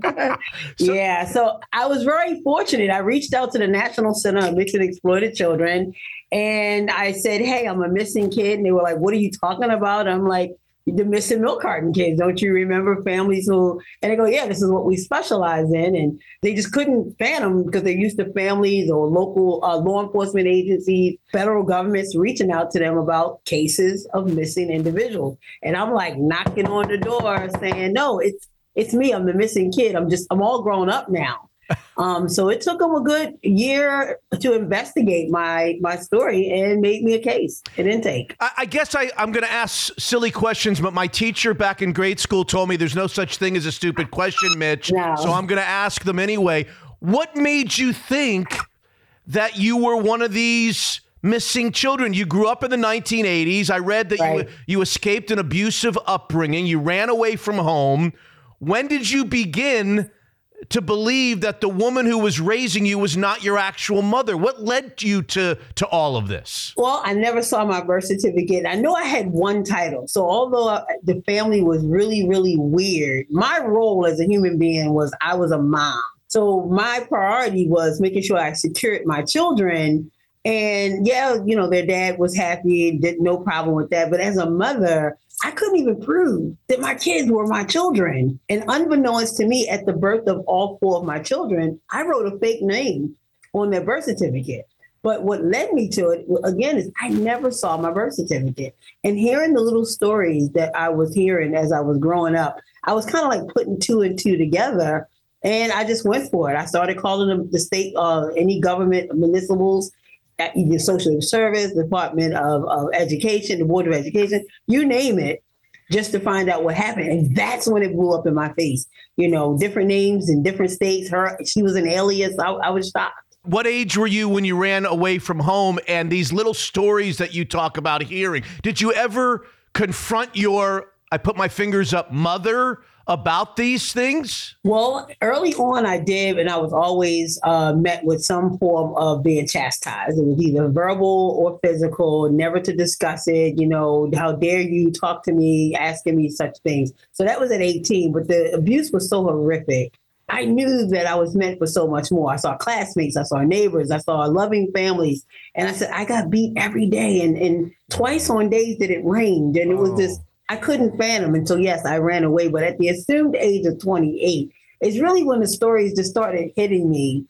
yeah, so I was very fortunate. I reached out to the National Center of Missing and Exploited Children and I said, Hey, I'm a missing kid. And they were like, What are you talking about? I'm like, the missing milk carton kids. Don't you remember families who, and they go, yeah, this is what we specialize in. And they just couldn't fathom because they're used to families or local uh, law enforcement agencies, federal governments reaching out to them about cases of missing individuals. And I'm like knocking on the door saying, no, it's, it's me. I'm the missing kid. I'm just, I'm all grown up now. Um, so it took them a good year to investigate my my story and make me a case at intake. I, I guess I, I'm going to ask silly questions, but my teacher back in grade school told me there's no such thing as a stupid question, Mitch. No. So I'm going to ask them anyway. What made you think that you were one of these missing children? You grew up in the 1980s. I read that you, you escaped an abusive upbringing, you ran away from home. When did you begin? To believe that the woman who was raising you was not your actual mother? What led you to to all of this? Well, I never saw my birth certificate. I know I had one title. So although the family was really, really weird, my role as a human being was I was a mom. So my priority was making sure I secured my children. And yeah, you know, their dad was happy, did no problem with that. But as a mother, I couldn't even prove that my kids were my children. And unbeknownst to me, at the birth of all four of my children, I wrote a fake name on their birth certificate. But what led me to it, again, is I never saw my birth certificate. And hearing the little stories that I was hearing as I was growing up, I was kind of like putting two and two together. And I just went for it. I started calling the state, uh, any government municipals, the social service, Department of, of Education, the Board of Education, you name it, just to find out what happened. And that's when it blew up in my face. You know, different names in different states. Her, she was an alias. I, I was shocked. What age were you when you ran away from home and these little stories that you talk about hearing? Did you ever confront your, I put my fingers up, mother about these things? Well, early on, I did, and I was always uh, met with some form of being chastised. It was either verbal or physical, never to discuss it. You know, how dare you talk to me, asking me such things. So that was at 18, but the abuse was so horrific. I knew that I was meant for so much more. I saw classmates, I saw neighbors, I saw loving families, and I said, I got beat every day, and, and twice on days that it rained, and it was just I couldn't fathom until yes, I ran away. But at the assumed age of 28, it's really when the stories just started hitting me,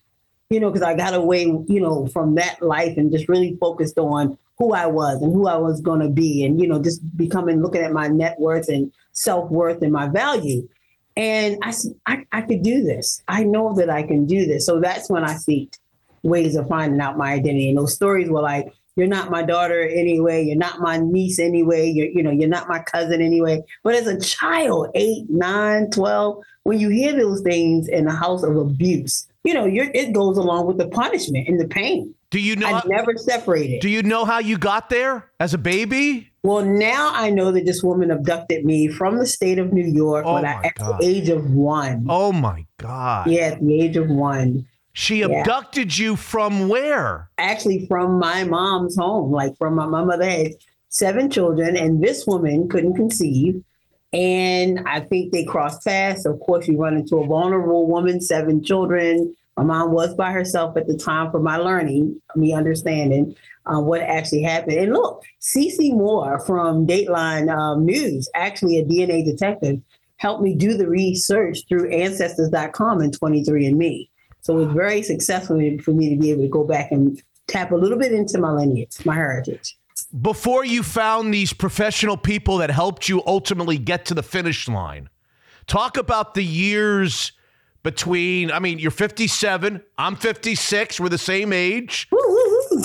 you know, because I got away, you know, from that life and just really focused on who I was and who I was going to be, and you know, just becoming looking at my net worth and self worth and my value. And I said, I, could do this. I know that I can do this. So that's when I seeked ways of finding out my identity. And those stories were like, you're not my daughter anyway, you're not my niece anyway, you're, you know, you're not my cousin anyway. But as a child, eight, nine, 12, when you hear those things in a house of abuse, you know, you're, it goes along with the punishment and the pain. Do you know? I never separated. Do you know how you got there as a baby? Well, now I know that this woman abducted me from the state of New York Oh when I, at God. the age of one. Oh my God. Yeah, at the age of one. She Yeah. abducted you from where? Actually, from my mom's home, like from my, my They had seven children, and this woman couldn't conceive. And I think they crossed paths. Of course, you run into a vulnerable woman, seven children. My mom was by herself at the time for my learning, me understanding uh, what actually happened. And look, CeCe Moore from Dateline um, News, actually a DNA detective, helped me do the research through Ancestors.com and 23andMe. So it was very successful for me to be able to go back and tap a little bit into my lineage, my heritage. Before you found these professional people that helped you ultimately get to the finish line, talk about the years between, I mean, you're 57, I'm 56, we're the same age.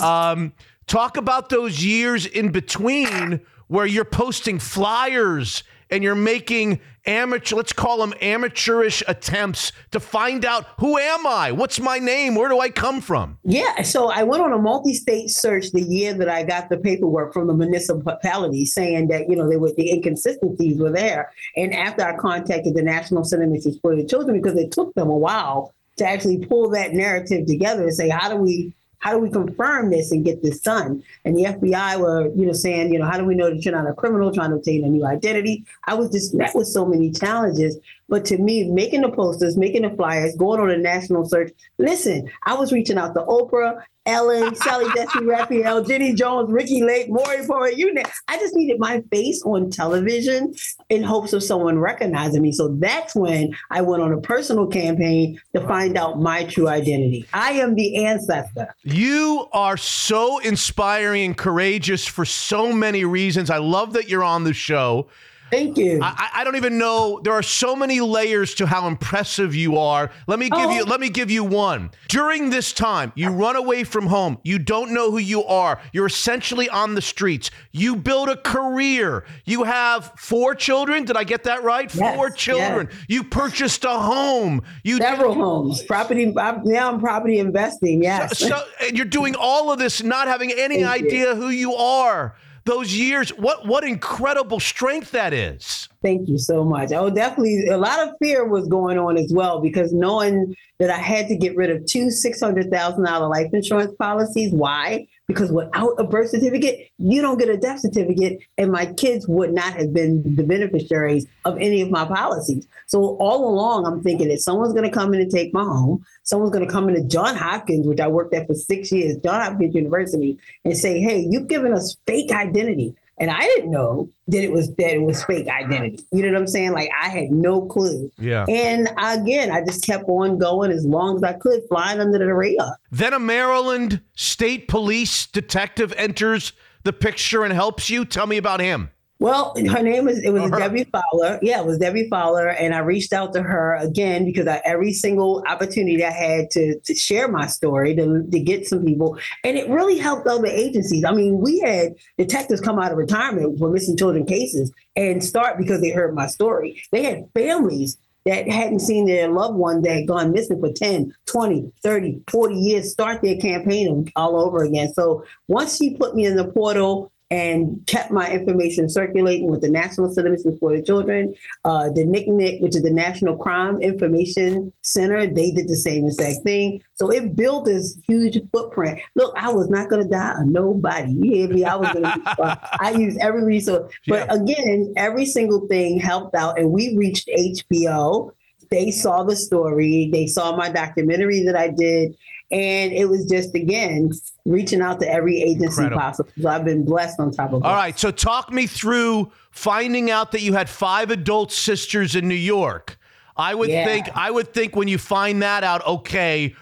Um, talk about those years in between where you're posting flyers and you're making amateur, let's call them amateurish attempts to find out who am I? What's my name? Where do I come from? Yeah, so I went on a multi-state search the year that I got the paperwork from the municipality saying that you know they were the inconsistencies were there. And after I contacted the National Center for Exploited Children because it took them a while to actually pull that narrative together and say how do we how do we confirm this and get this done? And the FBI were, you know, saying, you know, how do we know that you're not a criminal trying to obtain a new identity? I was just met with so many challenges. But to me, making the posters, making the flyers, going on a national search, listen, I was reaching out to Oprah, Ellen, Sally Jessy Raphael, Jenny Jones, Ricki Lake, Maury Porter, you name I just needed my face on television in hopes of someone recognizing me. So that's when I went on a personal campaign to find out my true identity. I am the ancestor. You are so inspiring and courageous for so many reasons. I love that you're on the show. Thank you. I, I- don't even know. There are so many layers to how impressive you are. Let me give oh. you. Let me give you one. During this time, you run away from home. You don't know who you are. You're essentially on the streets. You build a career. You have four children. Did I get that right? Yes, four children. Yes. You purchased a home. You Several homes, property. I'm, now I'm property investing. Yes. so and you're doing all of this not having any Thank you. idea who you are. Those years, what what incredible strength that is. Thank you so much. Oh, definitely. A lot of fear was going on as well because knowing that I had to get rid of two six hundred thousand dollar life insurance policies. Why? Because without a birth certificate, you don't get a death certificate, and my kids would not have been the beneficiaries of any of my policies. So all along, I'm thinking that someone's going to come in and take my home. Someone's going to come into John Hopkins, which I worked at for six years, John Hopkins University, and say, "Hey, you've given us fake identity." And I didn't know that it was that it was fake identity. You know what I'm saying? Like I had no clue. Yeah. And again, I just kept on going as long as I could, flying under the radar. Then a Maryland State Police detective enters the picture and helps you. Tell me about him. Well, her name was it was Oh. Debbie Fowler. Yeah, it was Debbie Fowler, and I reached out to her again because I, every single opportunity I had to, to share my story to, to get some people, and it really helped other agencies. I mean, we had detectives come out of retirement for missing children cases and start because they heard my story. They had families that hadn't seen their loved one that had gone missing for 10, 20, 30, 40 years start their campaign all over again. So once she put me in the portal and kept my information circulating with the National Center for the Children, uh, the NICNIC, which is the National Crime Information Center, they did the same exact thing. So it built this huge footprint. Look, I was not going to die on nobody. You hear me? I was going to. I used every resource, but again, every single thing helped out, and we reached HBO. They saw the story. They saw my documentary that I did. And it was just, again, reaching out to every agency Incredible. possible. So I've been blessed on top of All right, so talk me through finding out that you had five adult sisters in New York. I would Yeah. think I would think when you find that out, okay,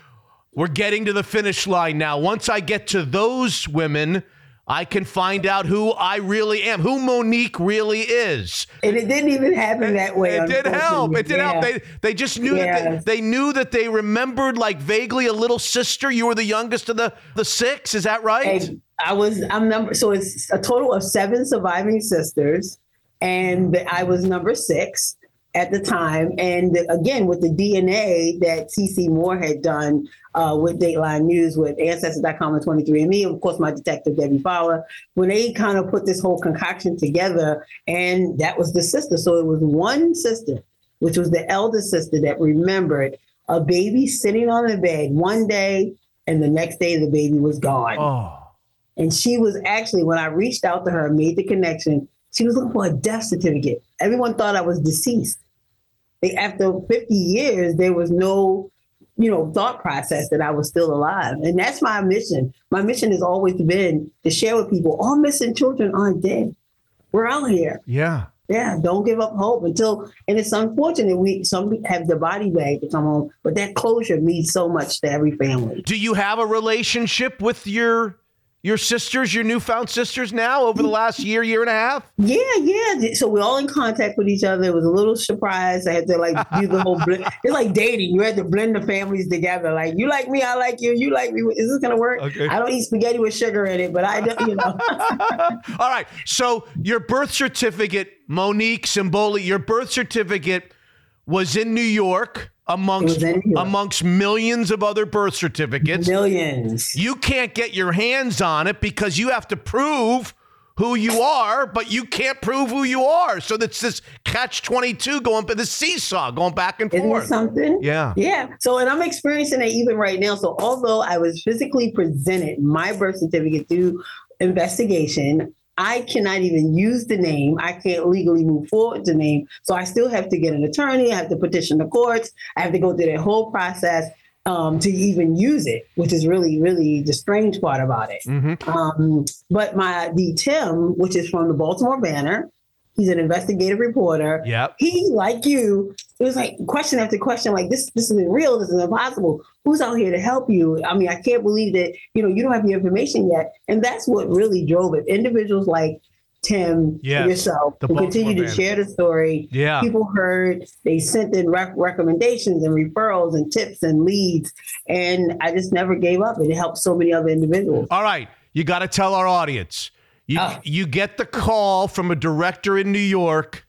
we're getting to the finish line now. Once I get to those women, I can find out who I really am, who Monique really is. And it didn't even happen that way. It did help. It did yeah. help. They they just knew that they, they knew that they remembered like vaguely a little sister. You were the youngest of the the six. Is that right? And I was I'm number so it's a total of seven surviving sisters, and I was number six at the time. And again, with the DNA that CeCe Moore had done uh, with Dateline News, with Ancestors.com and 23andMe, and of course, my detective Debbie Fowler, when they kind of put this whole concoction together, and that was the sister. So it was one sister, which was the elder sister that remembered a baby sitting on the bed one day, and the next day the baby was gone. Oh. And she was actually, when I reached out to her, made the connection, she was looking for a death certificate. Everyone thought I was deceased. They, after 50 years, there was no, you know, thought process that I was still alive. And that's my mission. My mission has always been to share with people all missing children aren't dead. We're out here. Yeah. Yeah, don't give up hope until, and it's unfortunate we some have the body bag to come home, but that closure means so much to every family. Do you have a relationship with your your sisters, your newfound sisters now over the last year, year and a half? Yeah, yeah. So we're all in contact with each other. It was a little surprise. I had to like do the whole. Blend. It's like dating. You had to blend the families together. Like you like me, I like you. You like me. Is this gonna work? Okay. I don't eat spaghetti with sugar in it, but I, don't, you know. All right. So your birth certificate, Monique Simboli, your birth certificate was in New York amongst It was in New York. amongst millions of other birth certificates. Millions. You can't get your hands on it because you have to prove who you are, but you can't prove who you are. So that's this catch twenty two going, the seesaw going back and Isn't forth. something? Yeah. Yeah. So, and I'm experiencing it even right now. So, although I was physically presented my birth certificate through investigation, I cannot even use the name. I can't legally move forward with the name. So, I still have to get an attorney. I have to petition the courts. I have to go through that whole process um, to even use it, which is really, really the strange part about it. Um, but my the Tim, which is from the Baltimore Banner, he's an investigative reporter. Yep. He, like you, it was like question after question, like this, this isn't real, this is impossible. Who's out here to help you? I mean, I can't believe that, you know, you don't have the information yet. And that's what really drove it. Individuals like Tim, Yes, yourself, who continue to share the story. Yeah. People heard, they sent in rec- recommendations and referrals and tips and leads. And I just never gave up. It helped so many other individuals. All right, you got to tell our audience. You oh. you get the call from a director in New York.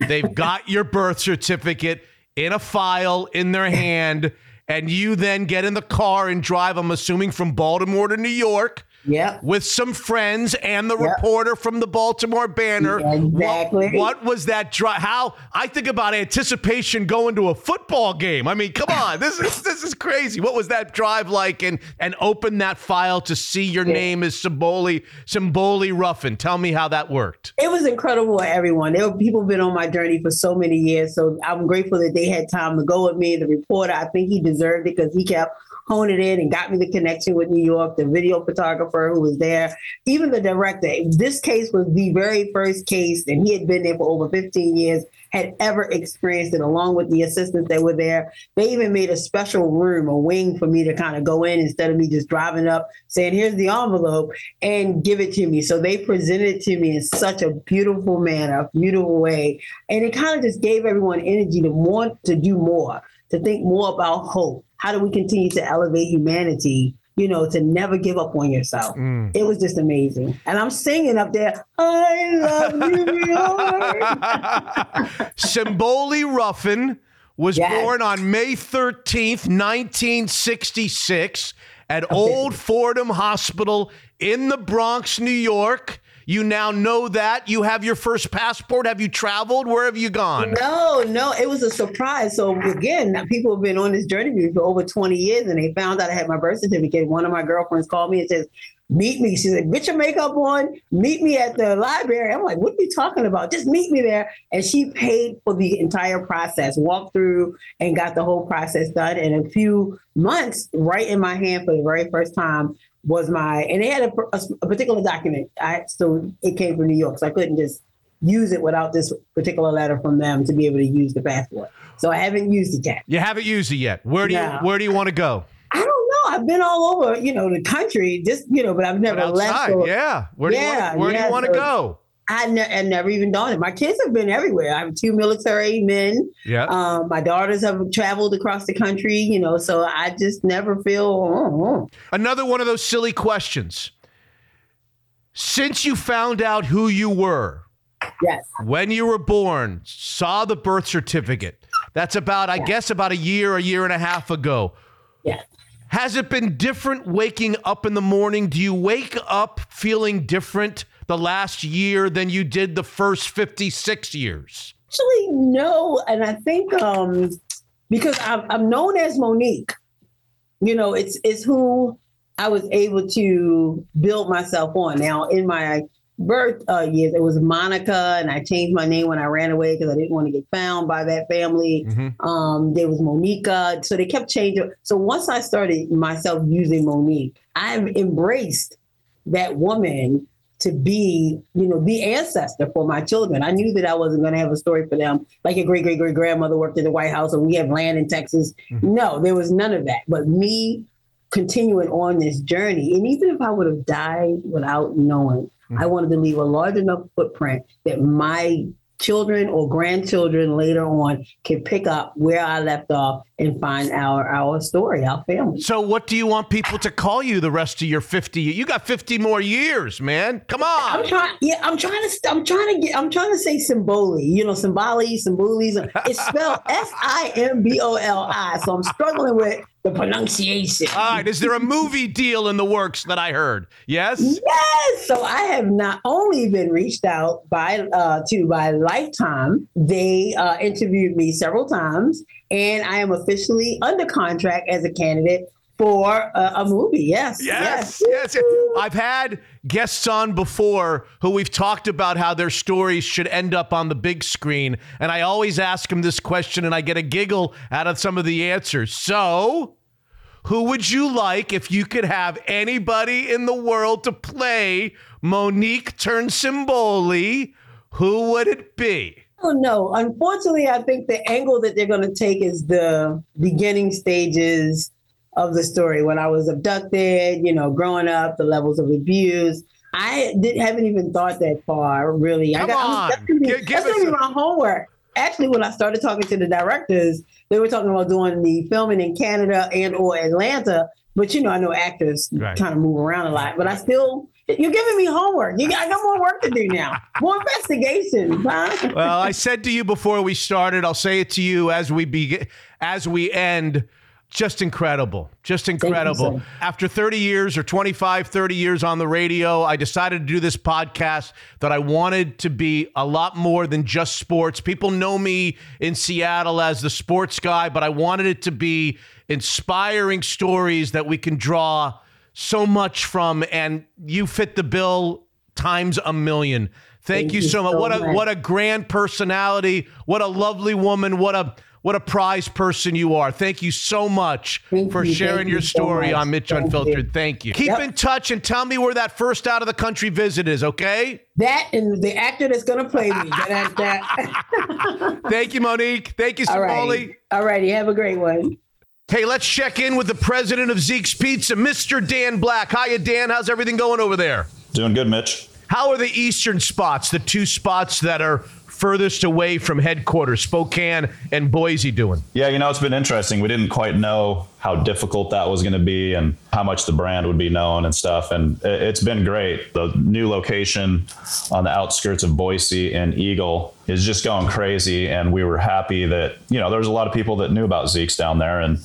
They've got your birth certificate in a file in their hand, and you then get in the car and drive. I'm assuming from Baltimore to New York. Yep. With some friends and the Yep. reporter from the Baltimore Banner. Exactly. What, what was that drive? How I think about anticipation going to a football game. I mean, come on, this is this is crazy. What was that drive like? And and open that file to see your name is Simboli Simboli Ruffin. Tell me how that worked. It was incredible everyone. There were people been on my journey for so many years. So I'm grateful that they had time to go with me. The reporter, I think he deserved it because he kept honing in and got me the connection with New York, the video photographer who was there, even the director. This case was the very first case, and he had been there for over 15 years, had ever experienced it along with the assistants that were there. They even made a special room, a wing for me to kind of go in instead of me just driving up saying, here's the envelope and give it to me. So they presented it to me in such a beautiful manner, beautiful way. And it kind of just gave everyone energy to want to do more, to think more about hope. How do we continue to elevate humanity? You know, to never give up on yourself. Mm. It was just amazing. And I'm singing up there, I love New York. Simboli Ruffin was born on May 13th, 1966, at Old Fordham Hospital in the Bronx, New York. You now know that. You have your first passport. Have you traveled? Where have you gone? No, no, it was a surprise. So again, people have been on this journey with me for over 20 years and they found out I had my birth certificate. One of my girlfriends called me and says, meet me. She said, get your makeup on, meet me at the library. I'm like, what are you talking about? Just meet me there. And she paid for the entire process, walked through and got the whole process done. In a few months, right in my hand for the very first time was my, and they had a, a, a particular document. I So it came from New York. So I couldn't just use it without this particular letter from them to be able to use the passport. So I haven't used it yet. You haven't used it yet. Where do No. you Where do you want to go? I don't know. I've been all over, you know, the country, just you know, but I've never But left. outside, so- yeah. Where do you Yeah, want, where do you want to so- go? I, ne- I never even dawned. It. My kids have been everywhere. I have two military men. Yeah. Um, my daughters have traveled across the country. You know, so I just never feel. oh, oh. Another one of those silly questions. Since you found out who you were, Yes. when you were born, saw the birth certificate, that's about, I guess, about a year, a year and a half ago. Yes. Has it been different waking up in the morning? Do you wake up feeling different the last year than you did the first 56 years? Actually, no. And I think um, because I'm, I'm known as Monique, you know, it's it's who I was able to build myself on. Now, in my birth uh, years, it was Monica, and I changed my name when I ran away because I didn't want to get found by that family. Um, there was Monica, so they kept changing. So once I started myself using Monique, I've embraced that woman to be, you know, the ancestor for my children. I knew that I wasn't going to have a story for them, like a great great great grandmother worked in the White House, and we have land in Texas. Mm-hmm. No, there was none of that. But me continuing on this journey, and even if I would have died without knowing, mm-hmm. I wanted to leave a large enough footprint that my children or grandchildren later on can pick up where I left off and find our our story, our family. So, what do you want people to call you the rest of your 50? You got 50 more years, man. Come on. I'm trying. Yeah, I'm trying to. I'm trying to get. I'm trying to say Symboli. You know, Symboli, Symbolis. It's spelled S I M B O L I. So I'm struggling with the pronunciation. All right. Is there a movie deal in the works that I heard? Yes. Yes. So I have not only been reached out by uh, to by Lifetime. They uh, interviewed me several times, and I am officially under contract as a candidate for uh, a movie. Yes. Yes, yes. I've had guests on before who we've talked about how their stories should end up on the big screen. And I always ask them this question and I get a giggle out of some of the answers. So, who would you like if you could have anybody in the world to play Monique Turnsimboli? Who would it be? Oh no! Unfortunately, I think the angle that they're going to take is the beginning stages of the story. When I was abducted, you know, growing up, the levels of abuse. I didn't haven't even thought that far, really. I Come got, on. That's gonna be, Gi- give that's gonna be my homework. Actually, when I started talking to the directors, they were talking about doing the filming in Canada and or Atlanta. But you know, I know actors Right. kind of move around a lot. But I still, you're giving me homework. You got, I got more work to do now. More investigations, huh? well, I said to you before we started, I'll say it to you as we begin, as we end. Just incredible. Just incredible. sir. After 30 years or 25, 30 years on the radio, I decided to do this podcast that I wanted to be a lot more than just sports. People know me in Seattle as the sports guy, but I wanted it to be inspiring stories that we can draw so much from and you fit the bill times a million. Thank, Thank you you so much. so What a much. what a grand personality. What a lovely woman. What a what a prize person you are. Thank you so much Thank for you. sharing Thank your you so story much. on Mitch Thank Unfiltered. you. Thank you. Keep Yep. in touch and tell me where that first out of the country visit is, okay? That and the actor that's going to play me. That, that. Thank you, Monique. Thank you, All Simboli. right. All righty. Have a great one. Hey, let's check in with the president of Zeke's Pizza, Mr. Dan Black. Hiya, Dan. How's everything going over there? Doing good, Mitch. How are the eastern spots, the two spots that are furthest away from headquarters, Spokane and Boise, doing? Yeah, you know, it's been interesting. We didn't quite know how difficult that was going to be and how much the brand would be known and stuff. And it- it's been great. The new location on the outskirts of Boise and Eagle is just going crazy. And we were happy that, you know, there's a lot of people that knew about Zeke's down there. And,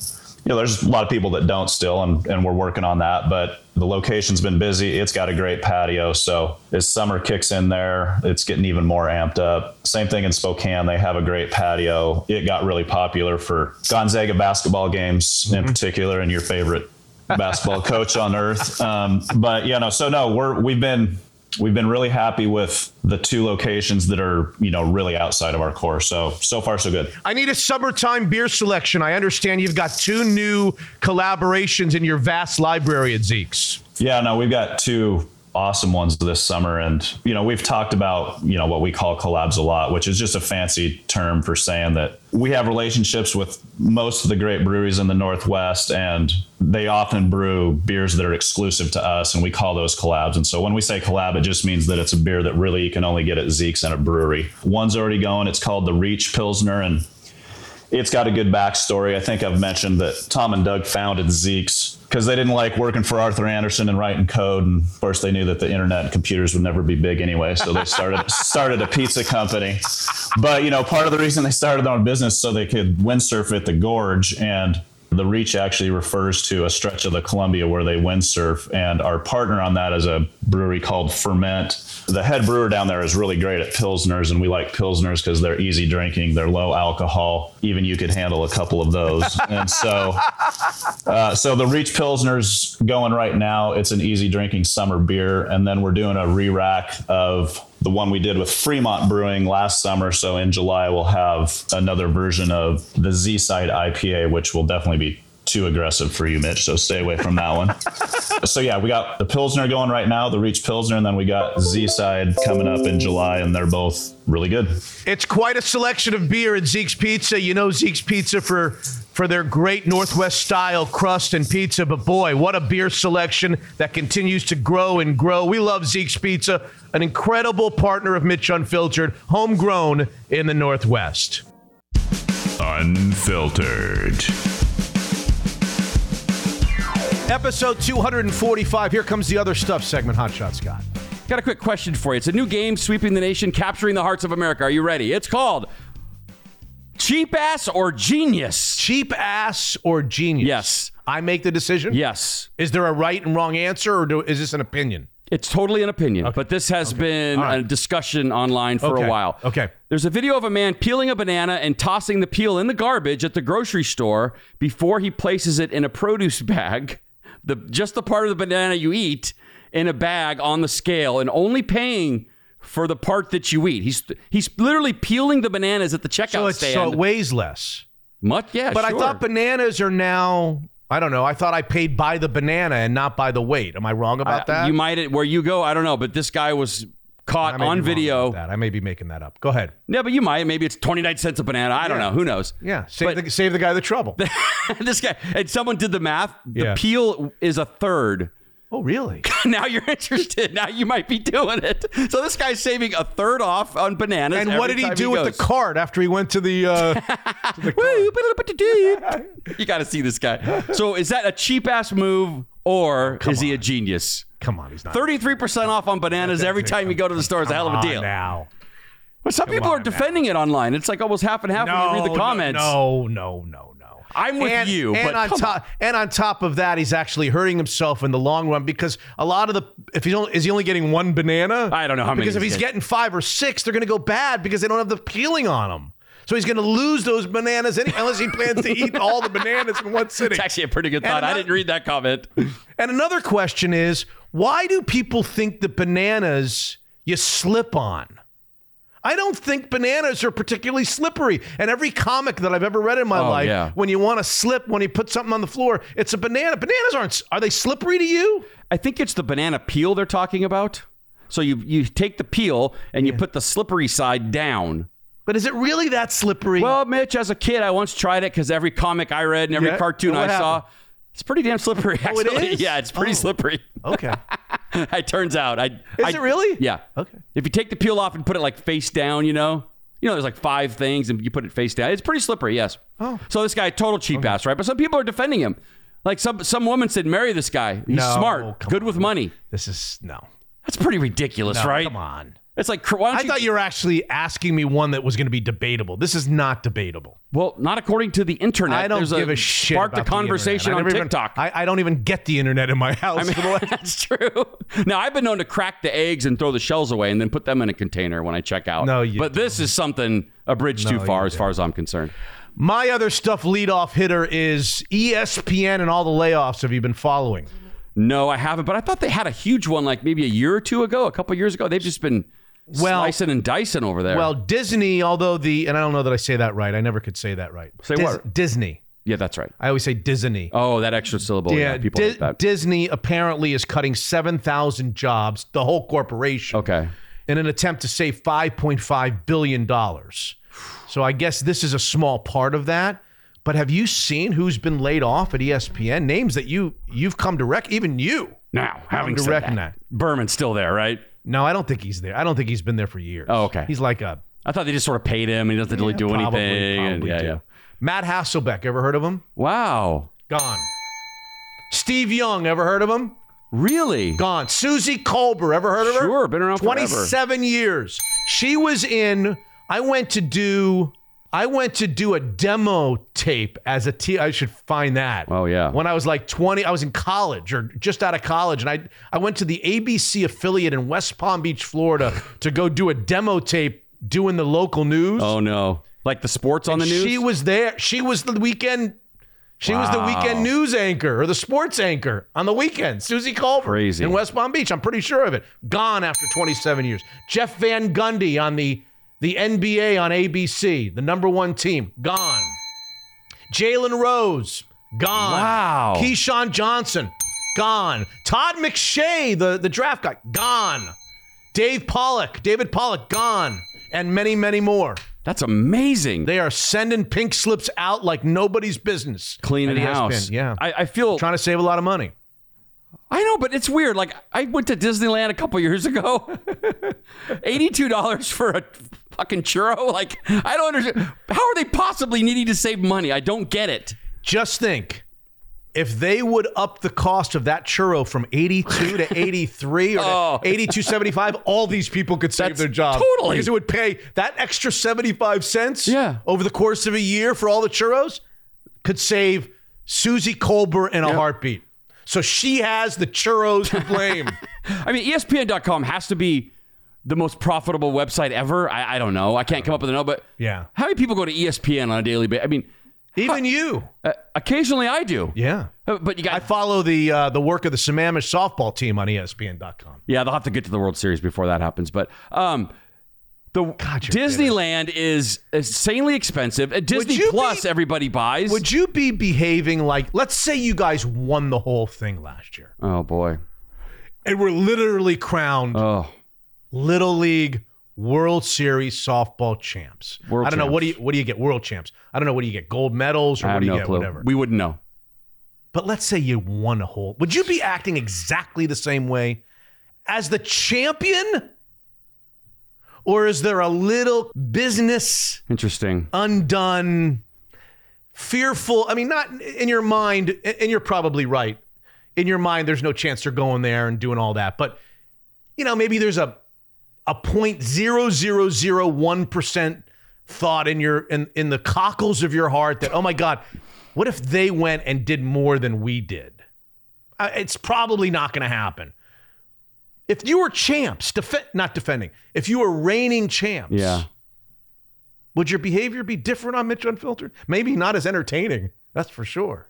you know, there's a lot of people that don't still, and, and we're working on that. But the location's been busy. It's got a great patio. So as summer kicks in there, it's getting even more amped up. Same thing in Spokane. They have a great patio. It got really popular for Gonzaga basketball games in particular, and your favorite basketball coach on earth. Um, but yeah, no, so no, we're we've been we've been really happy with the two locations that are you know really outside of our core. So so far so good. I need a summertime beer selection. I understand you've got two new collaborations in your vast library at Zeke's. Yeah, no, we've got two awesome ones this summer. And, you know, we've talked about, you know, what we call collabs a lot, which is just a fancy term for saying that we have relationships with most of the great breweries in the Northwest, and they often brew beers that are exclusive to us, and we call those collabs. And so when we say collab, it just means that it's a beer that really you can only get at Zeke's and a brewery. One's already going. It's called the Reach Pilsner, and it's got a good backstory. I think I've mentioned that Tom and Doug founded Zeke's because they didn't like working for Arthur Andersen and writing code. And of course, they knew that the internet and computers would never be big anyway, so they started started a pizza company. But you know, part of the reason they started their own business so they could windsurf at the gorge and the reach actually refers to a stretch of the Columbia where they windsurf, and our partner on that is a brewery called pFriem. The head brewer down there is really great at pilsners, and we like pilsners because they're easy drinking, they're low alcohol. Even you could handle a couple of those, and so, uh, so the Reach Pilsner's going right now. It's an easy drinking summer beer, and then we're doing a re-rack of the one we did with Fremont Brewing last summer. So in July, we'll have another version of the Z Side IPA, which will definitely be too aggressive for you, Mitch. So stay away from that one. so yeah, we got the Pilsner going right now, the Reach Pilsner, and then we got Z Side coming up in July, and they're both really good. It's quite a selection of beer at Zeke's Pizza. You know Zeke's Pizza for for their great Northwest style crust and pizza, but boy, what a beer selection that continues to grow and grow. We love Zeke's Pizza, an incredible partner of Mitch Unfiltered, homegrown in the Northwest. Unfiltered. Episode 245. Here comes the other stuff segment, Hot Shot Scott. Got a quick question for you. It's a new game sweeping the nation, capturing the hearts of America. Are you ready? It's called Cheap Ass or Genius. Cheap Ass or Genius? Yes. I make the decision? Yes. Is there a right and wrong answer, or do, is this an opinion? It's totally an opinion, but this has been All right. a discussion online for Okay. a while. Okay. There's a video of a man peeling a banana and tossing the peel in the garbage at the grocery store before he places it in a produce bag. The just the part of the banana you eat in a bag on the scale and only paying for the part that you eat. He's he's literally peeling the bananas at the checkout So, stand. so it weighs less. Much, yeah. but I thought bananas are now. I don't know. I thought I paid by the banana and not by the weight. Am I wrong about that? You might where you go. I don't know, but this guy was caught on video. That I may be making that up. Go ahead. Yeah, but you might. Maybe it's 29 cents a banana. I don't know. Who knows? Yeah, save, the, save the guy the trouble. this guy, and someone did the math. The Yeah. peel is a third. Oh, really? now you're interested. Now you might be doing it. So this guy's saving a third off on bananas. And what did he do with goes. the cart after he went to the? Uh, to the You got to see this guy. So is that a cheap ass move or is he a genius? Come on, he's not. 33% off on bananas every time you go to the store is a hell of a deal. now. But some people are defending it online. It's like almost half and half when you read the comments. No, no, no, no. I'm with and, you, And on top, and on top of that, he's actually hurting himself in the long run because a lot of the if he's only is he only getting one banana? I don't know how many Because if he's he's getting. five or six, they're going to go bad because they don't have the peeling on them. So he's going to lose those bananas any, unless he plans to eat all the bananas in one sitting. It's actually a pretty good thought. I didn't read that comment. And another question is, why do people think the bananas you slip on? I don't think bananas are particularly slippery. And every comic that I've ever read in my Oh, life, yeah. when you want to slip, when you put something on the floor, it's a banana. Bananas aren't, are they slippery to you? I think it's the banana peel they're talking about. So you you take the peel and you put the slippery side down. But is it really that slippery? Well, Mitch, as a kid, I once tried it because every comic I read and every Yeah? cartoon And I what saw, happened? It's pretty damn slippery. Oh, it Actually, yeah, it's pretty Oh. slippery. Okay. it turns out, I Is I- it really? Yeah. Okay. If you take the peel off and put it like face down, you know, you know, there's like five things, and you put it face down. It's pretty slippery. Yes. Oh. So this guy, total cheap ass, right? But some people are defending him. Like some some woman said, marry this guy. He's No, smart, good with money. This is, no. That's pretty ridiculous, No, right? Come on. It's like, why don't I you? thought you were actually asking me one that was going to be debatable. This is not debatable. well, not according to the internet. I don't There's give a, shit. Sparked a about the internet. conversation I on even- TikTok. I, I don't even get the internet in my house. I mean, that's true. Now I've been known to crack the eggs and throw the shells away and then put them in a container when I check out. No, you but this is something a bridge too No, far you as far as I'm concerned. My other stuff leadoff hitter is ESPN and all the layoffs. Have you been following? No, I haven't. But I thought they had a huge one like maybe a year or two ago, a couple years ago. They've just been Well- slicing and dicing over there. Well, Disney, although the and I don't know that I say that right. I never could say that right. Say Dis- what? Disney. Yeah, that's right. I always say Disney. Oh, that extra syllable. Yeah, people Di- hate that. Disney apparently is cutting 7,000 jobs, the whole corporation. Okay. In an attempt to save 5.5 billion dollars. So I guess this is a small part of that. But have you seen who's been laid off at ESPN? Names that you you've come to rec even you Now, having said reckon that, Berman's still there, right? No, I don't think he's there. I don't think he's been there for years. Oh, okay. He's like a I thought they just sort of paid him and he doesn't really do probably, anything. and- probably yeah, do. yeah. Matt Hasselbeck, ever heard of him? Wow. Gone. Steve Young, ever heard of him? Really? Gone. Suzy Kolber, ever heard of her? Sure, been around forever. 27 years. She was in I went to do I went to do a demo tape as a T I should find that. Oh yeah. When I was like 20, I was in college or just out of college and I I went to the ABC affiliate in West Palm Beach, Florida to go do a demo tape doing the local news. Oh no. Like the sports on the news? She was there. She was the weekend. She was the weekend news anchor or the sports anchor on the weekend. Suzy Kolber. Crazy. In West Palm Beach. I'm pretty sure of it. Gone after 27 years. Jeff Van Gundy on the, the NBA on ABC, the number one team. Gone. Jalen Rose. Gone. Wow. Keyshawn Johnson. Gone. Todd McShay, the, the draft guy. Gone. Dave Pollack. David Pollack. Gone. And many, many more. That's amazing. They are sending pink slips out like nobody's business. Cleaning ESPN. house. Yeah. I, I feel Trying to save a lot of money. I know, but it's weird. Like I went to Disneyland a couple years ago. Eighty-two dollars for a fucking churro. Like I don't understand. How are they possibly needing to save money? I don't get it. Just think if they would up the cost of that churro from 82 to 83 or Oh. 82.75, all these people could save That's their jobs totally- Because it would pay that extra 75 cents Yeah. over the course of a year for all the churros could save Suzy Kolber in a heartbeat. So she has the churros to blame. I mean, ESPN.com has to be the most profitable website ever. I, I don't know. I can't come up with a no, but yeah. how many people go to ESPN on a daily basis? I mean, Even you. uh, occasionally I do. Yeah. Uh, But you got. I follow the uh, the work of the Sammamish softball team on ESPN.com. Yeah, they'll have to get to the World Series before that happens. But um, the you're Disneyland is insanely expensive. Uh, Disney Plus, be- everybody buys. Would you be behaving like, let's say you guys won the whole thing last year oh boy. and we're literally crowned Oh, Little League World Series softball champs. World I don't know what do you what do you get? World champs. I don't know what do you get? Gold medals or I what have do you no get? clue. Whatever. We wouldn't know. But let's say you won a whole. Would you be acting exactly the same way as the champion? Or is there a little business Interesting. undone, fearful? I mean, not in your mind, and you're probably right. In your mind, there's no chance they're going there and doing all that. But, you know, maybe there's a a point zero zero zero one percent thought in your in, in the cockles of your heart that, oh my God, what if they went and did more than we did? Uh, It's probably not going to happen. If you were champs, def- not defending, if you were reigning champs, Yeah. would your behavior be different on Mitch Unfiltered? Maybe not as entertaining. That's for sure.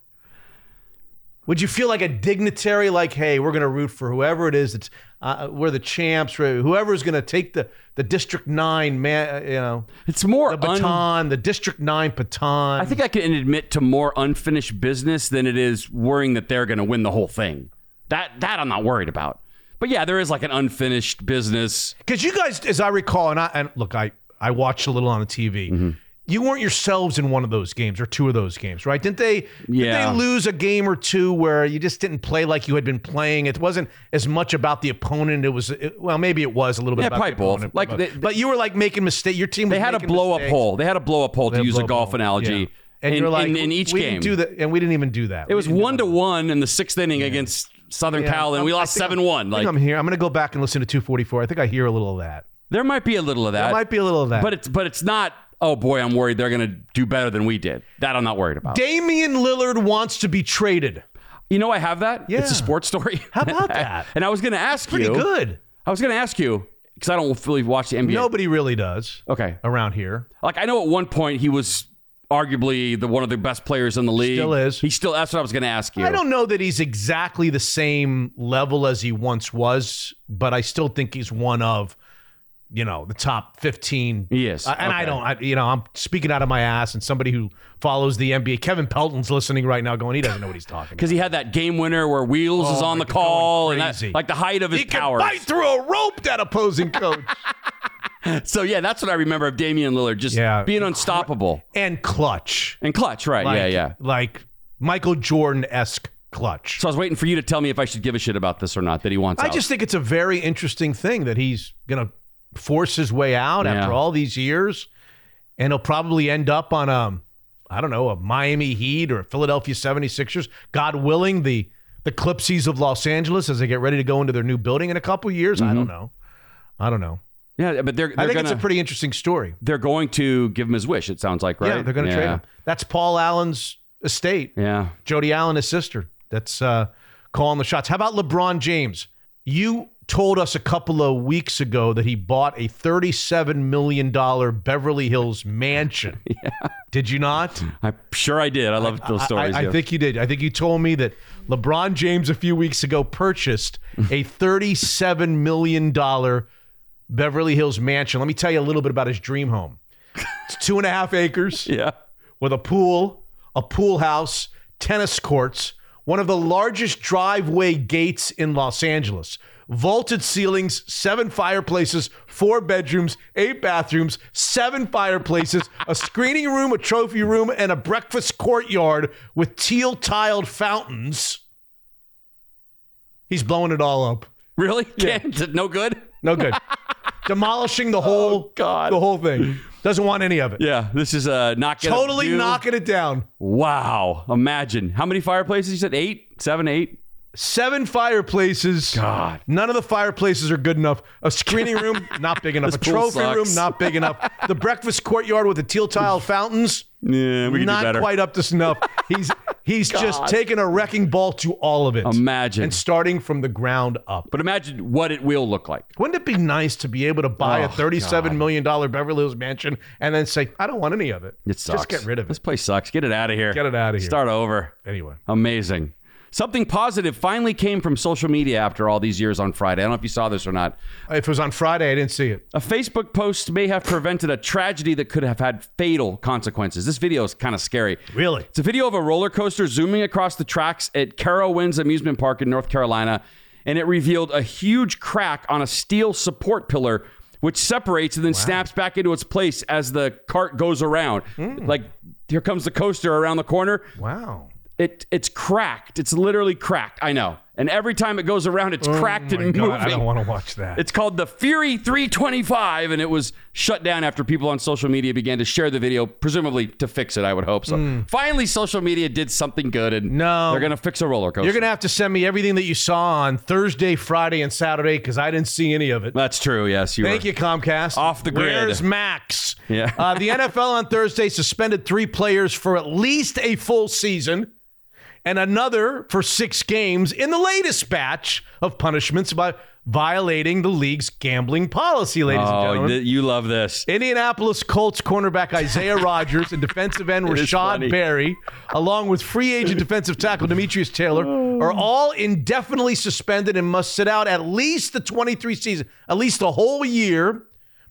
Would you feel like a dignitary, like, hey, we're going to root for whoever it is that's uh, we're the champs, whoever's going to take the the District Nine man, you know, It's more the un- baton, the District Nine baton. I think I can admit to more unfinished business than it is worrying that they're going to win the whole thing. That that I'm not worried about. But yeah, there is like an unfinished business. Because you guys, as I recall, and I and look, I I watched a little on the TV. Mm-hmm. You weren't yourselves in one of those games or two of those games, right? Didn't they? Yeah. Did they lose a game or two where you just didn't play like you had been playing? It wasn't as much about the opponent. It was it- well, maybe it was a little bit Yeah, about probably the both. opponent, Like, but, they- but you were like making mistakes. Your team was They had a blow up hole. They had a blow up hole They to use a golf hole. analogy. Yeah. And in, you're like, in, in each we game. didn't do that, and we didn't even do that. It was one to one in the sixth inning against Southern Yeah, Cal, and we I'm- I lost seven one. Like I'm here. I'm going to go back and listen to 244. I think I hear a little of that. there might be a little of that. There might be a little of that. but it's but it's not. Oh boy, I'm worried they're going to do better than we did. That I'm not worried about. Damian Lillard wants to be traded. You know, I have that. Yeah. It's a sports story. How about that? and I was going to ask Pretty you. Pretty good. I was going to ask you because I don't really watch the NBA. Nobody really does Okay. around here. Like I know at one point he was arguably the one of the best players in the league. Still is. He still. That's what I was going to ask you. I don't know that he's exactly the same level as he once was, but I still think he's one of you know, the top 15. yes. Uh, and I don't, I, you know, I'm speaking out of my ass and somebody who follows the NBA. Kevin Pelton's listening right now going, he doesn't know what he's talking. Because he had that game winner where Wheels is Oh, on the call and that, like the height of his He can bite through a rope, that opposing coach. So yeah, that's what I remember of Damian Lillard, just Yeah. being unstoppable and clutch. and clutch. Right? Like, yeah, yeah. Like Michael Jordan esque clutch. So I was waiting for you to tell me if I should give a shit about this or not. That he wants. I out. just think it's a very interesting thing that he's going to force his way out Yeah. after all these years, and he'll probably end up on a, I don't know, a Miami Heat or a Philadelphia 76ers. God willing, the the Clipsies of Los Angeles as they get ready to go into their new building in a couple years. I don't know. I don't know. Yeah, but they're. they're I think gonna, it's a pretty interesting story. They're going to give him his wish. It sounds like right. Yeah, they're going to trade him. That's Paul Allen's estate. Yeah. Jody Allen, his sister. That's uh, calling the shots. How about LeBron James? You told us a couple of weeks ago that he bought a $37 million Beverly Hills mansion. yeah. Did you not? I'm sure I did. I love those I- stories. I, I yeah. think you did. I think you told me that LeBron James a few weeks ago purchased a $37 million Beverly Hills mansion. Let me tell you a little bit about his dream home. It's two and a half acres. Yeah. With a pool, a pool house, tennis courts, one of the largest driveway gates in Los Angeles. Vaulted ceilings, seven fireplaces, four bedrooms, eight bathrooms, seven fireplaces, a screening room, a trophy room, and a breakfast courtyard with teal tiled fountains. He's blowing it all up. Really? Can't, no good. No good. Demolishing the whole God. the whole thing. Doesn't want any of it. Yeah, this is uh, not Totally knocking it down. Wow! Imagine how many fireplaces you said? Eight, seven, eight. Seven fireplaces. God. None of the fireplaces are good enough. A screening room, not big enough. A trophy room, not big enough. The breakfast courtyard with the teal tile fountains, Yeah, we can not do better. quite up to snuff. He's he's just God. taking a wrecking ball to all of it. Imagine. And starting from the ground up. But imagine what it will look like. Wouldn't it be nice to be able to buy a Oh, thirty-seven million dollar Beverly Hills mansion and then say, I don't want any of it. It sucks. Just get rid of it. This it. place sucks. Get it out of here. Get it outta here. Start over. Anyway. Amazing. Something positive finally came from social media after all these years on Friday. I don't know if you saw this or not. If it was on Friday, I didn't see it. A Facebook post may have prevented a tragedy that could have had fatal consequences. This video is kind of scary. Really? It's a video of a roller coaster zooming across the tracks at Carowinds Amusement Park in North Carolina, and it revealed a huge crack on a steel support pillar, which separates and then snaps back into its place as the cart goes around. Hmm. Like, here comes the coaster around the corner. Wow. It it's cracked. It's literally cracked. I know. And every time it goes around, it's cracked Oh my and God, moving. I don't want to watch that. It's called the Fury 325, and it was shut down after people on social media began to share the video, presumably to fix it. I would hope so. Finally, social media did something good, and. No. they're gonna fix a roller coaster. You're going to have to send me everything that you saw on Thursday, Friday, and Saturday because I didn't see any of it. That's true. Yes, you. Thank you, Comcast. Off the grid. Where's Max? Yeah. uh, the NFL on Thursday suspended three players for at least a full season and another for six games in the latest batch of punishments by violating the league's gambling policy, ladies and Oh, gentlemen. th- you love this. Indianapolis Colts cornerback Isaiah Rodgers and defensive end It is funny. Rashod Berry, along with free agent defensive tackle Demetrius Taylor, oh. are all indefinitely suspended and must sit out at least the 23 season, at least a whole year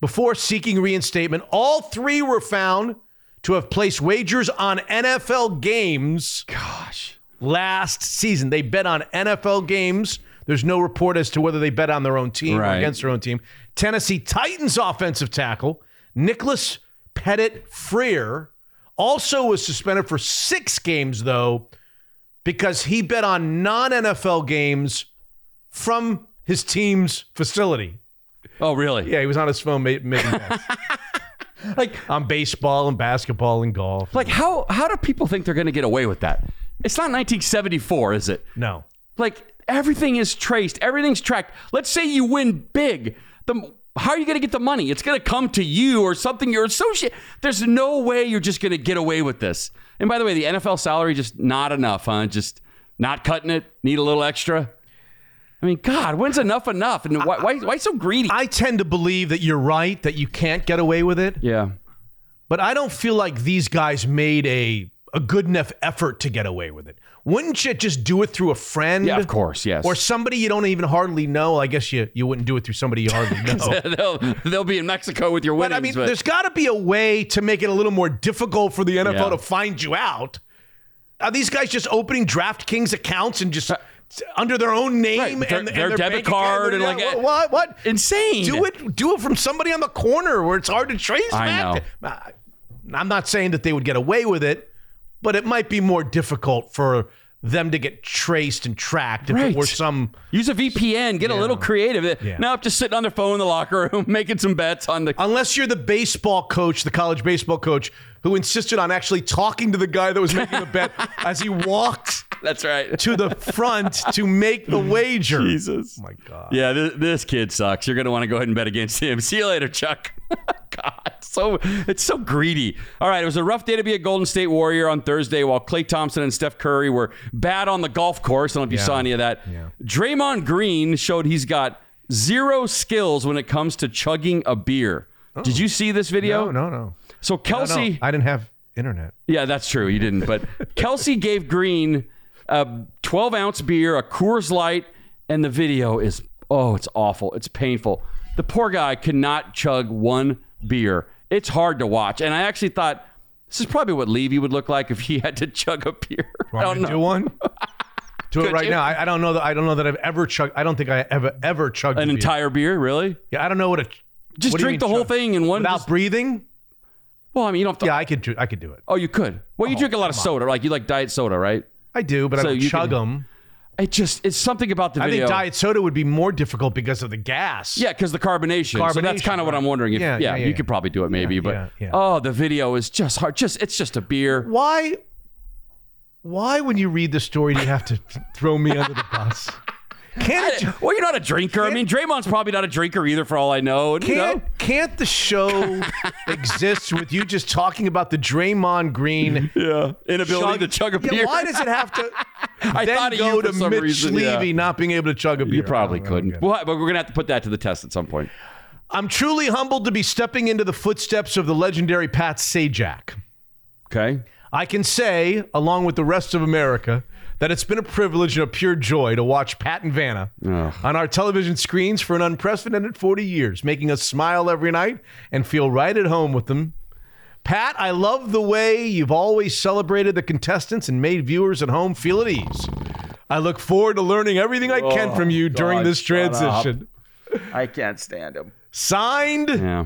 before seeking reinstatement. All three were found to have placed wagers on NFL games. Gosh. Last season, they bet on NFL games. There's no report as to whether they bet on their own team or against their own team. Tennessee Titans offensive tackle Nicholas Petit-Frere also was suspended for six games, though, because he bet on non NFL games from his team's facility. Oh, really? Yeah, he was on his phone making bets. Like on baseball and basketball and golf. Like how how do people think they're going to get away with that? It's not 1974, is it? No. Like everything is traced, everything's tracked. Let's say you win big. The how are you going to get the money? It's going to come to you or something you're associated. There's no way you're just going to get away with this. And by the way, the NFL salary just not enough, huh? Just not cutting it. Need a little extra. I mean, God, when's enough enough? And why, why, why so greedy? I tend to believe that you're right, that you can't get away with it. Yeah. But I don't feel like these guys made a a good enough effort to get away with it. Wouldn't you just do it through a friend? Yeah, of course, yes. Or somebody you don't even hardly know. I guess you, you wouldn't do it through somebody you hardly know. they'll, they'll be in Mexico with your but. I mean, there's got to be a way to make it a little more difficult for the NFL Yeah. to find you out. Are these guys just opening DraftKings accounts and just uh, under their own name Right, their- and, and their debit card and like- what, what? Insane. Do it. Do it from somebody on the corner where it's hard to trace. I back to. Uh, I'm not saying that they would get away with it, but it might be more difficult for them to get traced and tracked if Right. it were some. Use a VPN. Get a little creative. Now I'm just sitting on their phone in the locker room, making some bets on the. Unless you're the baseball coach, the college baseball coach, who insisted on actually talking to the guy that was making the bet as he walked That's right. to the front to make the wager. Jesus. Oh my God. Yeah, this, this kid sucks. You're going to want to go ahead and bet against him. See you later, Chuck. God, so it's so greedy. All right, it was a rough day to be a Golden State Warrior on Thursday while Klay Thompson and Steph Curry were bad on the golf course. I don't know if you saw any of that. Draymond Green showed he's got zero skills when it comes to chugging a beer. Oh. Did you see this video? Oh. No, no, no. So Kelce, No, no, I didn't have internet. yeah, that's true. You didn't. But Kelce gave Green a 12 ounce beer, a Coors Light, and the video is, oh, it's awful. It's painful. The poor guy could not chug one beer. It's hard to watch. And I actually thought, this is probably what Levy would look like if he had to chug a beer. I Want don't know. to do one? Do it right you? now. I, I don't know that. I don't know that I've ever chugged. I don't think I ever ever chugged An beer. entire beer, really? Yeah, I don't know what a. Just what do drink mean the whole chug? thing in one. without just- breathing. Well, I mean, you don't have to. Yeah, I could. do I could do it. Oh, you could. Well, you oh, drink a lot of soda. Like you like diet soda, right? I do, but So I don't you chug can- them. It just it's something about the I video. think diet soda would be more difficult because of the gas. Yeah, because the carbonation. So that's Carbonation, kind of what right. I'm wondering. If, Yeah, yeah, yeah, yeah, you yeah. could probably do it, maybe. but yeah, yeah. oh, the video is just hard. Just it's just a beer. Why? Why, when you read the story, do you have to throw me under the bus? Can't it, Well, you're not a drinker. I mean, Draymond's probably not a drinker either, for all I know. And, you know? can't can't the show exist with you just talking about the Draymond Green yeah inability to chug a Yeah, beer? why does it have to? I then thought go you to Mitch reason, Levy yeah. not being able to chug a beer. You probably I don't couldn't. Well, but we're gonna have to put that to the test at some point. I'm truly humbled to be stepping into the footsteps of the legendary Pat Sajak. Okay. I can say, along with the rest of America, that it's been a privilege and a pure joy to watch Pat and Vanna on our television screens for an unprecedented 40 years, making us smile every night and feel right at home with them. Pat, I love the way you've always celebrated the contestants and made viewers at home feel at ease. I look forward to learning everything I can Oh, from you during this transition. I can't stand him. Signed, Yeah.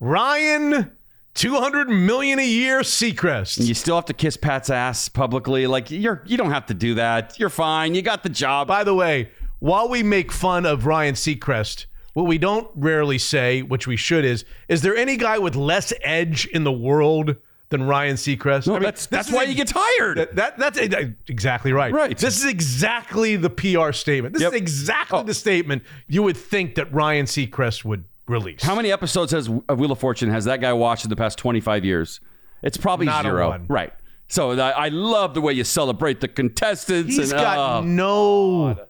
Ryan, 200 million a year Seacrest. You still have to kiss Pat's ass publicly. Like you're you don't have to do that. You're fine. You got the job. By the way, while we make fun of Ryan Seacrest, what we don't rarely say, which we should, is is there any guy with less edge in the world than Ryan Seacrest? No, I mean, that's that's why is he gets hired. That, that- that's eh, eh, exactly right. Right. This is exactly the PR statement. This Yep. Oh. is exactly the statement you would think that Ryan Seacrest would release. How many episodes has of uh, Wheel of Fortune has that guy watched in the past 25 years? It's probably Not zero. Right. So I, I love the way you celebrate the contestants. He's and, got oh, no.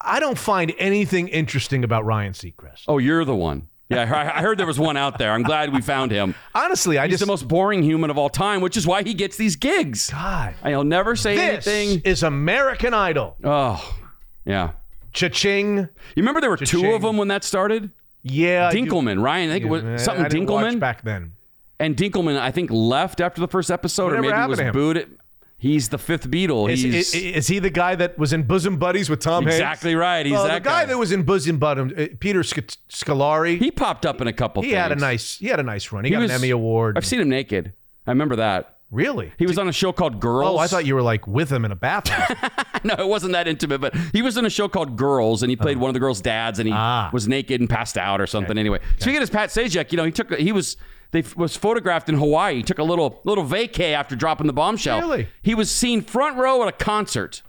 I don't find anything interesting about Ryan Seacrest. oh, you're the one. Yeah, I I heard there was one out there. I'm glad we found him. Honestly, I He's just the most boring human of all time, which is why he gets these gigs. God. I'll never say This anything. is American Idol. Oh, yeah. Cha-ching. You remember there were two Cha-ching. of them when that started? Yeah. Dunkleman, Ryan. I think it Yeah, was something I Dunkleman. back then. And Dunkleman, I think, left after the first episode, Whatever or maybe was booed. He's the fifth Beatle. Is, He's is, is he the guy that was in Bosom Buddies with Tom Hanks? Exactly right. He's well, that the guy, guy. that was in Bosom Buddies, uh, Peter Sc- Scolari. he popped up in a couple. He things. had a nice. He had a nice run. He, got was- an Emmy award. I've seen him naked. I remember that. Really? He was on a show called Girls. Oh, I thought you were like with him in a bathroom. no, it wasn't that intimate, but he was in a show called Girls, and he played one of the girls' dads, and he Ah. was naked and passed out or something. Anyway, speaking of Pat Sajak, you know, he took he was they was photographed in Hawaii. He took a little little vacay after dropping the bombshell. Really? He was seen front row at a concert.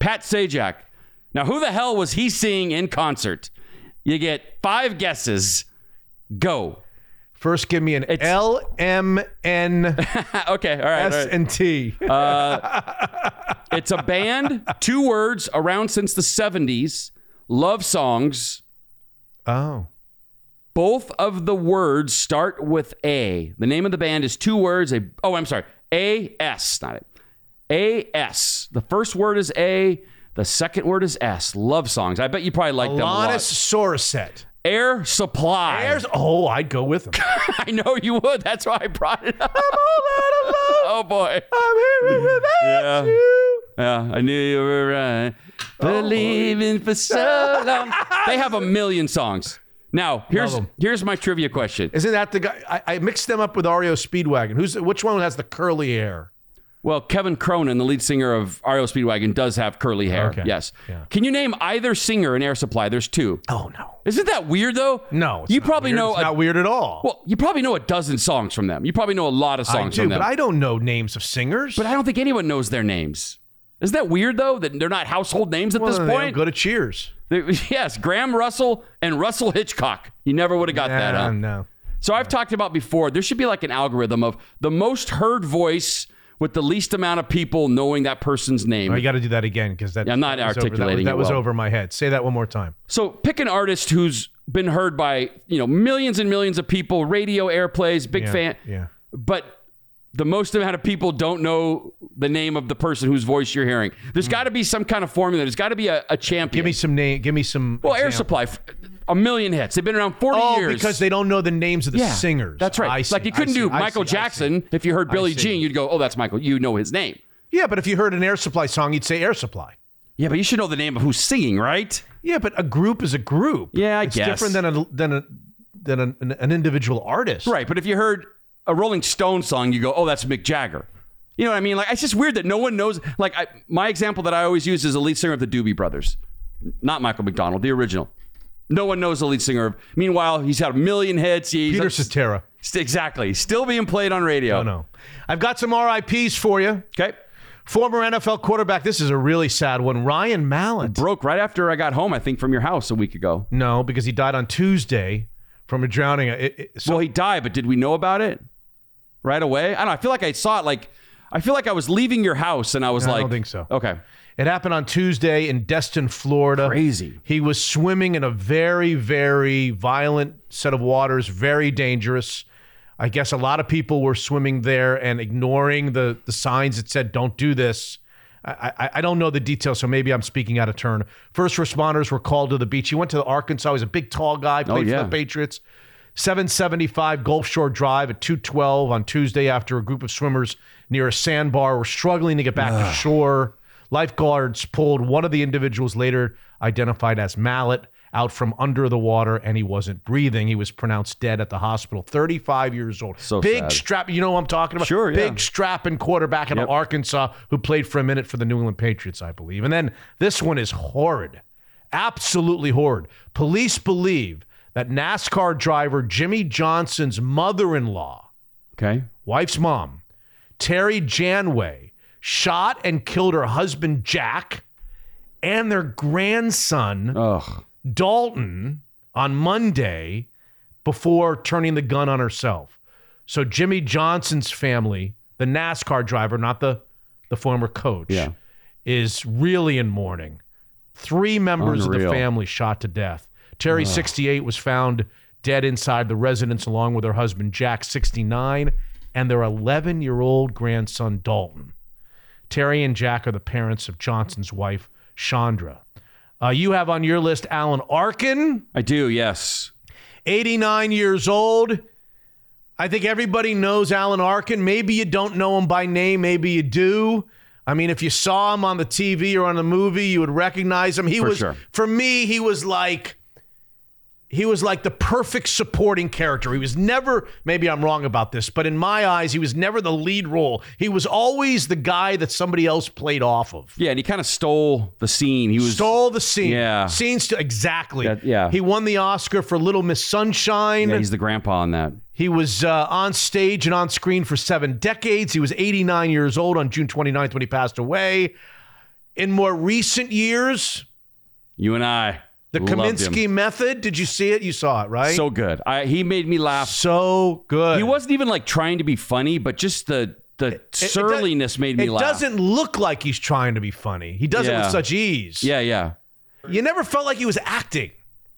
Pat Sajak. Now, who the hell was he seeing in concert? You get five guesses. Go. First, give me an L M N okay, all right. all S right. and T. Uh, it's a band, two words, around since the 70s, love songs. Oh. Both of the words start with A. The name of the band is two words. A oh, I'm sorry. A S, not it. A S. The first word is A. The second word is S. Love songs. I bet you probably like them a lot. Alanis. Air Supply. Airs. Oh, I'd go with him. I know you would. That's why I brought it up. oh boy. I'm here with Yeah. Yeah, I knew you were right. Oh, Believing for so long. They have a million songs. Now, here's here's my trivia question. Isn't that the guy? I, I mixed them up with REO Speedwagon. Who's which one has the curly hair? Well, Kevin Cronin, the lead singer of REO Speedwagon, does have curly hair. Okay. Yes. Yeah. Can you name either singer in Air Supply? There's two. Oh no. Isn't that weird though? No, it's you not probably weird. know. It's a- not weird at all. Well, you probably know a dozen songs from them. You probably know a lot of I songs do, from them. but I don't know names of singers. But I don't think anyone knows their names. Isn't that weird though that they're not household names at Well, this then they don't point? go to Cheers. They- yes, Graham Russell and Russell Hitchcock. You never would have got that Nah, up. No. So I've talked about before. There should be like an algorithm of the most heard voice with the least amount of people knowing that person's name. Oh, you got to do that again because that. Yeah, I'm not that was over- articulating That was, that was well. over my head. Say that one more time. So pick an artist who's been heard by you know millions and millions of people, radio airplays, big Yeah, fan. yeah. But the most amount of people don't know the name of the person whose voice you're hearing. There's hmm. got to be some kind of formula. There's got to be a, a champion. Give me some name. Give me some. well, Air. Supply, a million hits. They've been around 40 Oh, years. because they don't know the names of the yeah, singers. That's right. I see, like you couldn't see, do I Michael see, Jackson if you heard Billie Jean. You'd go, oh, that's Michael. You know his name. Yeah, but if you heard an Air Supply song, you'd say Air Supply. Yeah, but you should know the name of who's singing, right? Yeah, but a group is a group. Yeah, I it's guess. different than a than a than an, an, an individual artist. Right, but if you heard a Rolling Stone song, you go, "Oh, that's Mick Jagger." You know what I mean? Like it's just weird that no one knows. Like I, my example that I always use is the lead singer of the Doobie Brothers, not Michael McDonald, the original. No one knows the lead singer of. Meanwhile, he's had a million hits. He's Peter Cetera. Exactly, still being played on radio. No, no. I've got some RIPS for you. Okay. Former NFL quarterback. This is a really sad one. Ryan Mallett. Broke right after I got home. I think from your house a week ago. No, because he died on Tuesday from a drowning. It- it- so well, he died, but did we know about it right away? I don't know. I feel like I saw it. Like I feel like I was leaving your house and I was No, I don't think so. Okay. It happened on Tuesday in Destin, Florida. Crazy. He was swimming in a very, very violent set of waters, very dangerous. I guess a lot of people were swimming there and ignoring the, the signs that said, don't do this. I, I, I don't know the details, so maybe I'm speaking out of turn. First responders were called to the beach. He went to Arkansas. He's a big, tall guy, oh, played yeah. for the Patriots. 775 Gulf Shore Drive at 212 on Tuesday after a group of swimmers near a sandbar were struggling to get back to shore. Lifeguards pulled one of the individuals later identified as Mallett out from under the water and he wasn't breathing. He was pronounced dead at the hospital. 35 years old. So Big sad. strap, you know what I'm talking about? Sure, yeah. Big strapping quarterback out Yep. of Arkansas who played for a minute for the New England Patriots, I believe. And then this one is horrid. Absolutely horrid. Police believe that NASCAR driver Jimmie Johnson's mother-in-law, Okay. wife's mom, Terry Janway, shot and killed her husband Jack and their grandson Ugh. Dalton on Monday before turning the gun on herself. So Jimmie Johnson's family, the NASCAR driver, not the the former coach, Yeah. is really in mourning. Three members of the family shot to death. Terry, 68, was found dead inside the residence along with her husband Jack, 69, and their 11 year old grandson Dalton. Terry and Jack are the parents of Johnson's wife, Chandra. Uh, you have on your list Alan Arkin, I do. Yes. 89 years old. I think everybody knows Alan Arkin. Maybe you don't know him by name, maybe you do. I mean, if you saw him on the TV or on the movie, you would recognize him. He For was sure. for me, he was like he was like the perfect supporting character. He was never, maybe I'm wrong about this, but in my eyes, he was never the lead role. He was always the guy that somebody else played off of. Yeah, and he kind of stole the scene. He was Stole the scene. Yeah. Scenes to exactly. That- yeah. He won the Oscar for Little Miss Sunshine. Yeah, he's the grandpa on that. He was uh, on stage and on screen for seven decades. He was 89 years old on June 29th when he passed away. In more recent years, You and I. the loved him. Kominsky method. Did you see it? You saw it, right? So good. I, he made me laugh. so good. He wasn't even like trying to be funny, but just the the It- it does- surliness made me laugh. it laugh. doesn't look like he's trying to be funny. He does it Yeah. with such ease. Yeah, yeah. You never felt like he was acting.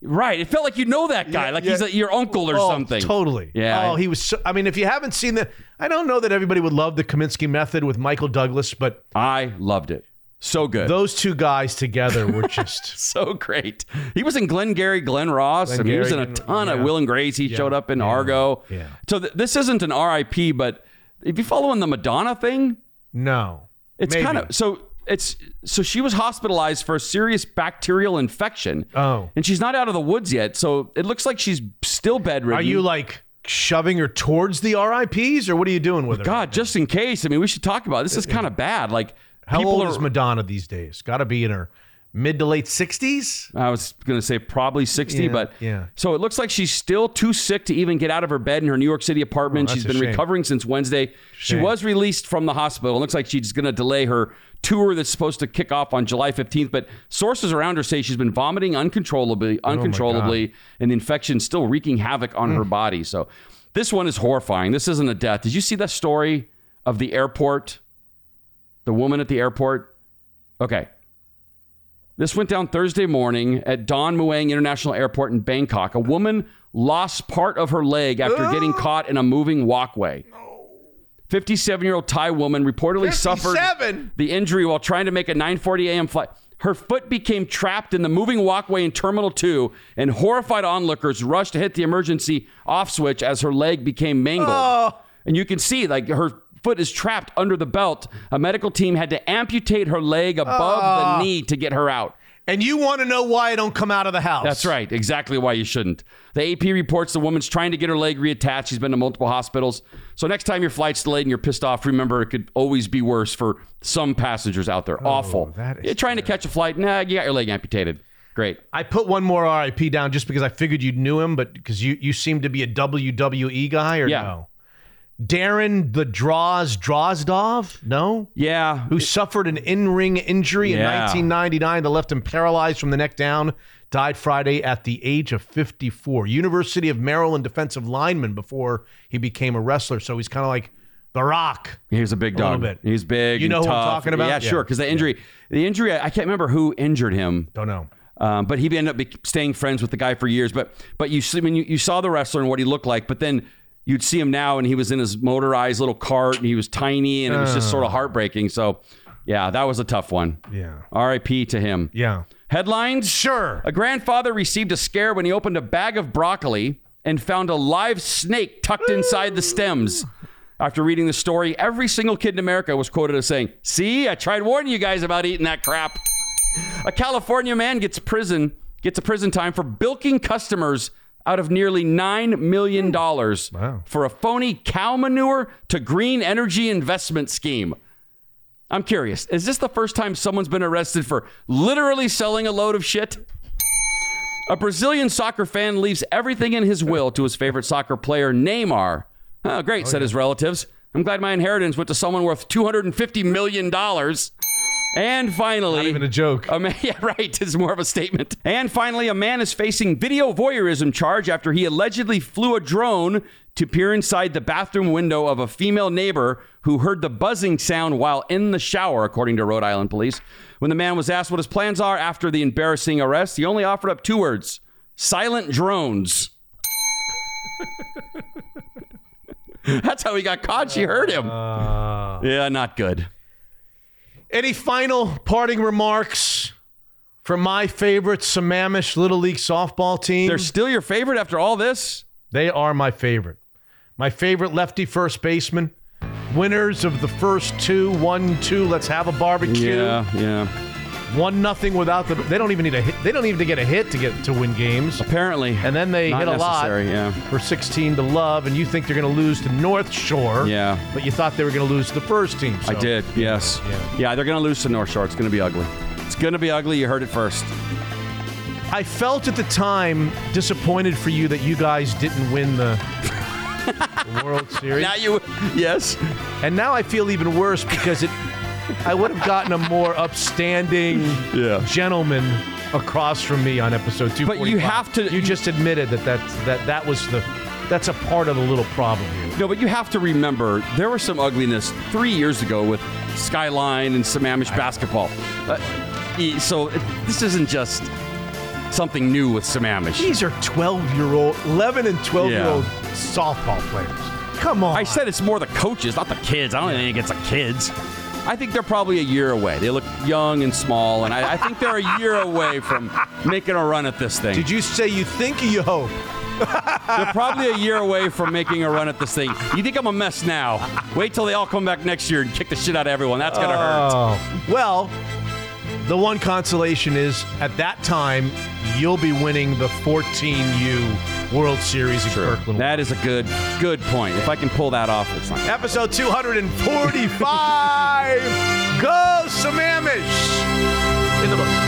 Right. It felt like you know that guy, Yeah, like yeah. he's your uncle or Oh, something. Totally. Yeah. Oh, he was. So, I mean, if you haven't seen the, I don't know that everybody would love the Kominsky method with Michael Douglas, but I loved it. So good. those two guys together were just so great. He was in Glengarry, Glen Ross. I mean, he was in a ton of. Will and Grace. He Yeah, showed up in yeah, Argo. yeah. So th- this isn't an RIP, but if you follow in the Madonna thing, no. it's kind of so. It's so she was hospitalized for a serious bacterial infection. Oh. and she's not out of the woods yet. So it looks like she's still bedridden. Are you like shoving her towards the RIPS, or what are you doing with her? God, just in case. I mean, we should talk about it. this. Is kind of bad. Like How old are, is Madonna these days? Got to be in her mid to late sixties. I was going to say probably 60, Yeah, but yeah. So it looks like she's still too sick to even get out of her bed in her New York City apartment. Oh, she's been shame. recovering since Wednesday. She was released from the hospital. It looks like she's going to delay her tour that's supposed to kick off on July 15th, but sources around her say she's been vomiting uncontrollably, Oh uncontrollably, and the infection's still wreaking havoc on Hmm. her body. So this one is horrifying. This isn't a death. Did you see that story of the airport? The woman at the airport? Okay. This went down Thursday morning at Don Muang International Airport in Bangkok. A woman lost part of her leg after getting caught in a moving walkway. 57 year old Thai woman reportedly suffered the injury while trying to make a 9:40 a.m. flight. Her foot became trapped in the moving walkway in Terminal 2, and horrified onlookers rushed to hit the emergency off switch as her leg became mangled. Oh. And you can see, like, her foot is trapped under the belt. A medical team had to amputate her leg above Ah. the knee to get her out. And you want to know why I don't come out of the house? That's right. Exactly why you shouldn't. The AP reports the woman's trying to get her leg reattached. She's been to multiple hospitals. So next time your flight's delayed and you're pissed off, remember it could always be worse for some passengers out there. Awful. that is you're trying to catch a flight. Nah, you got your leg amputated. Great. I put one more RIP down just because I figured you knew him, but because you you seem to be a WWE guy, or Yeah. no? Darren the Droz Drozdov, no? Yeah. Who suffered an in-ring injury in Yeah. 1999 that left him paralyzed from the neck down. Died Friday at the age of 54. University of Maryland defensive lineman before he became a wrestler. So he's kind of like The Rock. He was a big A little dog. bit. He's big. You and know who I'm talking about? Yeah, Yeah. sure. Because the injury, the injury, I I can't remember who injured him. Don't know. Um, but he ended up staying friends with the guy for years. But but you see, when you, you saw the wrestler and what he looked like, but then you'd see him now and he was in his motorized little cart and he was tiny and it was just sort of oh. heartbreaking. So yeah, that was a tough one. Yeah. R.I.P. to him. Yeah. Headlines? Sure. A grandfather received a scare when he opened a bag of broccoli and found a live snake tucked inside the stems. After reading the story, every single kid in America was quoted as saying, See, I tried warning you guys about eating that crap. A California man gets prison gets a prison time for bilking customers out of nearly nine million hmm. dollars for a phony cow manure to green energy investment scheme. I'm curious, is this the first time someone's been arrested for literally selling a load of shit? A Brazilian soccer fan leaves everything in his will to his favorite soccer player, Neymar. Oh, great, oh, said his relatives. I'm glad my inheritance went to someone worth $250 million. And finally, not even a joke. A man, yeah, right. It's more of a statement. And finally, a man is facing video voyeurism charge after he allegedly flew a drone to peer inside the bathroom window of a female neighbor who heard the buzzing sound while in the shower, according to Rhode Island police. When the man was asked what his plans are after the embarrassing arrest, he only offered up two words silent drones. That's how he got caught. She heard him. Uh. yeah, not good. Any final parting remarks from my favorite Sammamish Little League softball team? They're still your favorite after all this? They are my favorite. My favorite lefty first baseman. Winners of the first two, one, two. Let's have a barbecue. Yeah, yeah. One nothing without the. They don't even need a hit. They don't even to get a hit to get to win games. Apparently, and then they hit a lot yeah. for 16 to love, and you think they're going to lose to North Shore. Yeah. but you thought they were going to lose to the first team. I did, yes. Yeah, they're going to lose to North Shore. It's going to be ugly. It's going to be ugly. You heard it first. I felt at the time disappointed for you that you guys didn't win the, the World Series. Now you, yes. And now I feel even worse because it. I would have gotten a more upstanding gentleman across from me on episode two. But you have to. You just admitted that that's, that that was the. That's a part of the little problem here. No, but you have to remember there was some ugliness three years ago with Skyline and Sammamish basketball. Uh, so this isn't just. something new with Sammamish. These are 12 year old, 11 and 12 year old softball players. Come on. I said it's more the coaches, not the kids. I don't think it's the kids. I think they're probably a year away. They look young and small, and I, I think they're a year away from making a run at this thing. Did you say you think you hope? They're probably a year away from making a run at this thing. You think I'm a mess now? Wait till they all come back next year and kick the shit out of everyone. That's gonna hurt. Oh. Well, the one consolation is at that time you'll be winning the 14U World Series in Kirkland. That is a good, good point. If I can pull that off, it's not. Episode 245. Go Sammamish! In the book.